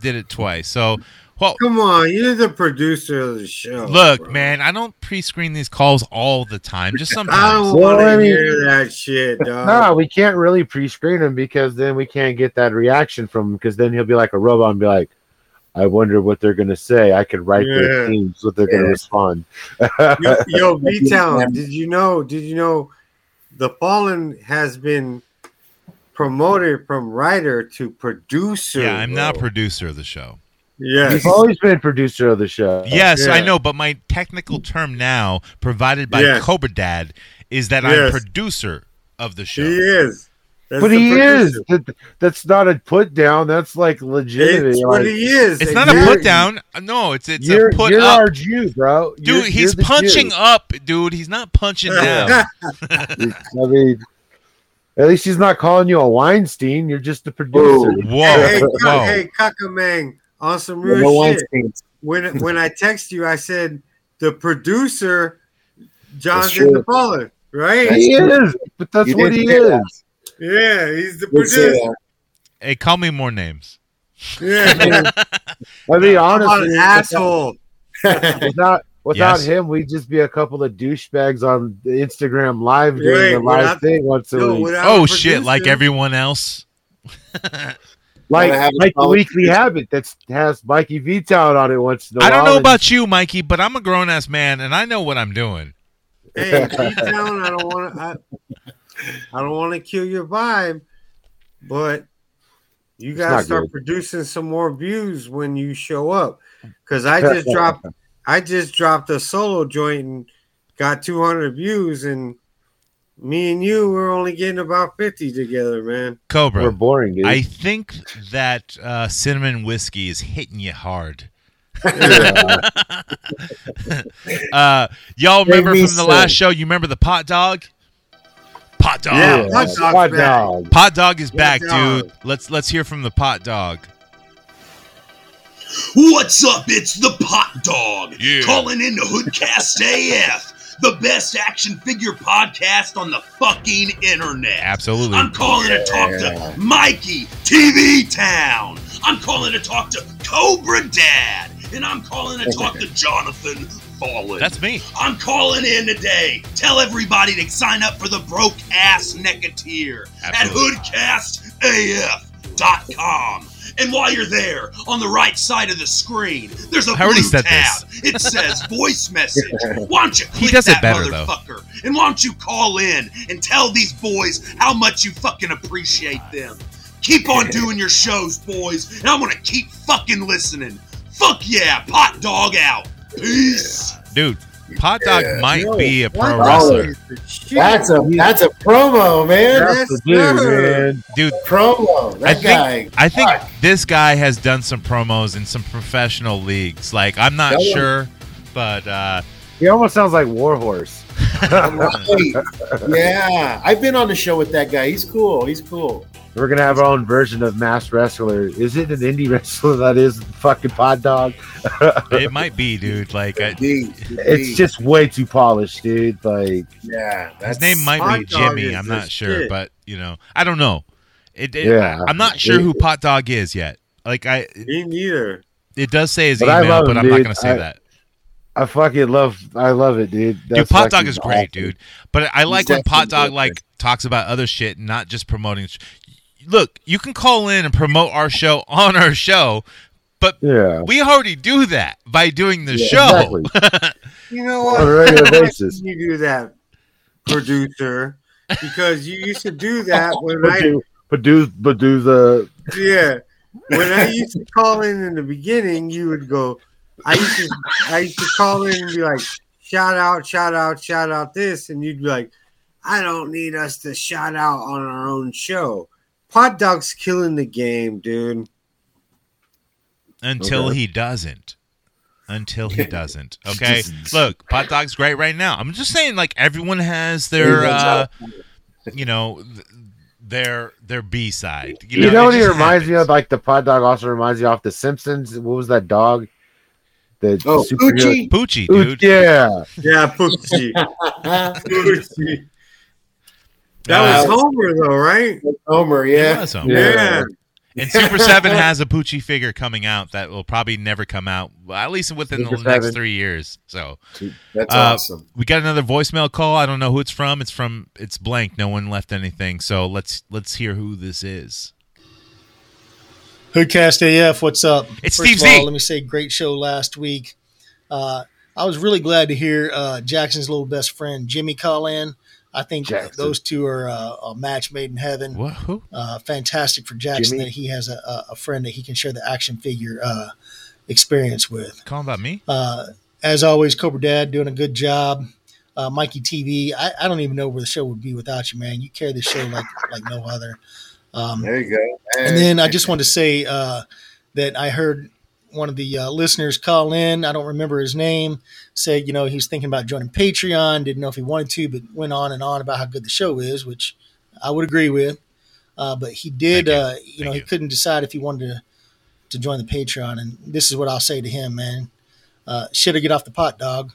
did it twice. So, well, Come on, you're the producer of the show. look, bro. man, I don't pre-screen these calls all the time. Just sometimes. I don't Well, want to hear that shit, dog. No, we can't really pre-screen him because then we can't get that reaction from him because then he'll be like a robot and be like, I wonder what they're gonna say. I could write their Yeah. themes, what they're gonna respond. yo, yo B Town, did you know? Did you know? The Fallen has been promoted from writer to producer. Yeah, I'm not producer of the show. Yes, He's always been producer of the show. Yes, I know, but my technical term now, provided by Yes. Cobra Dad, is that I'm producer of the show. he is. That's but he producer. is. That's not a put down. That's like legitimate. It's Like, what he is. It's not a put down. No, it's it's you're a put you're up. our Jew, bro. Dude, You're- he's you're punching Jew. up, dude. He's not punching down. I mean, at least he's not calling you a Weinstein. You're just a producer. Oh. Whoa, Hey, hey, whoa. hey, Kakamang, on some real no shit. When when I text you, I said the producer, That's Jonathan true. DePaula, right? He is, but that's You what he is. that. Yeah, he's the Did producer. Hey, call me more names. Yeah. I mean, How about honestly, an asshole. without without Yes. him, we'd just be a couple of douchebags on Instagram live doing Right, the live without- thing once a No, week. Oh shit! Like everyone else. like Gotta a like the solid- weekly habit that has Mikey V Town on it once in a I don't know and- about you, Mikey, but I'm a grown ass man and I know what I'm doing. Hey, deep down, I don't want to. I, I don't want to kill your vibe, but you It's gotta start good. producing some more views when you show up. Because I just dropped, I just dropped a solo joint and got 200 views, and me and you were only getting about 50 together, man. Cobra. We're boring, dude. I think that uh, cinnamon whiskey is hitting you hard. uh, y'all remember from the sick. last show? You remember the pot dog? Pot dog. Yeah, Yeah, hot dog's hot back. dog. Pot dog is Pot back, dog. dude. Let's let's hear from the pot dog. What's up? It's the Pot Dog. Yeah. Calling in the Hoodcast AF, the best action figure podcast on the fucking internet. Absolutely. I'm calling to talk to Mikey TV Town. I'm calling to talk to Cobra Dad. And I'm calling to talk to Jonathan Fallen. That's me. I'm calling in today. Tell everybody to sign up for the broke ass necketeer at Absolutely. hoodcastaf.com. And while you're there, on the right side of the screen, there's a I already blue said tab. this. It says voice message. Why don't you He click does it that better, though. motherfucker? And why don't you call in and tell these boys how much you fucking appreciate them? Keep on doing your shows, boys, and I'm gonna keep fucking listening. Fuck yeah, pot dog out. Peace. Dude, pot dog might Yo, be a pro wrestler. That's a that's a promo, man. Yes, That's the dude, sir. man. Dude, Promo. I That think guy. I think Fuck. this guy has done some promos in some professional leagues. Like I'm not That one- sure, but uh He almost sounds like Warhorse. Right. yeah, I've been on the show with that guy. He's cool. He's cool. We're gonna have our own version of Mass Wrestler. Is it an indie wrestler that is fucking pod dog? it might be, dude. Like I, Indeed. It's just way too polished, dude. Like yeah. his name might be Jimmy. I'm not sure, shit. but you know, I don't know. It, it- Yeah. I'm not sure who Pot Dog is yet. Like I, Me neither. it does say his But I email, love but him, I'm not gonna say I- that. I fucking love. I love it, dude. Dude, Pot Dog fucking is great, dude. But I like when Pot Dog like talks about other shit, not just promoting. Sh- Look, you can call in and promote our show on our show, but Yeah. we already do that by doing the Yeah, show. exactly. You know On what? a regular basis. didn't You do that, producer, because you used to do that when I But but do but do the yeah when I used to call in in the beginning, you would go. I used to I used to call in and be like, shout out, shout out, shout out this, and you'd be like, I don't need us to shout out on our own show. Pot Dog's killing the game, dude. Until Okay. he doesn't. Until he doesn't. Okay. Look, Pot Dog's great right now. I'm just saying, like everyone has their, uh, you know, th- their their B side. You You know, know, what he just reminds me of? Like the pod dog also reminds me off The Simpsons. What was that dog? The Oh, superhero- Uchi. Poochie, Ooh, dude. Yeah, Yeah, Poochie. Poochie. That Uh, was Homer, though, right? Homer. Yeah. was Homer. Yeah. Yeah. And Super Seven has a Poochie figure coming out that will probably never come out, at least within Super the next Seven. three years. So That's Uh, awesome. we got another voicemail call. I don't know who it's from. It's from it's blank. No one left anything. So let's let's hear who this is. Hoodcast AF, what's up? It's First Steve of all, Z. let me say, great show last week. Uh, I was really glad to hear uh, Jackson's little best friend Jimmy call in. I think Jackson. those two are uh, a match made in heaven. What? Who? Uh, fantastic for Jackson Jimmy? that he has a, a- a friend that he can share the action figure uh, experience with. Calling about me? Uh, as always, Cobra Dad doing a good job. Uh, Mikey TV, I, I don't even know where the show would be without you, man. You carry the show like like no other. Um, There you go. and then I just wanted to say uh, that I heard one of the uh, listeners call in. I don't remember his name. Said you know, he was thinking about joining Patreon. Didn't know if he wanted to, but went on and on about how good the show is, which I would agree with. Uh, but he did, you. uh, you know, Thank he couldn't decide if he wanted to to join the Patreon. And this is what I'll say to him, man. Uh, Should have get off the pot, dog.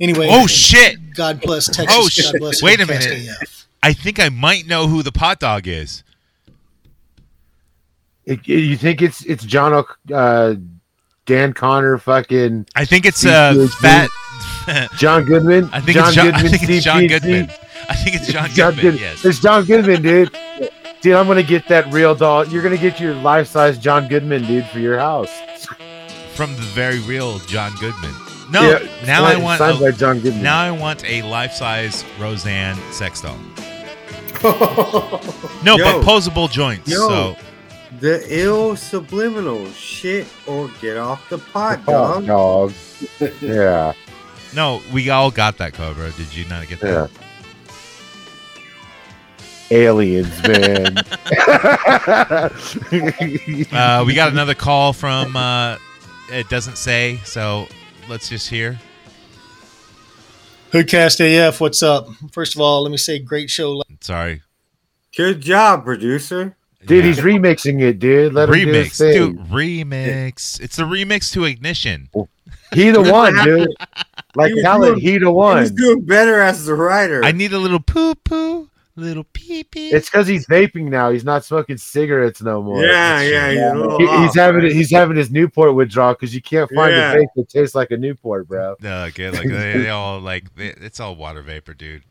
Anyway. Oh shit! God bless Texas. Oh, God shit. bless Wait a minute. AF. I think I might know who the pot dog is. It- it- you think it's it's John O- uh, Dan Connor fucking I think it's Steve uh, fat. John Goodman? I think John it's John. I Goodman, think it's John Goodman. I think it's John John Goodman. Good- Yes. It's John Goodman, dude. Dude, I'm gonna get that real doll. You're gonna get your life size John Goodman, dude, for your house. From the very real John Goodman. No, Yeah, now I want signed a- by John Goodman. now I want a life size Roseanne sex doll. No, Yo. but posable joints. Yo. So The ill subliminal shit or get off the pot, Oh, dog. dog. yeah. no, we all got that Cobra. Did you not get that? Yeah. Aliens, man. Uh, we got another call from. Uh, it doesn't say, so let's just hear. Hoodcast AF, what's up? First of all, let me say great show. Sorry, Good job, producer. Dude, he's remixing it, dude. Let him do his remix, thing. dude. Remix. It's the remix to Ignition. Oh, he the one, dude. Like He was Khaled, doing- he the one. He's doing better as the writer. I need a little poo poo, little pee pee. It's because he's vaping now. He's not smoking cigarettes no more. yeah, yeah, he's, a little He- off, he's having right? he's having his Newport withdrawal because you can't find Yeah. a vape that tastes like a Newport, bro. No, okay, like they, they all like they, it's all water vapor, dude.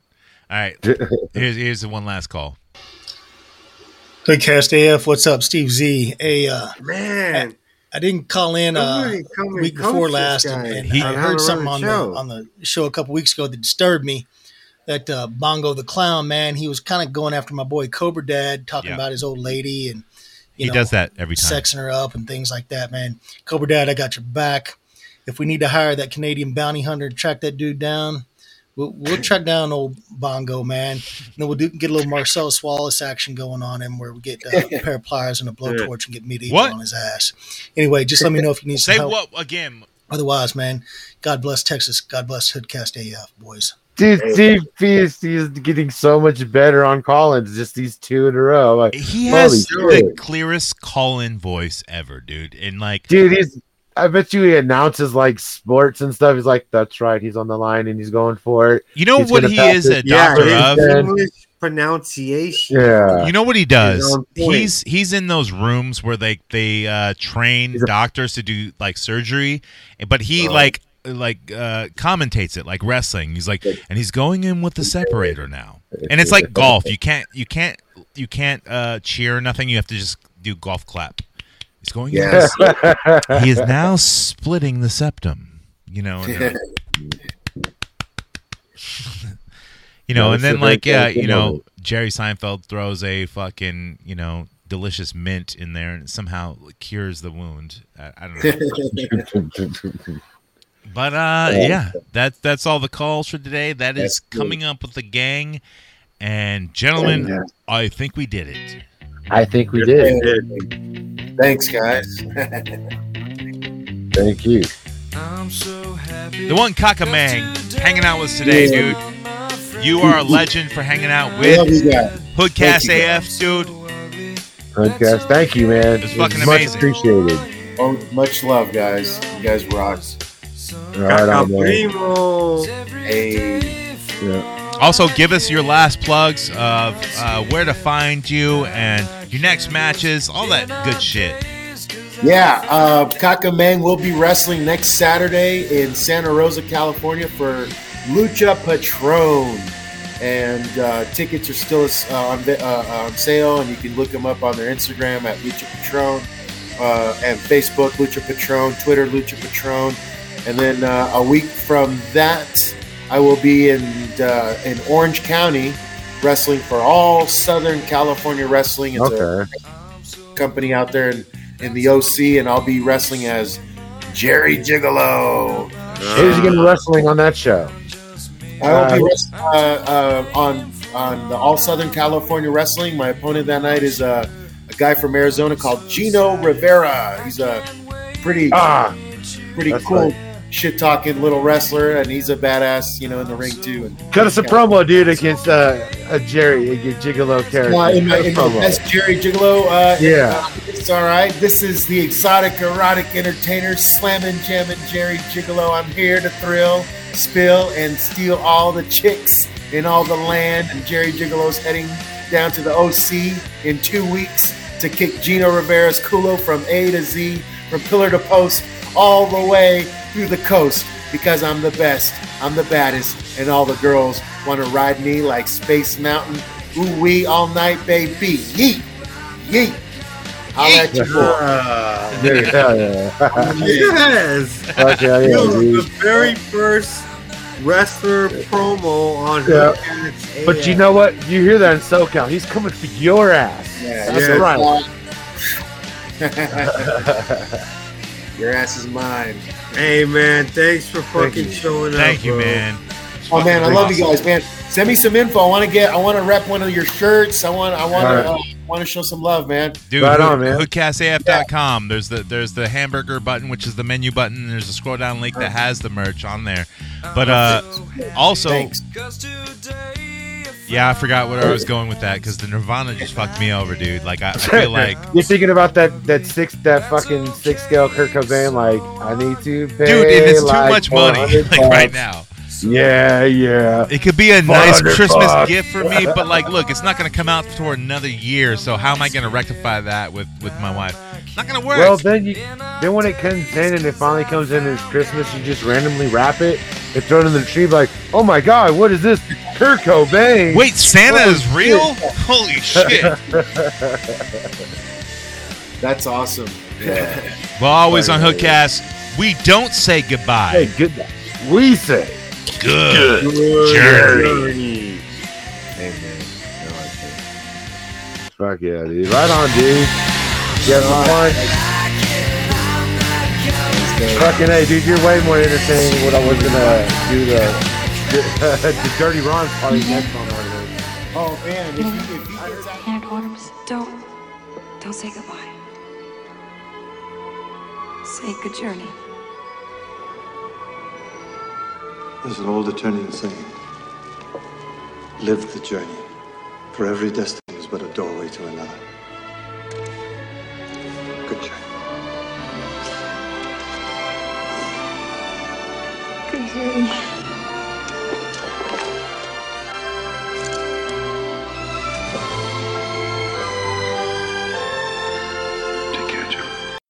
All right, here's here's the one last call. Hoodcast AF, what's up? Steve Z. Hey, uh, Man, I didn't call in uh, somebody week before last, and, and He- I on how to heard something on a the show. on the show a couple weeks ago that disturbed me. That uh, Bongo the Clown man, he was kind of going after my boy Cobra Dad, talking Yeah. about his old lady and you He know, does that every time. sexing her up and things like that. Man, Cobra Dad, I got your back. If we need to hire that Canadian bounty hunter to track that dude down, we'll, we'll track down old Bongo man. And then we'll do, get a little Marcellus Wallace action going on him, where we get uh, a pair of pliers and a blowtorch and get medieval What? on his ass. Anyway, just let me know if you need some Say help. what again? Otherwise, man, God bless Texas. God bless Hoodcast AF, boys. Dude, Steve Feast, he's getting so much better on Collins. Just these two in a row. Like, He holy has the shit. clearest call-in voice ever, dude. And like, dude, he's. I bet you he announces like sports and stuff. He's like, "That's right, he's on the line and he's going for it." you know He's what he is it. a doctor his of. Yeah. English pronunciation. Yeah, You know what he does? He's. He's he's in those rooms where they they uh, train a- doctors to do like surgery, but he Oh. like like uh, commentates it like wrestling. He's like, and he's going in with the separator now, and it's like golf. You can't you can't you can't uh, cheer or nothing. You have to just do golf clap. He's going. in Yes. with he is now splitting the septum. You know. You know, and then like yeah, you know. Jerry Seinfeld throws a fucking you know delicious mint in there and somehow cures the wound. I, I don't know. But uh, yeah, that that's all the calls for today. That is coming up with the gang, and gentlemen, I think we did it. I think we did. Thanks, guys. Thank you. I'm so happy. the one Kakamang hanging out with us today, dude. You are a legend for hanging out with. Hoodcast AF, dude. Podcast. Thank you, man. It's fucking much amazing. appreciated. Oh, much love, guys. You guys rocks. Right on, man. Hey. Yeah. Also, give us your last plugs of uh, where to find you and your next matches, all that good shit. Yeah, uh, Kakamang will be wrestling next Saturday in Santa Rosa, California for Lucha Patron. And uh, tickets are still uh, on, uh, on sale, and you can look them up on their Instagram at Lucha Patron uh, and Facebook Lucha Patron, Twitter Lucha Patron. And then uh, a week from that, I will be in uh, in Orange County wrestling for all Southern California Wrestling. It's a Okay. company out there in, in the OC, and I'll be wrestling as Jerry Gigolo. Who's going to wrestling on that show? I will be Uh, wrestling uh, uh, on on the All Southern California Wrestling. My opponent that night is a, a guy from Arizona called Gino Rivera. He's a pretty Ah, pretty cool right. Shit talking little wrestler, and he's a badass, you know, in the ring too. And cut us a promo, dude, against uh, a Jerry, a Gigolo character. Uh, in my, in best Jerry Gigolo. Uh, Yeah. uh, it's all right. This is the exotic erotic entertainer, slamming, jamming Jerry Gigolo. I'm here to thrill, spill, and steal all the chicks in all the land. And Jerry Gigolo's heading down to the OC in two weeks to kick Gino Rivera's culo from A to Z, from pillar to post, all the way through the coast because I'm the best, I'm the baddest, and all the girls want to ride me like Space Mountain. Ooh wee all night, baby. Yeet, yeet. Holla at your boy. Ah. Dude, hell yeah. Yes. Fuck yeah, yeah, Yo, the very first wrestler promo on Yeah. Hurricanes But you know what? You hear that in SoCal. He's coming for your ass. Yeah, That's yeah. right. Your ass is mine. Hey man, thanks for fucking you. showing up. Thank you, bro. man. Oh man, I love you guys, man. Send me some info. I want to get. I want to rep one of your shirts. I want. I want to. Alright. Uh, want to show some love, man. Dude, Right hood, on, man. hoodcastaf.com. There's the there's the hamburger button, which is the menu button. and There's a scroll down link that has the merch on there. But uh, also, Thanks. Yeah, I forgot where I was going with that because the Nirvana just fucked me over, dude. Like I, I feel like, You're thinking about that that six that fucking six scale Kurt Cobain like I need to pay dude, and it's too like much money 400 like right bucks. Now. Yeah, yeah. It could be a nice Christmas bucks. gift for me, but like, look, it's not going to come out for another year. So how am I going to rectify that with with my wife? Not going to work. Well, then you then when it comes in and it finally comes in and it's Christmas, you just randomly wrap it and throw it in the tree like, oh my god, what is this? Kurt Cobain. Wait, Santa Oh, is real? Holy shit! That's awesome. well, always on Hoodcast, we don't say goodbye. Hey, good. We say Good, Good journey. Hey man, I like it. Fuck yeah, dude. Right on, dude. Yeah, fun. Fucking hey, dude, you're way more entertaining than what I was gonna do the the Dirty Ron's probably next on one of those. Oh man, if you, if you get that- Hand orders. Don't. Don't say goodbye. Say good journey. There's an old Eternian saying Live the journey, for every destiny is but a doorway to another. Good journey. Good journey.